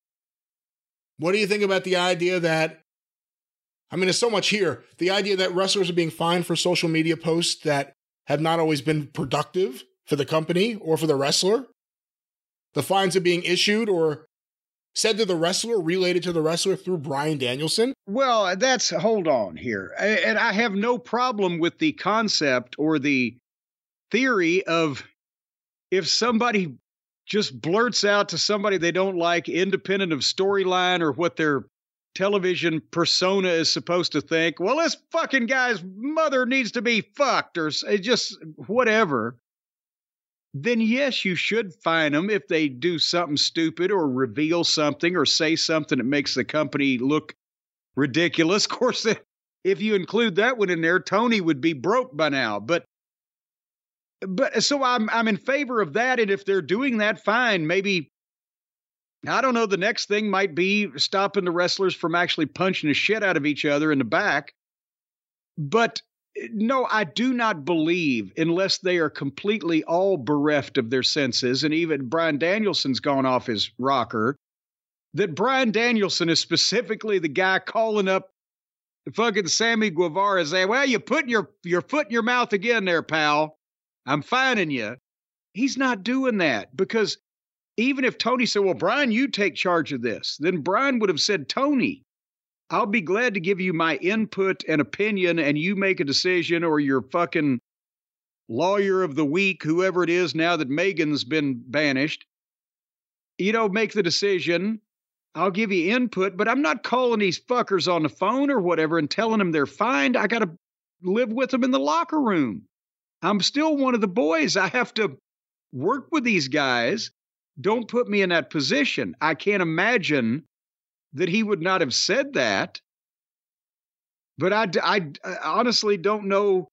A: What do you think about the idea that, I mean, there's so much here. The idea that wrestlers are being fined for social media posts that have not always been productive for the company or for the wrestler. The fines are being issued or said to the wrestler, related to the wrestler through Bryan Danielson?
B: Well, that's hold on here. And I have no problem with the concept or the theory of if somebody just blurts out to somebody they don't like, independent of storyline or what their television persona is supposed to think, well, this fucking guy's mother needs to be fucked or just whatever then yes, you should fine them if they do something stupid or reveal something or say something that makes the company look ridiculous. Of course, if you include that one in there, Tony would be broke by now. But but so I'm I'm in favor of that. And if they're doing that, fine. Maybe I don't know. The next thing might be stopping the wrestlers from actually punching the shit out of each other in the back. But no, I do not believe, unless they are completely all bereft of their senses, and even Bryan Danielson's gone off his rocker, that Bryan Danielson is specifically the guy calling up fucking Sammy Guevara and saying, Well, you put your, your foot in your mouth again there, pal. I'm fining you. He's not doing that because even if Tony said, Well, Brian, you take charge of this, then Brian would have said, Tony, I'll be glad to give you my input and opinion, and you make a decision, or your fucking lawyer of the week, whoever it is now that Megha's been banished, you know, make the decision. I'll give you input, but I'm not calling these fuckers on the phone or whatever and telling them they're fined. I got to live with them in the locker room. I'm still one of the boys. I have to work with these guys. Don't put me in that position. I can't imagine that he would not have said that. But I, I, honestly don't know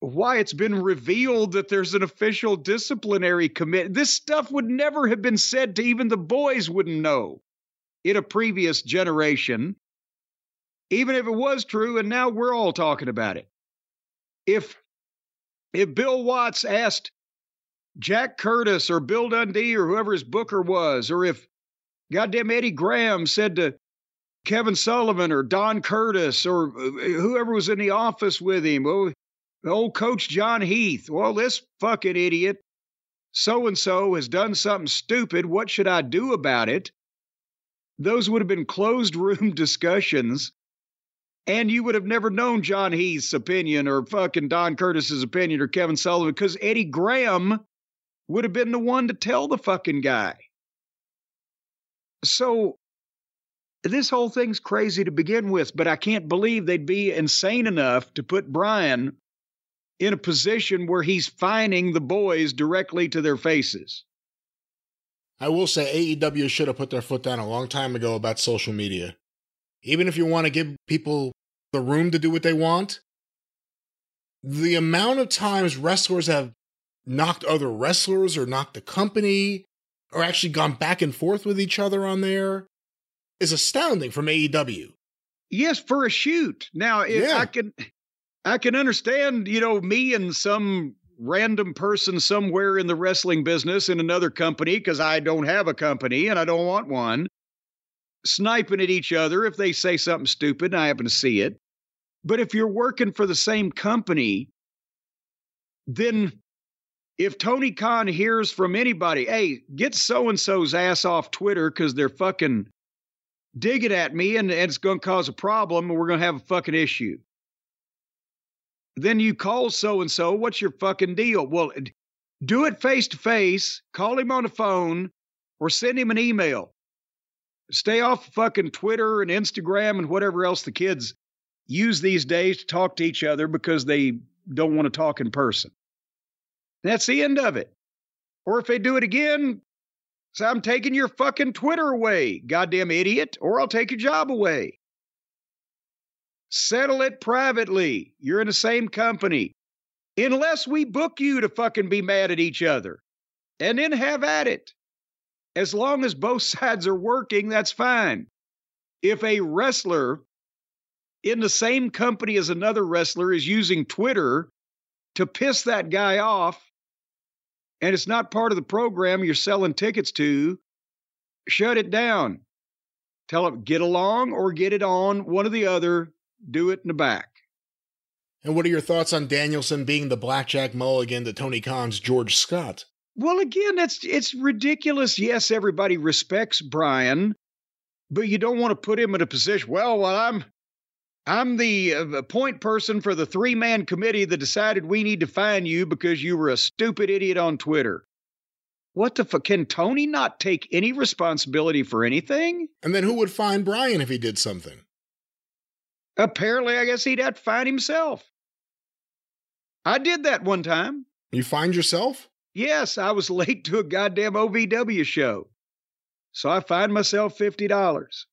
B: why it's been revealed that there's an official disciplinary commit. This stuff would never have been said to even the boys wouldn't know in a previous generation, even if it was true, and now we're all talking about it. If if Bill Watts asked Jack Curtis or Bill Dundee or whoever his booker was, or if Goddamn Eddie Graham said to Kevin Sullivan or Don Curtis or uh, whoever was in the office with him, oh, old coach John Heath, well, this fucking idiot, so and so has done something stupid. What should I do about it? Those would have been closed room discussions. And you would have never known John Heath's opinion or fucking Don Curtis's opinion or Kevin Sullivan because Eddie Graham would have been the one to tell the fucking guy. So this whole thing's crazy to begin with, but I can't believe they'd be insane enough to put Brian in a position where he's fining the boys directly to their faces.
A: I will say AEW should have put their foot down a long time ago about social media. Even if you want to give people the room to do what they want, the amount of times wrestlers have knocked other wrestlers or knocked the company or actually gone back and forth with each other on there is astounding from AEW.
B: Yes, for a shoot. Now, yeah. I can I can understand, you know, me and some random person somewhere in the wrestling business in another company because I don't have a company and I don't want one sniping at each other if they say something stupid and I happen to see it. But if you're working for the same company, then if Tony Khan hears from anybody, hey, get so and so's ass off Twitter because they're fucking digging at me and, and it's going to cause a problem and we're going to have a fucking issue. then you call so and so. What's your fucking deal? Well, do it face to face, call him on the phone, or send him an email. Stay off fucking Twitter and Instagram and whatever else the kids use these days to talk to each other because they don't want to talk in person. That's the end of it. Or if they do it again, say, I'm taking your fucking Twitter away, goddamn idiot, or I'll take your job away. Settle it privately. You're in the same company. Unless we book you to fucking be mad at each other. And then have at it. As long as both sides are working, that's fine. If a wrestler in the same company as another wrestler is using Twitter to piss that guy off, and it's not part of the program you're selling tickets to, shut it down. Tell them get along or get it on, one or the other, do it in the back.
A: And what are your thoughts on Danielson being the blackjack mulligan to Tony Khan's George Scott?
B: Well, again, that's it's ridiculous. Yes, everybody respects Brian, but you don't want to put him in a position. Well, well, I'm I'm the uh, point person for the three man committee that decided we need to fine you because you were a stupid idiot on Twitter. What the fuck? Can Tony not take any responsibility for anything?
A: And then who would fine Brian if he did something?
B: Apparently, I guess he'd have to find himself. I did that one time.
A: You find yourself?
B: Yes, I was late to a goddamn OVW show. So I fined myself $50.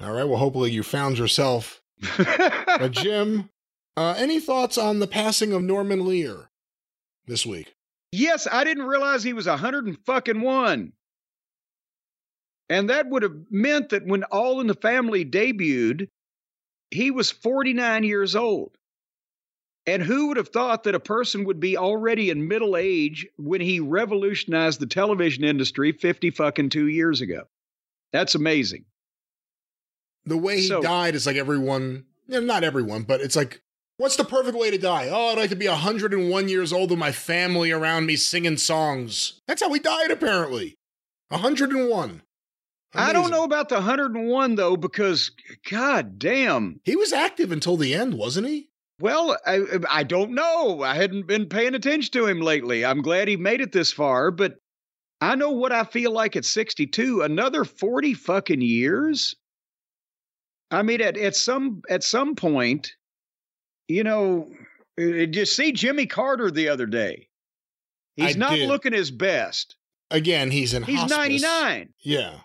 A: All right. Well, hopefully you found yourself. Jim, uh, any thoughts on the passing of Norman Lear this week?
B: Yes, I didn't realize he was a hundred and fucking one. And that would have meant that when All in the Family debuted, he was 49 years old. And who would have thought that a person would be already in middle age when he revolutionized the television industry 50 fucking two years ago? That's amazing.
A: The way he so, died is like everyone, not everyone, but it's like, what's the perfect way to die? Oh, I'd like to be 101 years old with my family around me singing songs. That's how he died, apparently. 101.
B: Amazing. I don't know about the 101 though, because God damn.
A: He was active until the end, wasn't he?
B: Well, I, I don't know. I hadn't been paying attention to him lately. I'm glad he made it this far, but I know what I feel like at 62. Another 40 fucking years? I mean, at, at some at some point, you know, uh, did you see Jimmy Carter the other day? He's I not did. looking his best.
A: Again, he's in.
B: He's 99.
A: Yeah.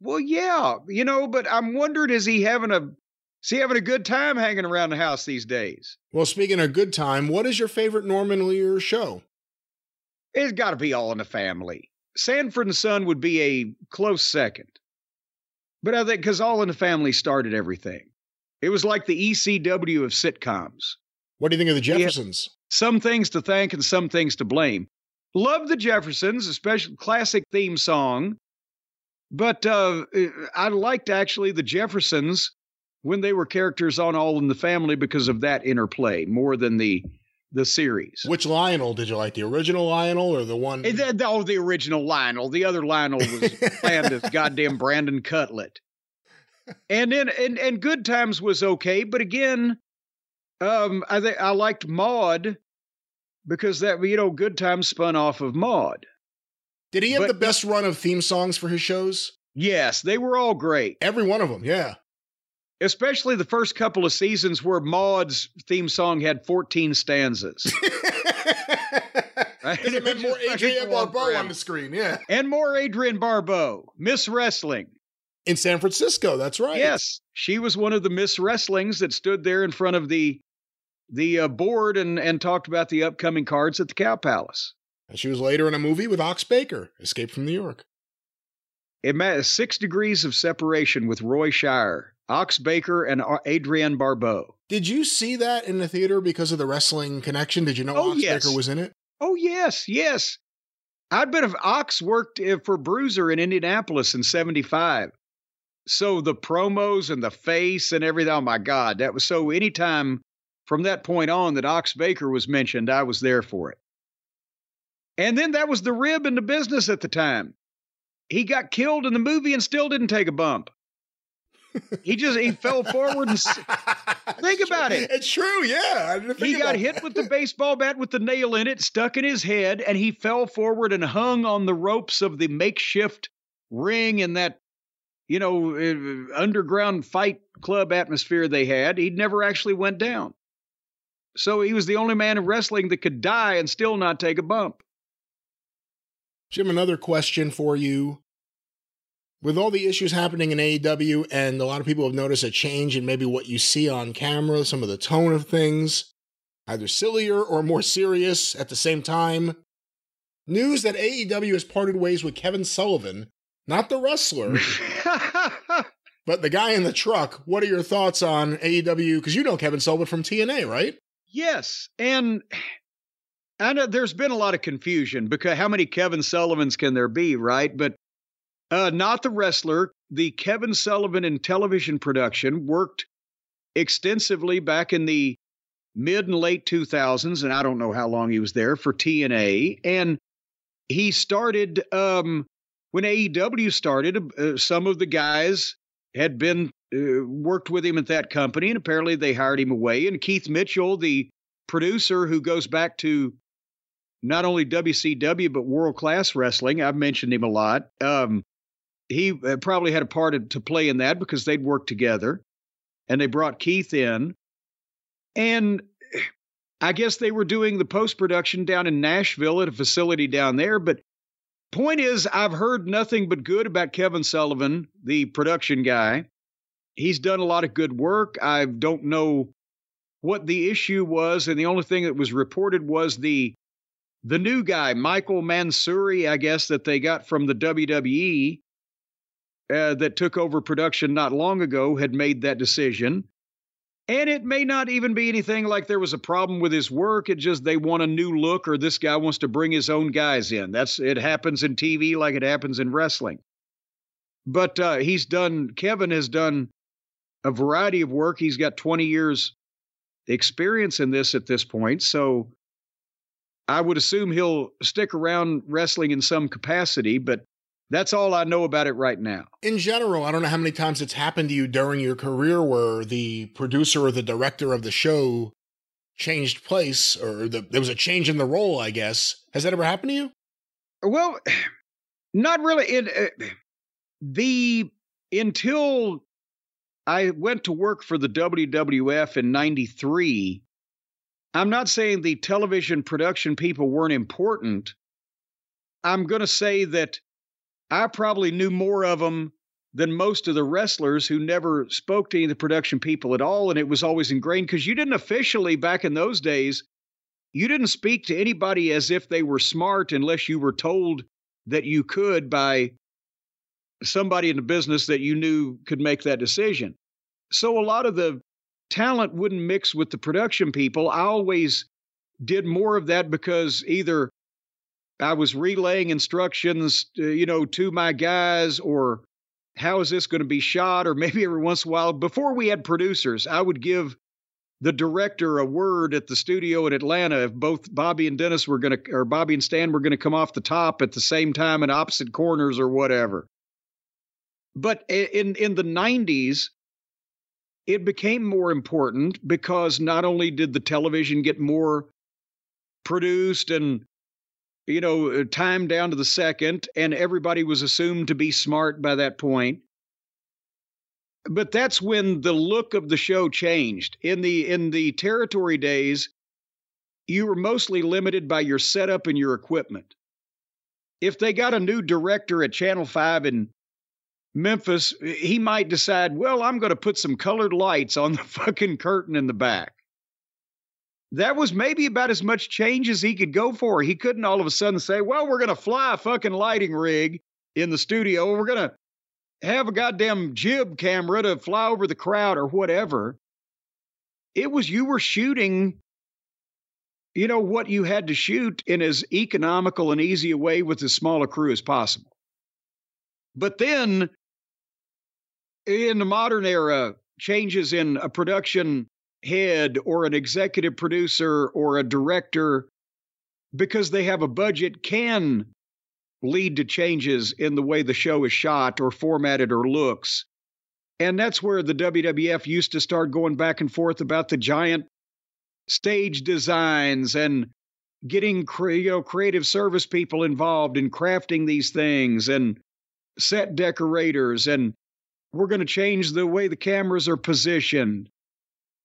B: Well, yeah, you know, but I'm wondering is he having a is he having a good time hanging around the house these days?
A: Well, speaking of good time, what is your favorite Norman Lear show?
B: It's got to be All in the Family. Sanford and Son would be a close second. But I think because All in the Family started everything. It was like the ECW of sitcoms.
A: What do you think of the Jeffersons?
B: some things to thank and some things to blame. Love the Jeffersons, especially classic theme song. But uh, I liked actually the Jeffersons when they were characters on All in the Family because of that interplay more than the the series.
A: Which Lionel did you like? The original Lionel or the one?
B: The, oh, the original Lionel. The other Lionel was playing this goddamn Brandon Cutlet. And then and and Good Times was okay, but again, um, I think I liked Maude because that you know Good Times spun off of Maude.
A: Did he have but, the best run of theme songs for his shows?
B: Yes, they were all great.
A: Every one of them, yeah.
B: Especially the first couple of seasons where Maude's theme song had 14 stanzas.
A: right? It meant more Adrienne Barbeau on the screen, yeah.
B: And more Adrienne Barbeau, Miss Wrestling.
A: In San Francisco, that's right.
B: Yes, she was one of the Miss Wrestlings that stood there in front of the the uh, board and and talked about the upcoming cards at the Cow Palace.
A: And she was later in a movie with Ox Baker, Escape from New York.
B: It met six degrees of separation with Roy Shire, Ox Baker, and Adrienne Barbeau.
A: Did you see that in the theater because of the wrestling connection? Did you know oh, Ox yes. Baker was in it?
B: Oh yes, yes. I'd been if Ox worked eh, for Bruiser in Indianapolis in '75. So the promos and the face and everything. Oh my God, that was so. Anytime from that point on that Ox Baker was mentioned, I was there for it. And then that was the rib in the business at the time. He got killed in the movie and still didn't take a bump. He just he fell forward and think about it.
A: It's true, yeah.
B: he got hit
A: that.
B: with the baseball bat with the nail in it, stuck in his head, and he fell forward and hung on the ropes of the makeshift ring in that, you know, uh, underground fight club atmosphere they had. He never actually went down. So he was the only man in wrestling that could die and still not take a bump.
A: Jim, another question for you. With all the issues happening in AEW, and a lot of people have noticed a change in maybe what you see on camera, some of the tone of things, either sillier or more serious at the same time. News that AEW has parted ways with Kevin Sullivan, not the wrestler, but the guy in the truck. What are your thoughts on AEW? Because you know Kevin Sullivan from TNA, right?
B: Yes. And I know there's been a lot of confusion because how many Kevin Sullivans can there be, right? But uh, not the wrestler. The Kevin Sullivan in television production worked extensively back in the mid and late 2000s, and I don't know how long he was there for TNA. And he started um, when AEW started. Uh, some of the guys had been uh, worked with him at that company, and apparently they hired him away. And Keith Mitchell, the producer who goes back to not only WCW but World Class Wrestling, I've mentioned him a lot. Um, he uh, probably had a part to play in that because they'd worked together, and they brought Keith in, and I guess they were doing the post production down in Nashville at a facility down there. But point is, I've heard nothing but good about Kevin Sullivan, the production guy. He's done a lot of good work. I don't know what the issue was, and the only thing that was reported was the the new guy, Michael Mansury, I guess that they got from the WWE uh, that took over production not long ago had made that decision. And it may not even be anything like there was a problem with his work. It just they want a new look or this guy wants to bring his own guys in. That's it happens in TV like it happens in wrestling. But uh, he's done Kevin has done a variety of work. He's got 20 years experience in this at this point. So I would assume he'll stick around wrestling in some capacity, but that's all I know about it right now.
A: In general, I don't know how many times it's happened to you during your career where the producer or the director of the show changed place or the, there was a change in the role, I guess. Has that ever happened to you?
B: Well, not really. It, uh, the until I went to work for the WWF in 93, I'm not saying the television production people weren't important. I'm going to say that I probably knew more of them than most of the wrestlers who never spoke to any of the production people at all. And it was always ingrained because you didn't officially, back in those days, you didn't speak to anybody as if they were smart unless you were told that you could by somebody in the business that you knew could make that decision. So a lot of the talent wouldn't mix with the production people. I always did more of that because either I was relaying instructions, uh, you know, to my guys, or how is this going to be shot, or maybe every once in a while, before we had producers, I would give the director a word at the studio in Atlanta if both Bobby and Dennis were going to, or Bobby and Stan were going to come off the top at the same time in opposite corners or whatever. But in in the 90s, it became more important because not only did the television get more produced and you know, uh, time down to the second, and everybody was assumed to be smart by that point. But that's when the look of the show changed. In the in the territory days, you were mostly limited by your setup and your equipment. If they got a new director at Channel 5 in Memphis, he might decide, well, I'm going to put some colored lights on the fucking curtain in the back that was maybe about as much change as he could go for. He couldn't all of a sudden say, well, we're going to fly a fucking lighting rig in the studio. We're going to have a goddamn jib camera to fly over the crowd or whatever. It was you were shooting, you know, what you had to shoot in as economical and easy a way with as small a crew as possible. But then in the modern era, changes in a production head or an executive producer or a director, because they have a budget, can lead to changes in the way the show is shot or formatted or looks. And that's where the WWF used to start going back and forth about the giant stage designs and getting you know, creative service people involved in crafting these things and set decorators and we're going to change the way the cameras are positioned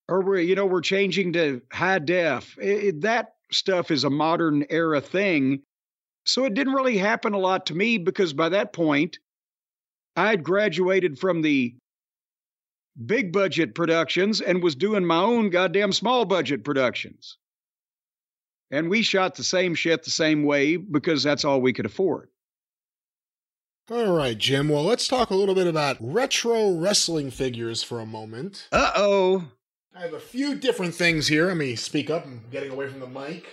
B: or we're you know we're changing to high def it, it, that stuff is a modern era thing so it didn't really happen a lot to me because by that point i had graduated from the big budget productions and was doing my own goddamn small budget productions and we shot the same shit the same way because that's all we could afford
A: all right, Jim. Well, let's talk a little bit about retro wrestling figures for a moment.
B: Uh oh.
A: I have a few different things here. Let me speak up. I'm getting away from the mic.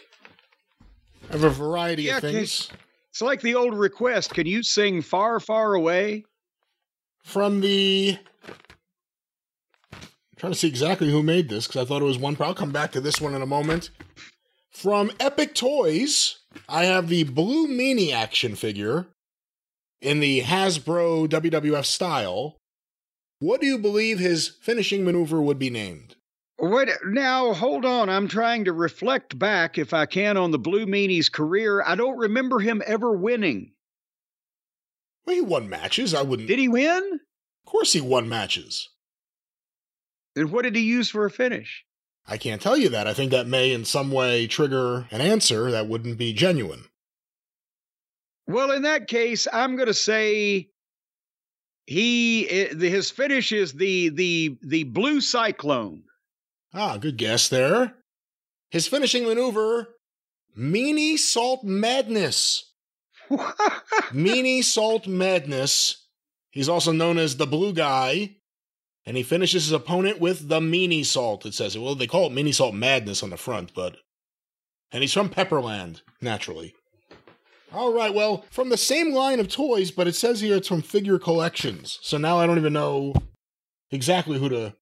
A: I have a variety yeah, of things.
B: It's like the old request. Can you sing Far, Far Away?
A: From the. I'm trying to see exactly who made this because I thought it was one. I'll come back to this one in a moment. From Epic Toys, I have the Blue Meanie action figure in the Hasbro WWF style, what do you believe his finishing maneuver would be named?
B: Wait, now hold on. I'm trying to reflect back, if I can, on the Blue Meanie's career. I don't remember him ever winning.
A: Well, he won matches. I wouldn't.
B: Did he win?
A: Of course, he won matches.
B: Then what did he use for a finish?
A: I can't tell you that. I think that may in some way trigger an answer that wouldn't be genuine.
B: Well, in that case, I'm going to say he eh, his finish is the the the blue cyclone.
A: Ah, good guess there. His finishing maneuver, Meaniesault madness. Meaniesault madness. He's also known as the blue guy, and he finishes his opponent with the Meaniesault. It says well, they call it Meaniesault madness on the front, but and he's from Pepperland, naturally. All right, well, from the same line of toys, but it says here it's from Figure Collections. So now I don't even know exactly who to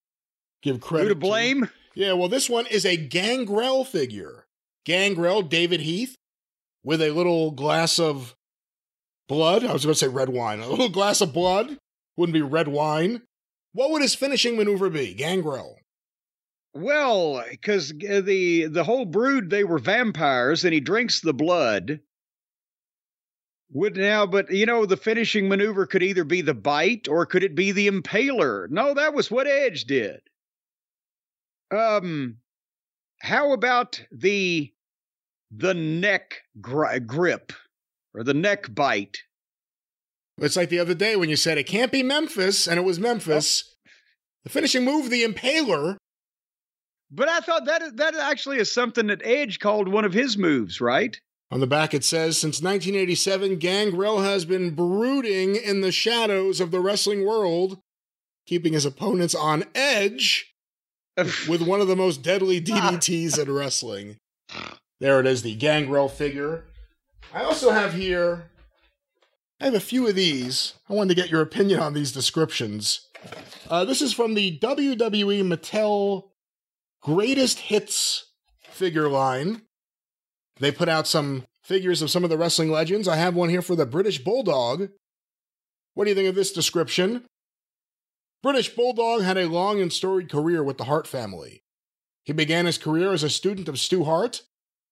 A: give credit to.
B: Who to blame?
A: To. Yeah, well, this one is a Gangrel figure. Gangrel, David Heath, with a little glass of blood. I was going to say red wine. A little glass of blood. Wouldn't be red wine. What would his finishing maneuver be? Gangrel.
B: Well, because the the whole brood they were vampires, and he drinks the blood, would now, but you know, the finishing maneuver could either be the bite or could it be the impaler? No, that was what Edge did. Um, how about the the neck gri- grip or the neck bite?
A: It's like the other day when you said it can't be Memphis, and it was Memphis. Oh. The finishing move, the impaler.
B: But I thought that that actually is something that Edge called one of his moves, right?
A: On the back, it says Since 1987, Gangrel has been brooding in the shadows of the wrestling world, keeping his opponents on edge with one of the most deadly DDTs in wrestling. There it is, the Gangrel figure. I also have here, I have a few of these. I wanted to get your opinion on these descriptions. Uh, this is from the WWE Mattel Greatest Hits figure line. They put out some figures of some of the wrestling legends. I have one here for the British Bulldog. What do you think of this description? British Bulldog had a long and storied career with the Hart family. He began his career as a student of Stu Hart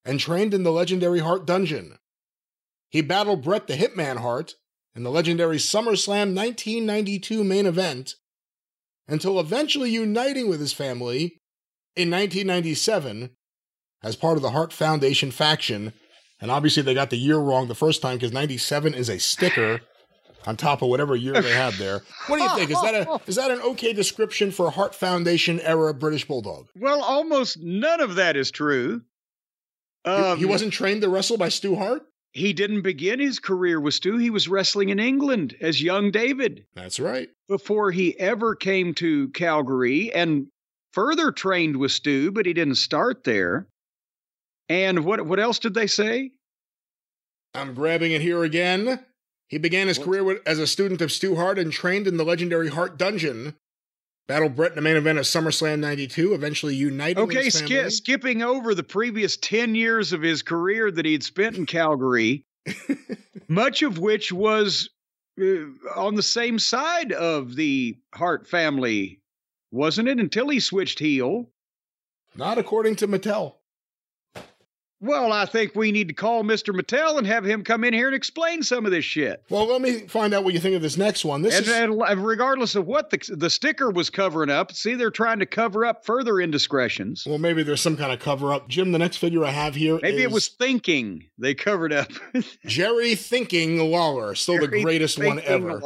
A: and trained in the legendary Hart Dungeon. He battled Bret the Hitman Hart in the legendary SummerSlam 1992 main event until eventually uniting with his family in 1997 as part of the Hart Foundation faction. And obviously, they got the year wrong the first time because 97 is a sticker on top of whatever year they had there. What do you think? Is that a is that an okay description for a Hart Foundation era British Bulldog?
B: Well, almost none of that is true.
A: Um, he, he wasn't trained to wrestle by Stu Hart?
B: He didn't begin his career with Stu. He was wrestling in England as young David.
A: That's right.
B: Before he ever came to Calgary and further trained with Stu, but he didn't start there. And what what else did they say?
A: I'm grabbing it here again. He began his career with, as a student of Stu Hart and trained in the legendary Hart Dungeon. Battled Bret in the main event of SummerSlam 92, eventually uniting
B: Okay, sk- skipping over the previous 10 years of his career that he'd spent in Calgary, much of which was uh, on the same side of the Hart family, wasn't it? Until he switched heel.
A: Not according to Mattel.
B: Well, I think we need to call Mr. Mattel and have him come in here and explain some of this shit.
A: Well, let me find out what you think of this next one. This
B: and,
A: is
B: and uh, regardless of what the, the sticker was covering up, see, they're trying to cover up further indiscretions.
A: well, maybe there's some kind of cover up. Jim, the next figure I have here
B: Maybe it was thinking they covered up.
A: Jerry Thinking Lawler, still the greatest one ever.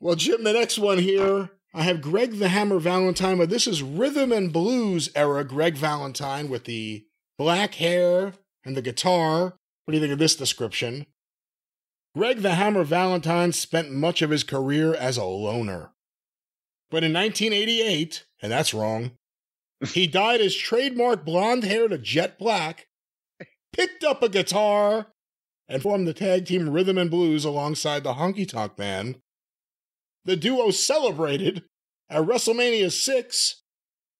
A: Well, Jim, the next one here, I have Greg the Hammer Valentine, but this is rhythm and blues era Greg Valentine with the black hair and the guitar. What do you think of this description? Greg the Hammer Valentine spent much of his career as a loner. But in 1988, and that's wrong, he dyed his trademark blonde hair to jet black, picked up a guitar, and formed the tag team Rhythm and Blues alongside the Honky Tonk Man. The duo celebrated at WrestleMania 6,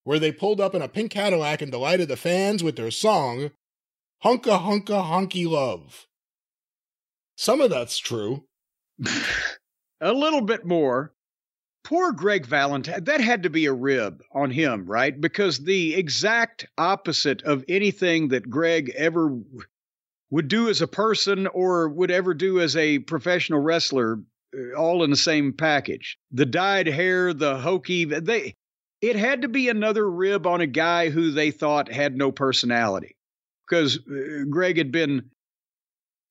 A: where they pulled up in a pink Cadillac and delighted the fans with their song, Hunka Hunka Honky Love. Some of that's true.
B: a little bit more. Poor Greg Valentine. That had to be a rib on him, right? Because the exact opposite of anything that Greg ever would do as a person or would ever do as a professional wrestler, uh, all in the same package. The dyed hair, the hokey, they it had to be another rib on a guy who they thought had no personality. Because uh, Greg had been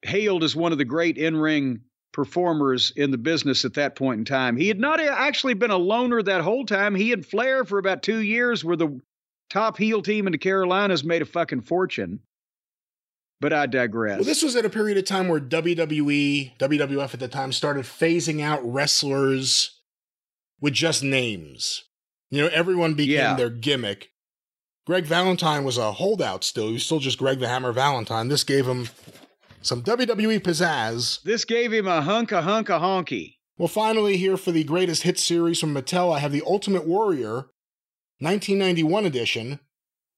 B: hailed as one of the great in-ring performers in the business at that point in time. He had not actually been a loner that whole time. He and Flair for about two years were the top heel team in the Carolinas, made a fucking fortune. But I digress.
A: Well, this was at a period of time where WWE, WWF at the time, started phasing out wrestlers with just names. You know, everyone became
B: Yeah.
A: their gimmick. Greg Valentine was a holdout still. He was still just Greg the Hammer Valentine. This gave him some WWE pizzazz.
B: this gave him a hunk a hunk a honky.
A: Well, finally, here for the greatest hit series from Mattel, I have the Ultimate Warrior 1991 edition.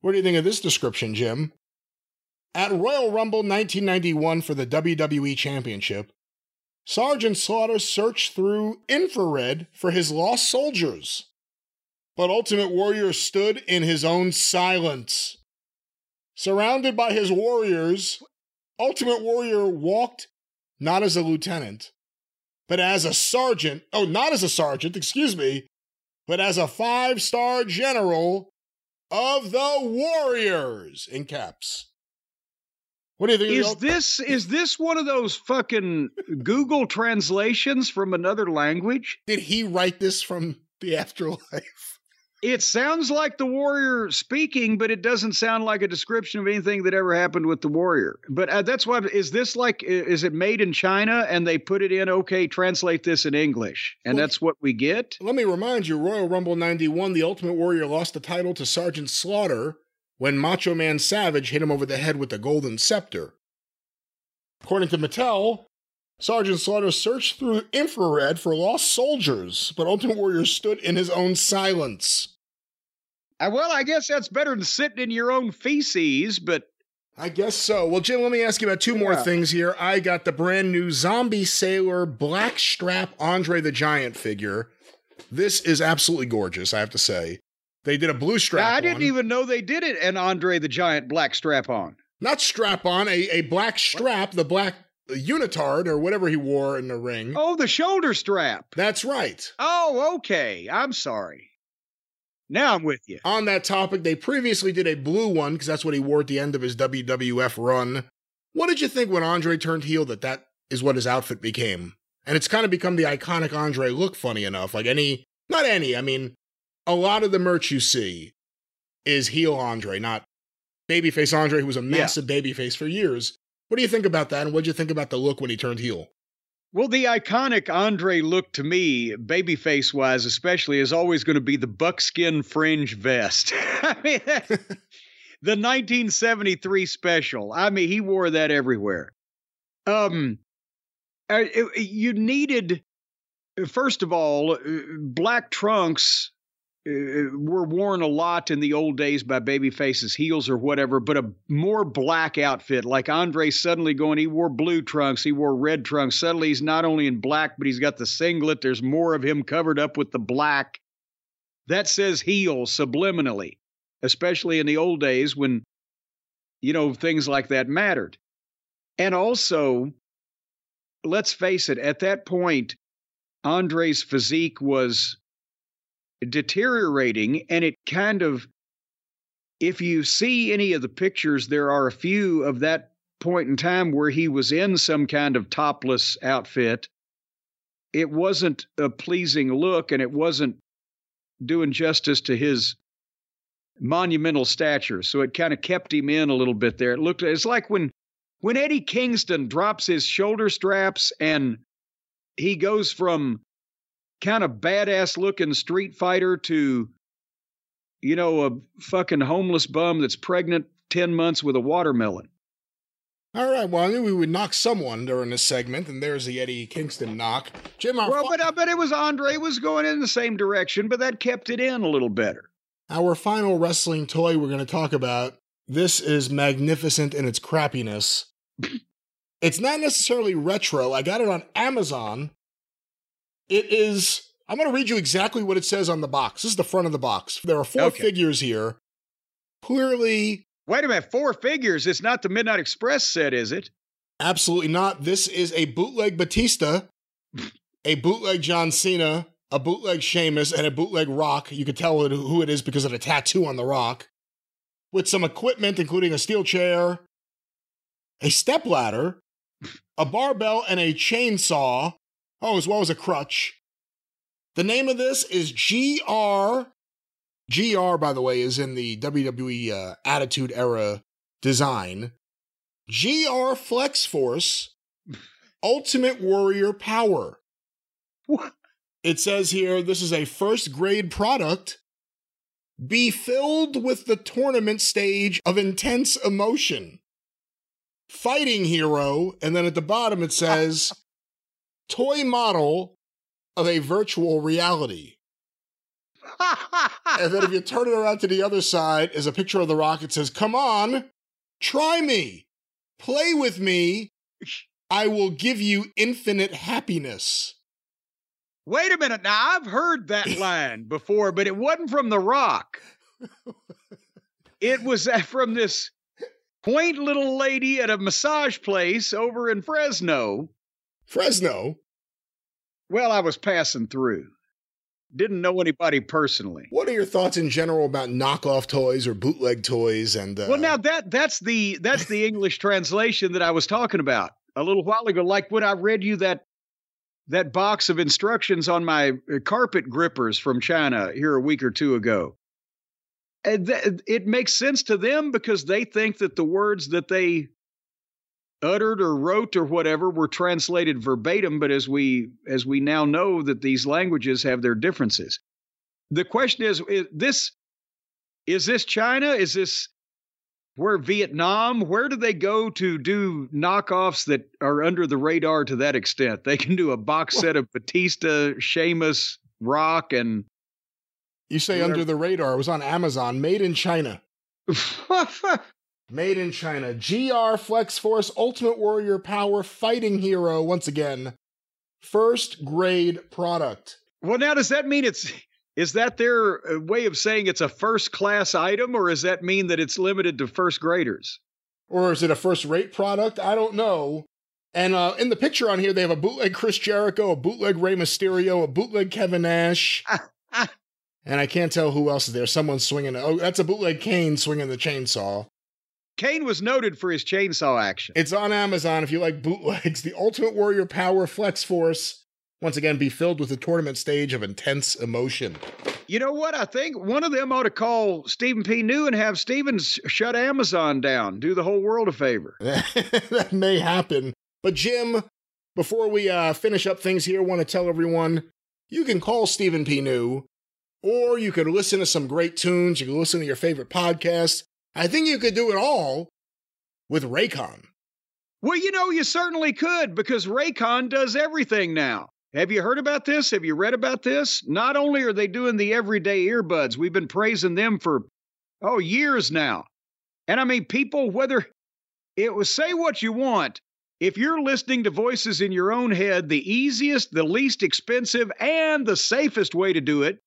A: What do you think of this description, Jim? At Royal Rumble 1991 for the WWE Championship, Sergeant Slaughter searched through infrared for his lost soldiers. But Ultimate Warrior stood in his own silence. Surrounded by his warriors, Ultimate Warrior walked not as a lieutenant, but as a sergeant. Oh, not as a sergeant, excuse me, but as a five star general of the Warriors in caps. What do you think?
B: Is this is this one of those fucking Google translations from another language?
A: Did he write this from the afterlife?
B: It sounds like the warrior speaking, but it doesn't sound like a description of anything that ever happened with the warrior. But uh, that's why is this like is it made in China and they put it in okay, translate this in English. And
A: Well-
B: that's what we get?
A: Let me remind you Royal Rumble 91, the Ultimate Warrior lost the title to Sergeant Slaughter when Macho Man Savage hit him over the head with the Golden Scepter. According to Mattel, Sergeant Slaughter searched through infrared for lost soldiers, but Ultimate Warrior stood in his own silence.
B: Uh, well, I guess that's better than sitting in your own feces, but
A: I guess so. Well, Jim, let me ask you about two more things here. I got the brand new Zombie Sailor Black Strap Andre the Giant figure. This is absolutely gorgeous, I have to say. They did a blue strap.
B: I didn't
A: on.
B: even know they did it and Andre the Giant black strap on.
A: not strap on, a, a black strap, the black unitard or whatever he wore in the ring.
B: Oh, the shoulder strap.
A: That's right.
B: Oh, okay. I'm sorry. Now I'm with you.
A: On that topic, they previously did a blue one because that's what he wore at the end of his WWF run. What did you think when Andre turned heel that that is what his outfit became? And it's kind of become the iconic Andre look, funny enough. Like any, not any, I mean, a lot of the merch you see is heel Andre, not babyface Andre, who was a massive babyface for years. What do you think about that? And what did you think about the look when he turned heel?
B: Well, the iconic Andre look to me, babyface wise, especially, is always going to be the buckskin fringe vest. I mean, the 1973 special. I mean, he wore that everywhere. Um, uh, you needed, first of all, uh, black trunks Uh, were worn a lot in the old days by babyface's heels or whatever, but a more black outfit. Like Andre suddenly going, he wore blue trunks, he wore red trunks. Suddenly he's not only in black, but he's got the singlet. There's more of him covered up with the black. That says heel subliminally, especially in the old days when, you know, things like that mattered. And also, let's face it, at that point, Andre's physique was deteriorating and it kind of if you see any of the pictures there are a few of that point in time where he was in some kind of topless outfit. It wasn't a pleasing look and it wasn't doing justice to his monumental stature so it kind of kept him in a little bit there. It looked it's like when when Eddie Kingston drops his shoulder straps and he goes from kind of badass looking street fighter to, you know, a fucking homeless bum that's pregnant 10 months with a watermelon.
A: All right. Well, I knew we would knock someone during this segment, and there's the Eddie Kingston knock. Jim,
B: well, but uh, I bet it was Andre was going in the same direction, but that kept it in a little better.
A: Our final wrestling toy we're going to talk about. This is magnificent in its crappiness. it's not necessarily retro. I got it on Amazon it is. I'm going to read you exactly what it says on the box. This is the front of the box. There are four okay. figures here. Clearly.
B: Wait a minute, four figures. It's not the Midnight Express set, is it?
A: Absolutely not. This is a bootleg Batista, a bootleg John Cena, a bootleg Sheamus, and a bootleg Rock. You could tell who it is because of the tattoo on the Rock. With some equipment, including a steel chair, a step ladder, a barbell, and a chainsaw Oh, as well as a crutch. The name of this is GR. GR, by the way, is in the WWE uh, Attitude Era design. GR Flex Force Ultimate Warrior Power.
B: What?
A: It says here this is a first grade product. Be filled with the tournament stage of intense emotion. Fighting hero, and then at the bottom it says toy model of a virtual reality. and then if you turn it around to the other side is a picture of the rock. It says, Come on, try me, play with me. I will give you infinite happiness.
B: Wait a minute. Now, I've heard that line before, but it wasn't from The Rock. it was uh, from this quaint little lady at a massage place over in Fresno
A: Fresno?
B: Well, I was passing through. Didn't know anybody personally.
A: What are your thoughts in general about knockoff toys or bootleg toys? And uh...
B: well, now that that's the that's the English translation that I was talking about a little while ago. Like when I read you that that box of instructions on my uh, carpet grippers from China here a week or two ago. And th- it makes sense to them because they think that the words that they uttered or wrote or whatever were translated verbatim but as we as we now know that these languages have their differences. The question is, is this is this china? Is this where vietnam? Where do they go to do knockoffs that are under the radar to that extent? They can do a box set of batista Sheamus, rock and
A: you say whatever. under the radar. It was on amazon made in china Made in China. GR Flex Force Ultimate Warrior Power Fighting Hero, once again. First grade product.
B: Well, now, does that mean it's. Is that their uh, way of saying it's a first class item, or does that mean that it's limited to first graders?
A: Or is it a first rate product? I don't know. And uh, in the picture on here, they have a bootleg Chris Jericho, a bootleg Rey Mysterio, a bootleg Kevin Nash. and I can't tell who else is there. Someone's swinging. Oh, that's a bootleg Kane swinging the chainsaw.
B: Kane was noted for his chainsaw action.
A: It's on Amazon if you like bootlegs. The Ultimate Warrior Power Flex Force. Once again, be filled with a tournament stage of intense emotion.
B: You know what? I think one of them ought to call Stephen P. New and have Stephen shut Amazon down. Do the whole world a favor.
A: that may happen. But Jim, before we uh, finish up things here, I want to tell everyone you can call Stephen P. New, or you can listen to some great tunes. You can listen to your favorite podcast. I think you could do it all with Raycon.
B: Well, you know, you certainly could because Raycon does everything now. Have you heard about this? Have you read about this? Not only are they doing the everyday earbuds, we've been praising them for, oh, years now. And I mean, people, whether it was say what you want, if you're listening to voices in your own head, the easiest, the least expensive, and the safest way to do it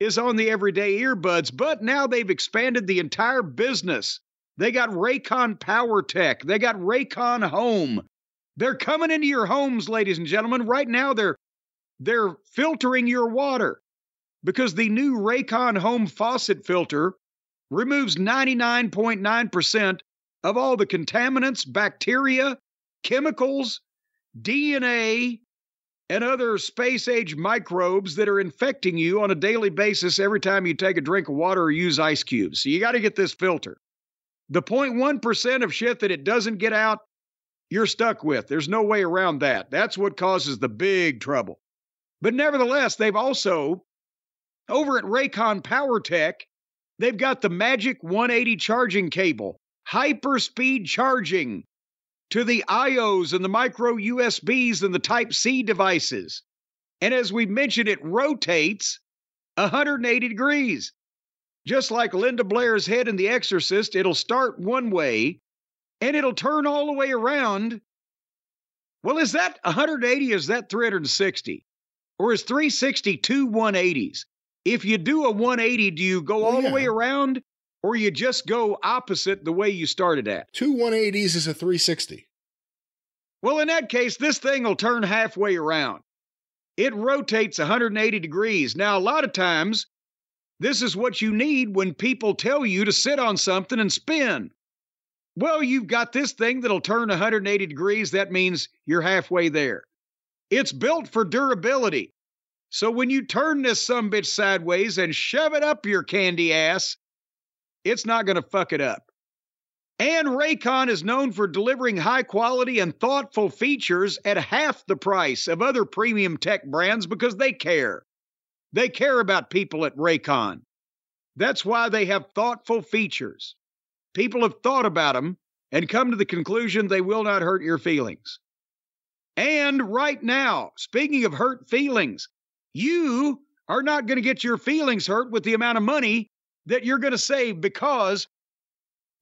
B: is on the everyday earbuds. But now they've expanded the entire business. They got Raycon Power Tech, they got Raycon Home. They're coming into your homes, ladies and gentlemen. Right now, they're they're filtering your water because the new Raycon home faucet filter removes 99.9% of all the contaminants, bacteria, chemicals, DNA, and other space age microbes that are infecting you on a daily basis every time you take a drink of water or use ice cubes. So you got to get this filter. The 0.1% of shit that it doesn't get out, you're stuck with. There's no way around that. That's what causes the big trouble. But nevertheless, they've also, over at Raycon PowerTech, they've got the Magic 180 charging cable, hyper speed charging to the IOs and the micro USBs and the Type C devices. And as we mentioned, it rotates 180 degrees. Just like Linda Blair's head in The Exorcist, it'll start one way and it'll turn all the way around. Well, is that 180? Is that 360? or is 360 two 180s? If you do a 180, do you go all yeah. the way around or you just go opposite the way you started at?
A: Two 180s is a 360.
B: Well, in that case, this thing will turn halfway around. It rotates 180 degrees. Now, a lot of times, this is what you need when people tell you to sit on something and spin. Well, you've got this thing that'll turn 180 degrees. That means you're halfway there. It's built for durability. So when you turn this some bitch sideways and shove it up your candy ass, it's not going to fuck it up. And Raycon is known for delivering high quality and thoughtful features at half the price of other premium tech brands because they care. They care about people at Raycon. That's why they have thoughtful features. People have thought about them and come to the conclusion they will not hurt your feelings. And right now, speaking of hurt feelings, you are not going to get your feelings hurt with the amount of money that you're going to save because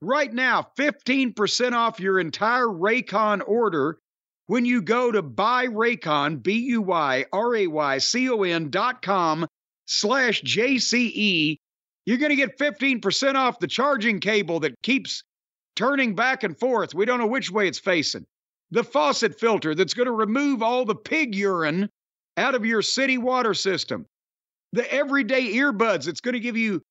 B: right now, 15% off your entire Raycon order when you go to buyraycon, B-U-Y-R-A-Y-C-O-N dot com slash JCE. You're going to get 15% off the charging cable that keeps turning back and forth. We don't know which way it's facing the faucet filter that's going to remove all the pig urine out of your city water system, the everyday earbuds that's going to give you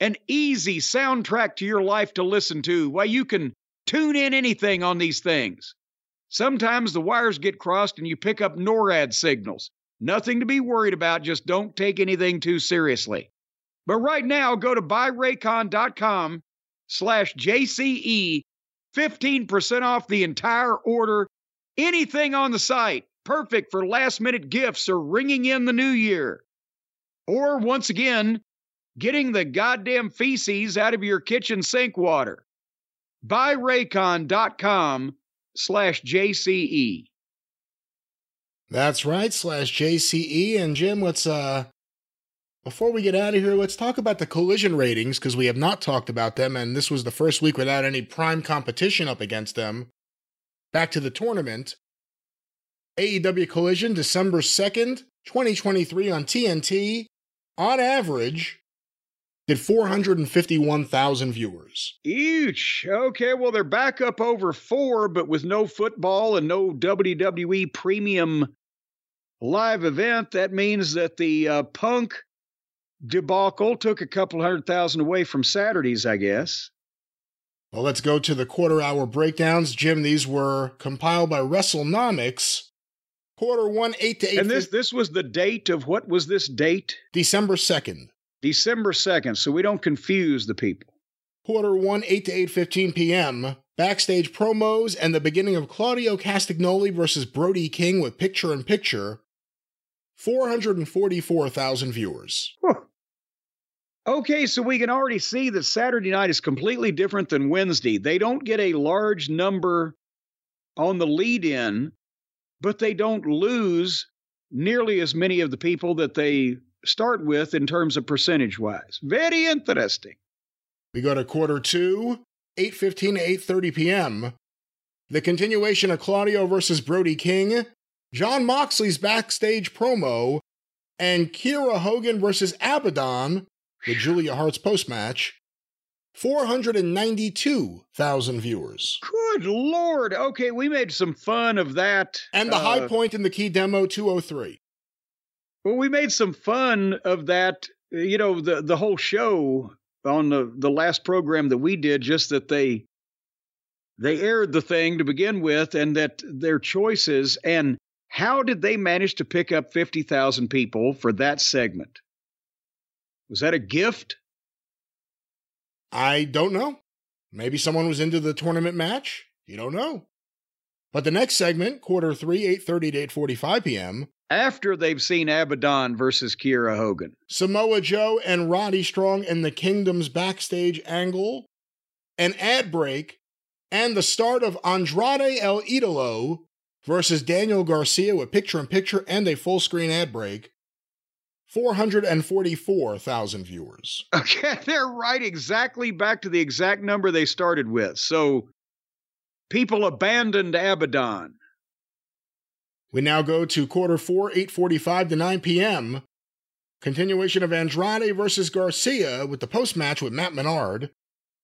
B: an easy soundtrack to your life to listen to while you can tune in anything on these things. Sometimes the wires get crossed and you pick up NORAD signals. Nothing to be worried about, just don't take anything too seriously. But right now, go to buyraycon.com slash JCE 15% off the entire order. Anything on the site, perfect for last minute gifts or ringing in the new year. Or once again, getting the goddamn feces out of your kitchen sink water. Buyraycon.com slash JCE.
A: That's right, slash JCE. And Jim, let's uh before we get out of here, let's talk about the collision ratings because we have not talked about them, and this was the first week without any prime competition up against them. Back to the tournament. AEW Collision, December 2nd, 2023 on TNT, on average, did 451,000 viewers.
B: Each. Okay, well, they're back up over four, but with no football and no WWE premium live event. That means that the uh, Punk debacle took a couple hundred thousand away from Saturdays, I guess.
A: Well, let's go to the quarter hour breakdowns. Jim, these were compiled by WrestleNomics. Quarter one, eight to eight.
B: And this this was the date of what was this date?
A: December second.
B: December second, so we don't confuse the people.
A: Quarter one, eight to eight fifteen p.m. Backstage promos and the beginning of Claudio Castagnoli versus Brody King with picture in picture 444,000 viewers.
B: Okay, so we can already see that Saturday night is completely different than Wednesday. They don't get a large number on the lead in, but they don't lose nearly as many of the people that they start with in terms of percentage wise. Very interesting.
A: We go to quarter two, 8.15 to 8.30 p.m. The continuation of Claudio versus Brody King, Jon Moxley's backstage promo, and Kiera Hogan versus Abaddon the Julia Hart's post match. 492,000 viewers.
B: Good lord. Okay, we made some fun of that.
A: And the uh, high point in the key demo 203.
B: Well, we made some fun of that. You know, the the whole show on the the last program that we did, just that they they aired the thing to begin with, and that their choices and how did they manage to pick up fifty thousand people for that segment? Was that a gift?
A: I don't know. Maybe someone was into the tournament match. You don't know. But the next segment, quarter three, 8.30 to 8.45 p.m.
B: After they've seen Abaddon versus Kiera Hogan.
A: Samoa Joe and Roddy Strong in the Kingdom's backstage angle. An ad break. And the start of Andrade El Idolo versus Daniel Garcia with picture-in-picture and a full-screen ad break. 444,000 viewers.
B: Okay, they're right exactly back to the exact number they started with. So people abandoned Abaddon.
A: We now go to quarter four, 8.45 to 9 p.m. Continuation of Andrade versus Garcia with the post match with Matt Menard.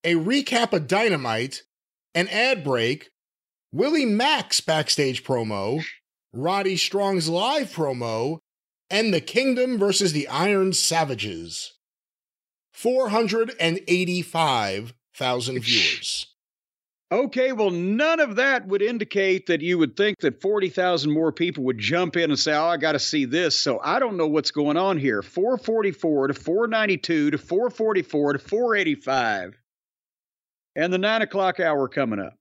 A: A recap of Dynamite, an ad break, Willie Mack's backstage promo, Roddy Strong's live promo, and the Kingdom versus the Iron Savages. 485,000 viewers.
B: Okay, well, none of that would indicate that you would think that 40,000 more people would jump in and say, Oh, I got to see this. So I don't know what's going on here. 444 to 492 to 444 to 485. And the nine o'clock hour coming up.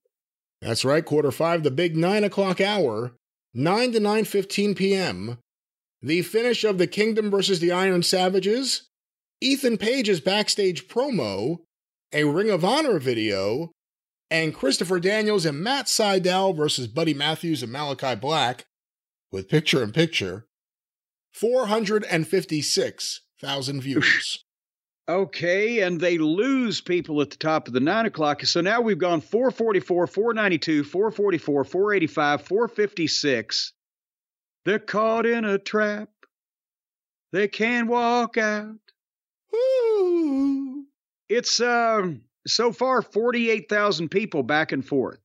A: That's right, quarter five, the big nine o'clock hour, 9 to 9.15 p.m. The finish of the Kingdom versus the Iron Savages, Ethan Page's backstage promo, a Ring of Honor video, and Christopher Daniels and Matt Sydal versus Buddy Matthews and Malachi Black with picture in picture. 456,000 views.
B: Okay, and they lose people at the top of the nine o'clock. So now we've gone 444, 492, 444, 485, 456. They're caught in a trap. They can't walk out. Woo! It's um so far 48,000 people back and forth.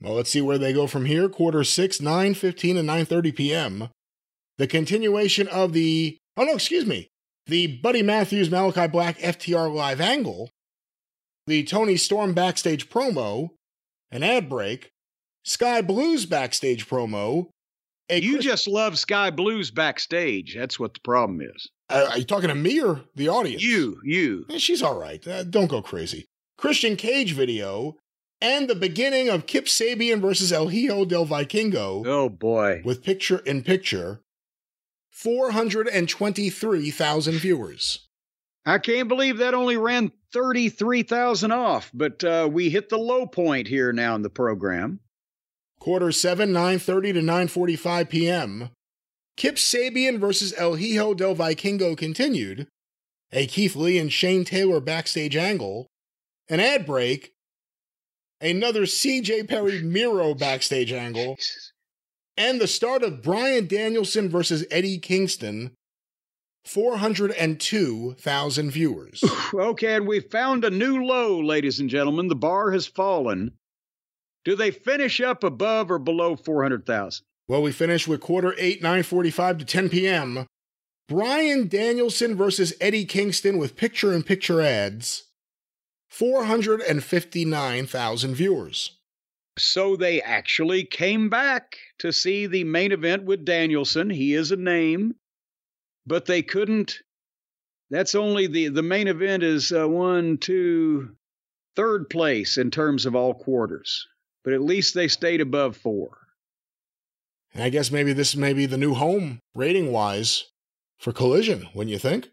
A: Well, let's see where they go from here. Quarter 6, 9, 15, and 9.30 p.m. The continuation of the, oh no, excuse me, the Buddy Matthews Malachi Black FTR live angle, the Toni Storm backstage promo, an ad break, Skye Blue's backstage promo,
B: you Chris- just love Skye Blues backstage. That's what the problem is.
A: Uh, are you talking to me or the audience?
B: You, you.
A: Eh, she's all right. Uh, don't go crazy. Christian Cage video and the beginning of Kip Sabian versus El Hijo del Vikingo.
B: Oh boy.
A: With picture in picture. 423,000 viewers.
B: I can't believe that only ran 33,000 off, but uh, we hit the low point here now in the program.
A: Quarter 7, 9.30 to 9.45 p.m. Kip Sabian versus El Hijo del Vikingo continued. A Keith Lee and Shane Taylor backstage angle. An ad break. Another CJ Perry Miro backstage angle. And the start of Bryan Danielson versus Eddie Kingston. 402,000 viewers.
B: okay, and we found a new low, ladies and gentlemen. The bar has fallen. Do they finish up above or below 400,000?
A: Well, we finish with quarter 8, 9:45 to 10 p.m. Bryan Danielson versus Eddie Kingston with picture in picture ads. 459,000 viewers.
B: So they actually came back to see the main event with Danielson. He is a name, but they couldn't. That's only the the main event is uh, one, two, third place in terms of all quarters but at least they stayed above four.
A: And I guess maybe this may be the new home rating wise for Collision, wouldn't you think?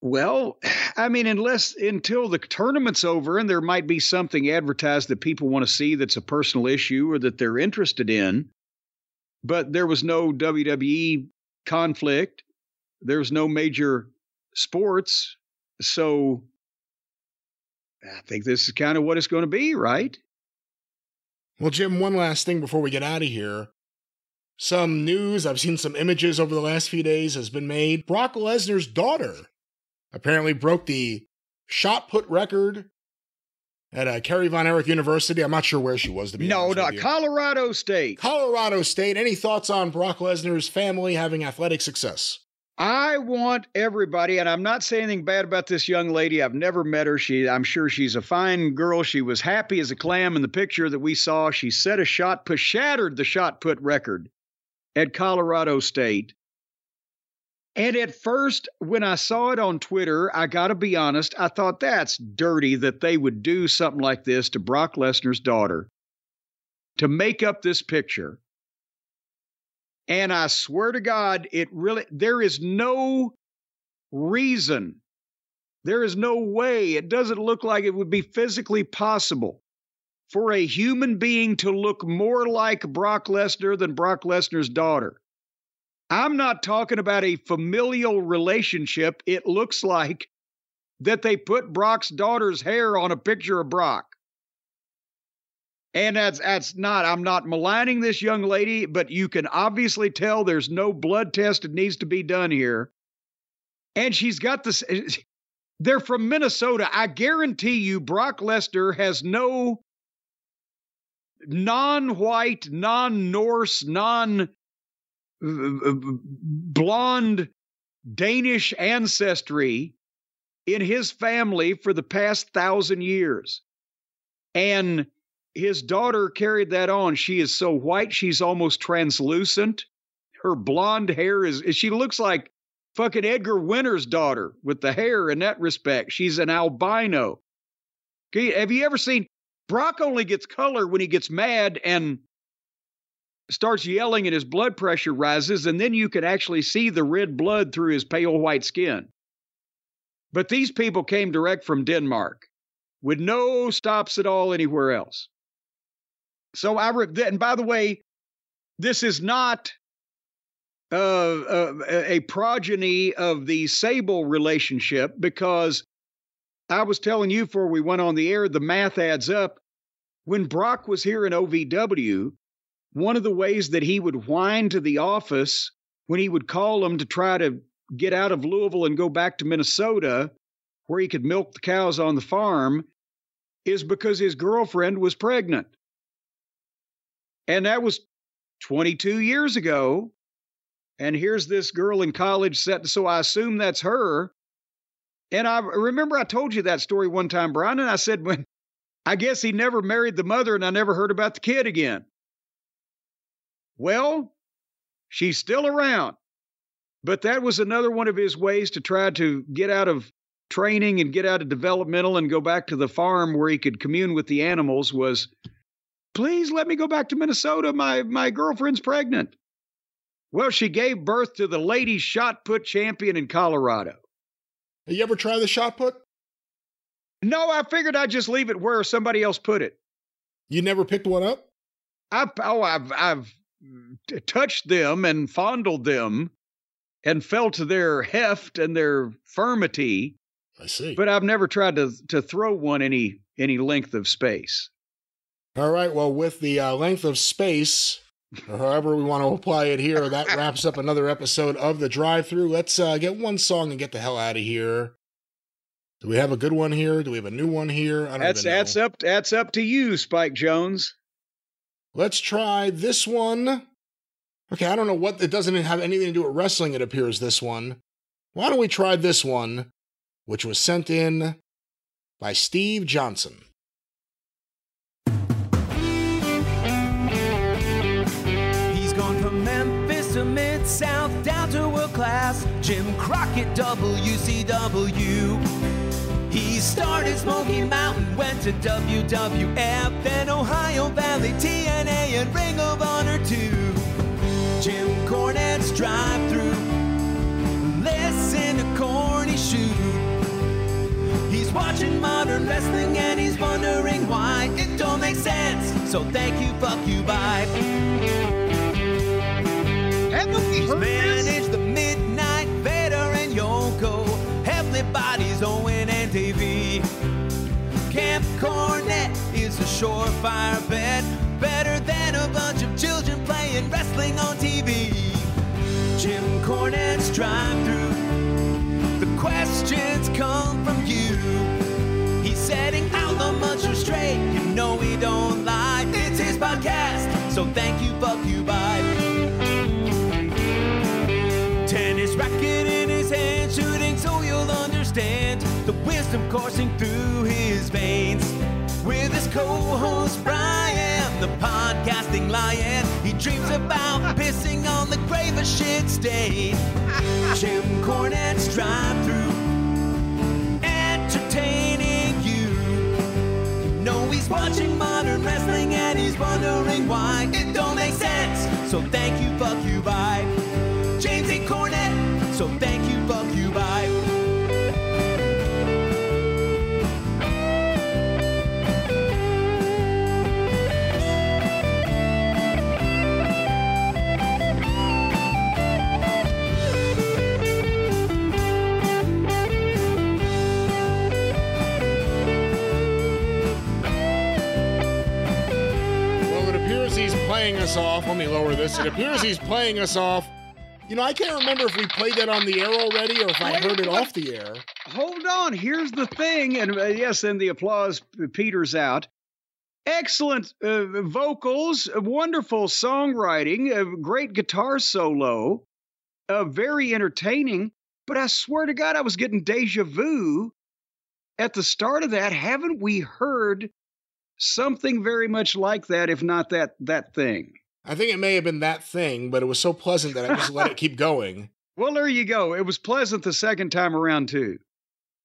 B: Well, I mean, unless until the tournament's over and there might be something advertised that people want to see that's a personal issue or that they're interested in. but there was no WWE conflict. There was no major sports. So I think this is kind of what it's going to be, right?
A: Well, Jim, one last thing before we get out of here. Some news, I've seen some images over the last few days, has been made. Brock Lesnar's daughter apparently broke the shot put record at uh, Kerry Von Erich University. I'm not sure where she was to be
B: no,
A: no,
B: Colorado State.
A: Colorado State. Any thoughts on Brock Lesnar's family having athletic success?
B: I want everybody, and I'm not saying anything bad about this young lady. I've never met her. She, I'm sure she's a fine girl. She was happy as a clam in the picture that we saw. She set a shot put, shattered the shot put record at Colorado State. And at first, when I saw it on Twitter, I got to be honest, I thought that's dirty that they would do something like this to Brock Lesnar's daughter to make up this picture. And I swear to God, it really, there is no reason, there is no way, it doesn't look like it would be physically possible for a human being to look more like Brock Lesnar than Brock Lesnar's daughter. I'm not talking about a familial relationship. It looks like that they put Brock's daughter's hair on a picture of Brock. And that's that's not I'm not maligning this young lady, but you can obviously tell there's no blood test that needs to be done here. And she's got this they're from Minnesota. I guarantee you Brock Lesnar has no non-white, non-Norse, non blonde Danish ancestry in his family for the past thousand years. And his daughter carried that on. She is so white, she's almost translucent. Her blonde hair is, she looks like fucking Edgar Winter's daughter with the hair in that respect. She's an albino. Have you ever seen Brock only gets color when he gets mad and starts yelling and his blood pressure rises, and then you can actually see the red blood through his pale white skin. But these people came direct from Denmark with no stops at all anywhere else. So I, re- and by the way, this is not uh, uh, a progeny of the Sable relationship because I was telling you before we went on the air, the math adds up. When Brock was here in OVW, one of the ways that he would whine to the office when he would call them to try to get out of Louisville and go back to Minnesota, where he could milk the cows on the farm, is because his girlfriend was pregnant. And that was 22 years ago. And here's this girl in college set, so I assume that's her. And I remember I told you that story one time, Brian, and I said, when I guess he never married the mother and I never heard about the kid again. Well, she's still around. But that was another one of his ways to try to get out of training and get out of developmental and go back to the farm where he could commune with the animals was please let me go back to Minnesota. My my girlfriend's pregnant. Well, she gave birth to the ladies shot put champion in Colorado.
A: Have you ever tried the shot put?
B: No, I figured I'd just leave it where somebody else put it.
A: You never picked one up?
B: I, oh, I've I've touched them and fondled them and felt their heft and their firmity.
A: I see.
B: But I've never tried to to throw one any any length of space.
A: All right. Well, with the uh, length of space, or however we want to apply it here, that wraps up another episode of the drive through. Let's uh, get one song and get the hell out of here. Do we have a good one here? Do we have a new one here?
B: that's that's up that's up to you, Spike Jones.
A: Let's try this one. Okay, I don't know what it doesn't have anything to do with wrestling, it appears, this one. Why don't we try this one, which was sent in by Steve Johnson.
D: Jim Crockett, WCW. He started Smoky Mountain, went to WWF, then Ohio Valley, TNA, and Ring of Honor too. Jim Cornette's drive through. Listen to Corny shoot. He's watching modern wrestling and he's wondering why it don't make sense. So thank you, fuck you, bye. Manage the midnight Bodies, Owen and Davey. Camp Cornette is a surefire bet, better than a bunch of children playing wrestling on TV. Jim Cornette's drive through. The questions come from you. He's setting out the muncher straight. You know he don't lie. It's his podcast, so thank you, fuck you, bye. Tennis racket in his hand, understand the wisdom coursing through his veins. With his co-host Brian, the podcasting lion, he dreams about pissing on the grave of shit stain. Jim Cornette's drive through, entertaining you. You know he's watching modern wrestling and he's wondering why it don't make sense. So thank you, fuck you, bye. James E. Cornette, so thank
A: playing us off. Let me lower this. It appears he's playing us off. You know, I can't remember if we played that on the air already or if I heard it off the air.
B: Hold on. Here's the thing. And uh, yes, then the applause peters out. Excellent uh, vocals, uh, wonderful songwriting, a great guitar solo, uh, very entertaining. But I swear to God, I was getting deja vu at the start of that. Haven't we heard something very much like that, if not that that thing?
A: I think it may have been that thing, but it was so pleasant that I just let it keep going.
B: Well, there you go. It was pleasant the second time around, too.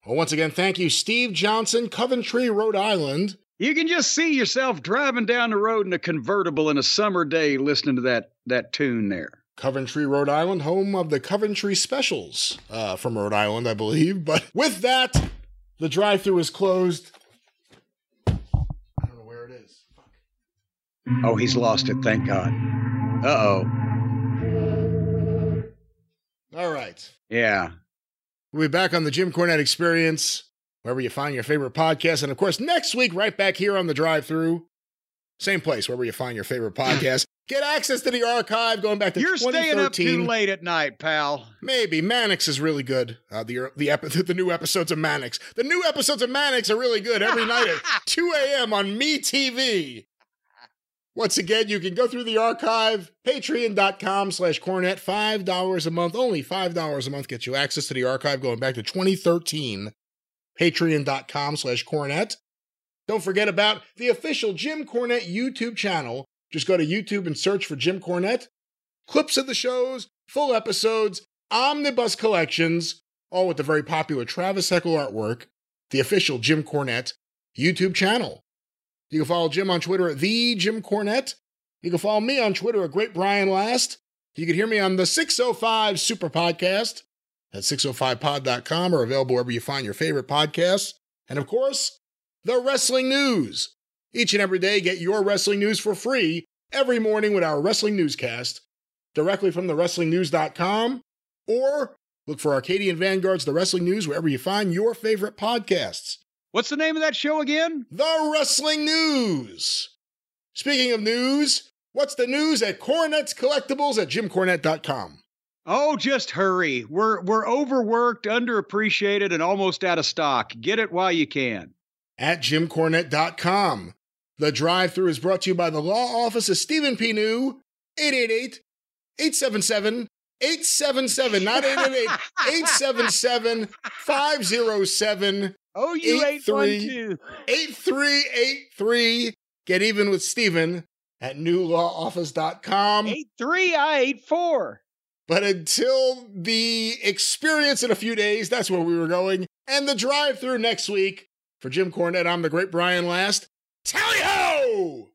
A: Well, once again, thank you, Steve Johnson, Coventry, Rhode Island.
B: You can just see yourself driving down the road in a convertible in a summer day listening to that that tune there.
A: Coventry, Rhode Island, home of the Coventry Specials uh, from Rhode Island, I believe. But with that, the drive through is closed. I don't know where it is. Fuck.
B: Oh, he's lost it, thank God. Uh-oh.
A: All right.
B: Yeah.
A: We'll be back on the Jim Cornette Experience, wherever you find your favorite podcast. And of course, next week, right back here on the drive through. Same place, wherever you find your favorite podcast. Get access to the archive going back to
B: You're staying up too late at night, pal.
A: Maybe Mannix is really good. Uh, the the epi- the new episodes of Mannix. The new episodes of Mannix are really good every night at 2 a.m. on Me TV. Once again, you can go through the archive, patreon.com slash cornette, $5 a month. Only $5 a month gets you access to the archive going back to 2013. Patreon.com slash cornette. Don't forget about the official Jim Cornette YouTube channel. Just go to YouTube and search for Jim Cornette. Clips of the shows, full episodes, omnibus collections, all with the very popular Travis Heckle artwork, the official Jim Cornette YouTube channel. You can follow Jim on Twitter at the Jim Cornette. You can follow me on Twitter at Great Brian Last. You can hear me on the 605 Super Podcast at 605pod.com or available wherever you find your favorite podcasts. And of course, the wrestling news. Each and every day, get your wrestling news for free every morning with our wrestling newscast directly from the wrestlingnews.com or look for Arcadian Vanguard's The Wrestling News wherever you find your favorite podcasts.
B: What's the name of that show again?
A: The Wrestling News. Speaking of news, what's the news at Cornette's Collectibles at jimcornette.com?
B: Oh, just hurry. We're we're overworked, underappreciated, and almost out of stock. Get it while you can.
A: At jimcornette.com. The drive through is brought to you by the law office of Stephen P. New, 888 877 877, not 888 877 507
B: Oh, you
A: Eight,
B: ate one
A: three.
B: too.
A: 8383. Get even with Stephen at newlawoffice.com.
B: Eight three, I ate four.
A: But until the experience in a few days, that's where we were going. And the drive through next week. For Jim Cornette, I'm the great Brian Last. Tally ho!